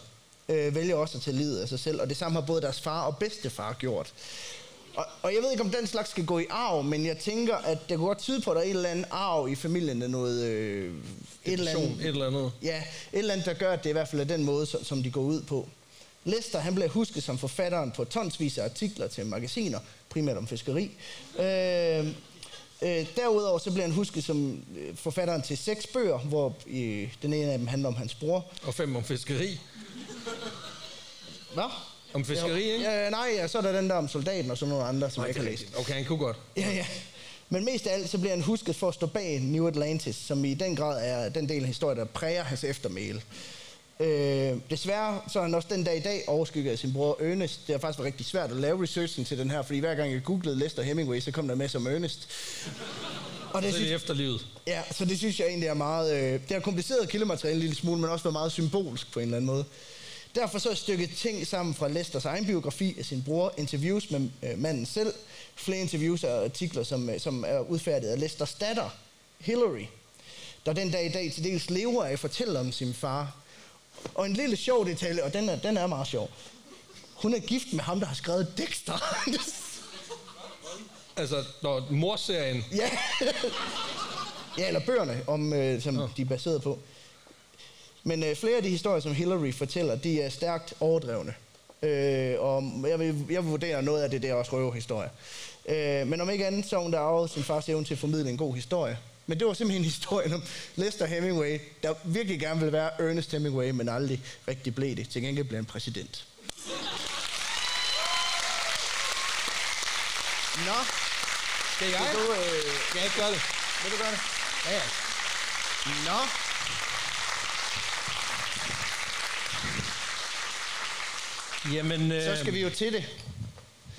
øh, vælger også at tage livet af sig selv, og det samme har både deres far og bedstefar gjort. Og, og jeg ved ikke, om den slags skal gå i arv, men jeg tænker, at det kunne godt tyde på, at der er et eller andet arv i familien, noget... Øh, et eller andet, Et eller andet. Ja, et eller andet, der gør, at det i hvert fald er den måde, som, som de går ud på. Lester, han blev husket som forfatteren på tonsvis af artikler til magasiner, primært om fiskeri. Øh, øh, derudover så blev han husket som øh, forfatteren til seks bøger, hvor øh, den ene af dem handler om hans bror. Og fem om fiskeri. Hvad? Om fiskeri, ikke? Ja, nej, ja, så er der den der om soldaten og sådan nogle andre, som Nej, jeg ikke har læst. Okay, han kunne godt. Ja, ja. Men mest af alt, så bliver han husket for at stå bag New Atlantis, som i den grad er den del af historien, der præger hans eftermæle. Øh, desværre så er han også den dag i dag overskygget af sin bror Ernest. Det har faktisk været rigtig svært at lave researchen til den her, fordi hver gang jeg googlede Lester Hemingway, så kom der med som Ernest. Og det er det synes, efterlivet. ja, så det synes jeg egentlig er meget... Øh, det har kompliceret kildemateriale en lille smule, men også været meget symbolsk på en eller anden måde. Derfor så er stykket ting sammen fra Lesters egen biografi af sin bror, interviews med øh, manden selv, flere interviews og artikler, som, øh, som er udfærdiget af Lesters datter, Hillary, der den dag i dag til dels lever af at fortælle om sin far. Og en lille sjov detalje, og den er, den er meget sjov. Hun er gift med ham, der har skrevet Dexter. [LAUGHS] Altså, når morserien... Ja. ja, eller bøgerne, om, øh, som Nå. de er baseret på. Men øh, flere af de historier, som Hillary fortæller, de er stærkt overdrevne. Øh, og jeg vil, jeg vil vurdere noget af det, det er også røverhistorie. Øh, men om ikke andet, så hun der arvet sin fars evne til at formidle en god historie. Men det var simpelthen [LAUGHS] historien om Lester Hemingway, der virkelig gerne ville være Ernest Hemingway, men aldrig rigtig blev det. Til gengæld blev han præsident. Nå, Skal jeg? vil du, øh, Skal jeg ikke gøre det? vil du gøre det? Ja, ja. Nå, Jamen, øh, så skal vi jo til det.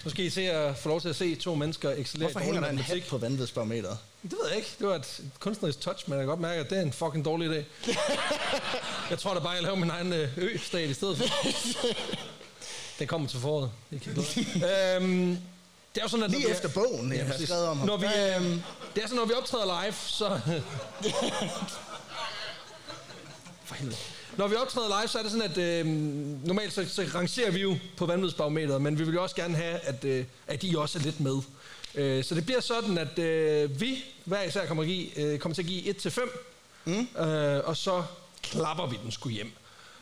nu skal I se at få lov til at se to mennesker excellere Hvorfor hænger der en hat på vanvidsbarometeret? Det ved jeg ikke. Det var et kunstnerisk touch, men jeg kan godt mærke, at det er en fucking dårlig idé. [LAUGHS] jeg tror da bare, jeg laver min egen øh, ø-stat i stedet for. [LAUGHS] Den kommer til foråret. Det kan [LAUGHS] øhm, det er jo sådan, at Lige vi- efter bogen, jeg har præcis. skrevet om ham. Når vi, Ja, øhm, det er sådan, når vi optræder live, så... For helvede. Når vi optræder live, så er det sådan, at øh, normalt så, så rangerer vi jo på vanvidsbarometeret, men vi vil jo også gerne have, at, øh, at I også er lidt med. Øh, så det bliver sådan, at øh, vi hver især kommer, at give, øh, kommer til at give 1-5, mm. øh, og så klapper vi den sgu hjem.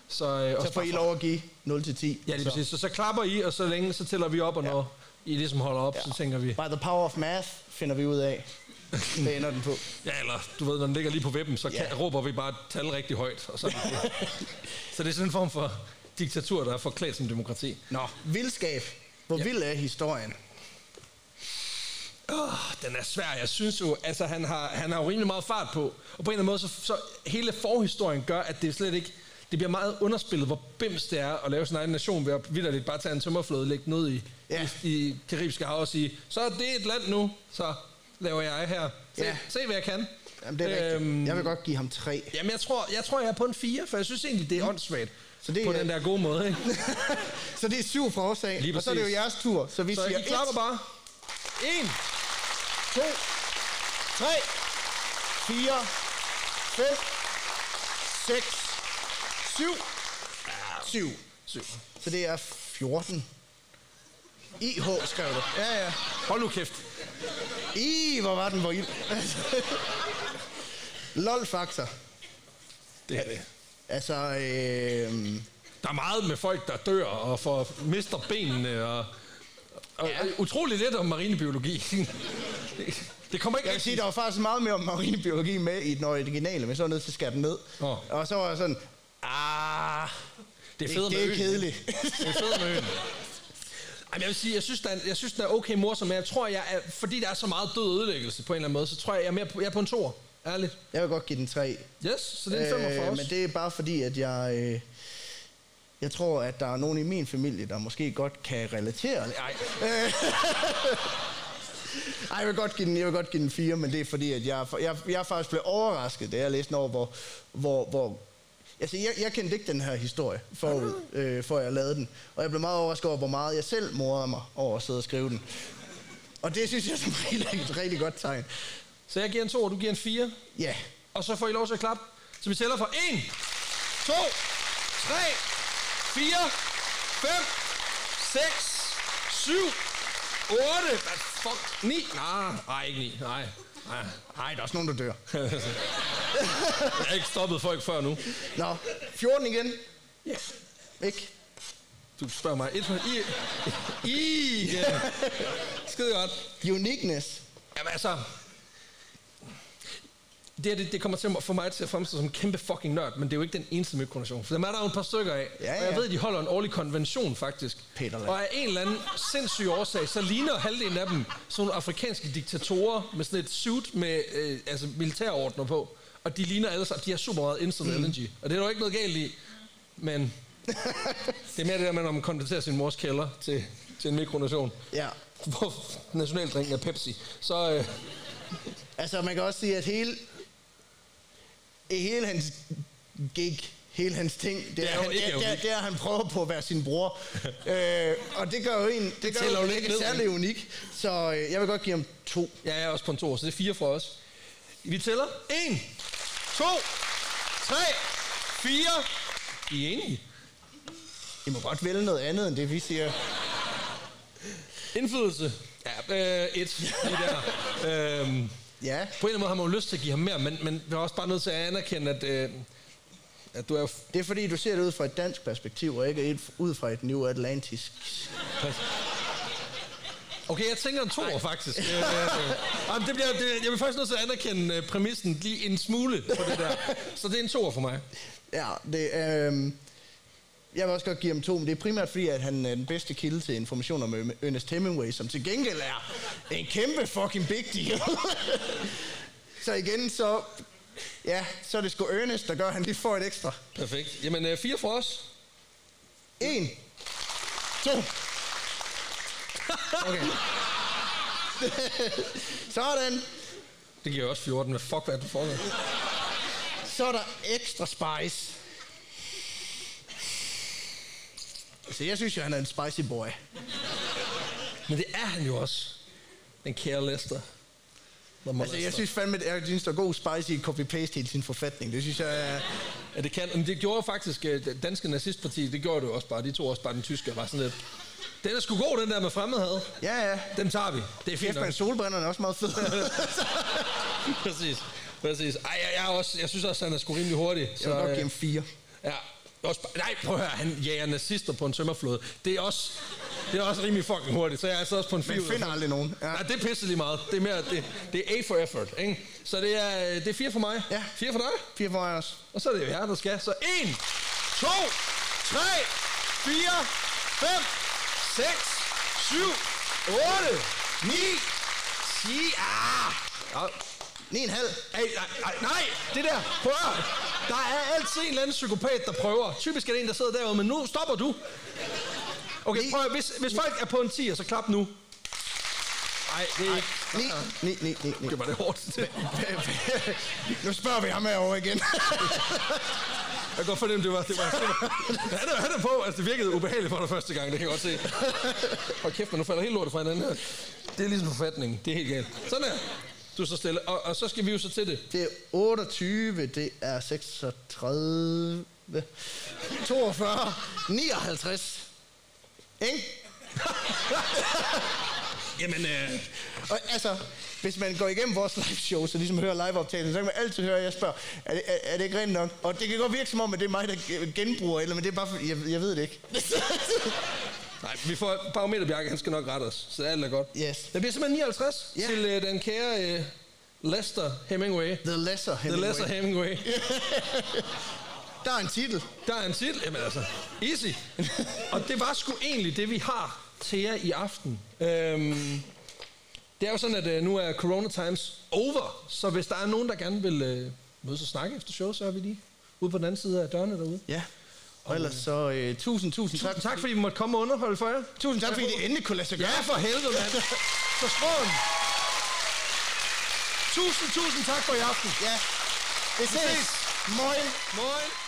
Så, øh, Så får I lov at give 0 til 10. Ja, lige Så præcis. Så, så klapper I, og så længe, så tæller vi op, og når I ligesom holder op, så tænker vi... By the power of math finder vi ud af. [LAUGHS] Det ender den på. Ja, eller du ved, når den ligger lige på webben, så kan, Ja. råber vi bare et tal rigtig højt. Og så, er det [LAUGHS] så det er sådan en form for diktatur, der er forklædt som demokrati. Nå, vildskab. Hvor Ja. vild er historien? Oh, den er svær. Jeg synes jo, altså han har, han har jo rimelig meget fart på. Og på en eller anden måde, så, så hele forhistorien gør, at det slet ikke... Det bliver meget underspillet, hvor bims det er at lave sin egen nation ved at vidderligt bare tage en tømmerflåde, lægge den ud i, Ja. i, i Karibiske hav og sige, så er det et land nu, så laver jeg her. Se, Ja. se hvad jeg kan. Jamen, det er Øhm, rigtigt. Jeg vil godt give ham 3. Jamen, jeg tror, jeg tror, jeg er på en 4, for jeg synes egentlig, det er åndssvagt. Så det det på er- den der gode måde, ikke? [LAUGHS] Så det er syv forslag, Lige og så er det jo jeres tur. Så vi Så siger I klapper 1, bare. 1, 2, 3, 4, 5, 6, 7, 7. 7. Så det er 14. IH skrev du. Ja, ja. Hold nu kæft. I, hvor var den hvor ild. LOL faktor. Det er det. Altså, øh, Der er meget med folk, der dør og får, mister benene og... Og Ja. utrolig lidt om marinebiologi. det, det kommer ikke jeg vil sige, der var faktisk meget mere om marinebiologi med i den originale, men så var jeg nødt til at skære den ned. Åh. Og så var jeg sådan, ah, det er fedt det er øen. kedeligt. Det er fedt med øen. Jamen, jeg vil sige, jeg synes, den, jeg synes, den er okay morsom, men jeg tror, jeg er, fordi der er så meget død ødelæggelse på en eller anden måde, så tror jeg, jeg er, mere på, jeg er på en tor. Ærligt. jeg vil godt give den 3. Yes, så det er en femmer for os. Men det er bare fordi, at jeg... Øh, jeg tror, at der er nogen i min familie, der måske godt kan relatere. Nej. Øh, [LAUGHS] Ej, jeg vil godt give den, jeg vil godt give den 4, men det er fordi, at jeg, jeg, jeg faktisk blevet overrasket, da jeg læste den over, hvor, hvor, hvor Altså, jeg, jeg kendte ikke den her historie, forud, øh, før jeg lavede den. Og jeg blev meget overrasket over, hvor meget jeg selv morede mig over at sidde og skrive den. Og det synes jeg som regel er et rigtig godt tegn. Så jeg giver en 2, og du giver en 4. Ja, Og så får I lov til at klappe. Så vi tæller fra 1, 2, 3, 4, 5, 6, 7, 8, hvad fuck, 9? Nej, nej, ikke 9, nej. Nej, nej, der er også nogen, der dør. [LAUGHS] jeg har ikke stoppet folk før nu. Nå, 14 igen. Ja. Ikke? Du spørger mig. Et, I, I, igen. [LAUGHS] Skide godt. Uniqueness. Jamen altså... Det, her, det, det kommer til at få mig til at fremstå som en kæmpe fucking nørd, men det er jo ikke den eneste møbkonvention. For dem er der jo et par stykker af. Ja, Og jeg ja. ved, at de holder en årlig konvention, faktisk. Peterland. Og af en eller anden sindssyg årsag, så ligner halvdelen af dem sådan nogle afrikanske diktatorer med sådan et suit med øh, altså militærordner på. Og de ligner alle sammen, de har super meget instant mm. energy. Og det er jo ikke noget galt i. Men [LAUGHS] det er mere det der med, når man konverterer sin mors kælder til, til en mikronation. Ja. Hvor nationaldrinken er Pepsi. Så øh, Altså, man kan også sige, at hele, hele hans gig, hele hans ting, det, Det er er, jo, det, det, det er, han prøver på at være sin bror. [LAUGHS] øh, og det gør jo en, det gør tæller jo ikke særlig unik. Så øh, jeg vil godt give ham to. jeg er også på en to, så det er fire for os. Vi tæller. 1, 2, 3, 4. I er enige? I må godt vælge noget andet, end det vi siger. Indflydelse. Ja, øh, et. [LAUGHS] Det der. øhm, Ja, på en eller anden måde har man jo lyst til at give ham mere, men, men vi er også bare nødt til at anerkende, at, øh, at du er jo... det er fordi, du ser det ud fra et dansk perspektiv, og ikke et, ud fra et New Atlantisk. Okay, jeg tænker en toer, faktisk. Øh, øh, jamen, det bliver, det, jeg vil faktisk nødt til at anerkende øh, præmissen lige en smule på det der. Så det er en toer for mig. Ja, det, øh, jeg vil også godt give ham to, men det er primært fordi, at han er den bedste kilde til information om Ernest Hemingway, som til gengæld er en kæmpe fucking big deal. [LAUGHS] så igen, så, ja, så er det sgu Ernest, der gør, at han lige får et ekstra. Perfekt. Jamen, øh, fire for os. En, to. [LAUGHS] Okay. [LAUGHS] Sådan. Det giver også 14. Hvad fuck, hvad det for noget? Så er der ekstra spice. Så jeg synes jo, han er en spicy boy. Men det er han jo også. Den kære Lester. Altså, jeg synes fandme, at synes, der er god spicy copy-paste hele sin forfatning. Det synes jeg er... Ja, det kan. Men det gjorde faktisk øh, danske nazistparti, det gjorde det jo også bare. De tog også bare den tyske var sådan lidt... Den er sgu god, den der med fremmedhed. Ja, ja. Den tager vi. Det er fint Kæft, nok. men solbrænderne er også meget fed. [LAUGHS] Præcis. Præcis. Ej, jeg, jeg, også, jeg synes også, han er sgu rimelig hurtig. jeg vil øh, give ham fire. Ja. Også, bare- nej, prøv at høre, han jager nazister på en tømmerflåde. Det er også, det er også rimelig fucking hurtigt, så jeg er altså også på en fire. Men finder fem. aldrig nogen. Ja. Nej, det er pisse lige meget. Det er, mere, det, det er A for effort, ikke? Så det er, det er fire for mig. Ja. Fire for dig. Fire for mig også. Og så er det jo her, der skal. Så 1, 2, 3, 4, 5, 6, 7, 8, 9, 10. Ah! Ja. 9,5. Ej, nej, nej, nej, det der, prøv at. Der er altid en eller anden psykopat, der prøver. Typisk er det en, der sidder derude, men nu stopper du. Okay, prøv at, hvis, hvis folk er på en 10, så klap nu. Nej, det er ikke... 9, 9, 9, 9, 9. Det var det hårdt. nu spørger vi ham herovre igen. [LAUGHS] Jeg kan godt fornemme, det var... Det var, det var han, er, han er på, altså det virkede ubehageligt for dig første gang, det kan jeg godt se. Hold kæft, men nu falder helt lortet fra hinanden her. Det er ligesom forfatningen, det er helt galt. Sådan der. Du så stille, og, og så skal vi jo så til det. det er 28, det er 36, 42, 59. Ikke? [LAUGHS] Jamen, øh, Og altså, hvis man går igennem vores live show, så ligesom hører live-optagelsen, så kan man altid høre, at jeg spørger, er det, er, er det ikke rent nok? Og det kan godt virke som om, at det er mig, der genbruger, eller men det er bare, jeg, jeg ved det ikke. [LAUGHS] nej, vi får Barometer Bjarke, han skal nok rette os, så alt er godt. Yes. Det bliver simpelthen 59 Ja. til øh, den kære øh, Lester Hemingway. The Lesser The Hemingway. Lesser Hemingway. [LAUGHS] Der er en titel. Der er en titel. Jamen altså, easy. Og det var sgu egentlig det, vi har til jer i aften. Øhm, det er jo sådan, at øh, nu er Corona Times over, så hvis der er nogen, der gerne vil øh, mødes og snakke efter show, så er vi lige ude på den anden side af dørene derude. Ja. Og ellers så øh, tusind, tusind tak. Tusind tak, fordi vi måtte komme og underholde for jer. Tusind tak, fordi det endelig kunne lade sig gøre. Ja, for helvede, mand. [LAUGHS] Så skrål. Tusind, tusind tak for i aften. Ja. Vi ses. Moin. Moin.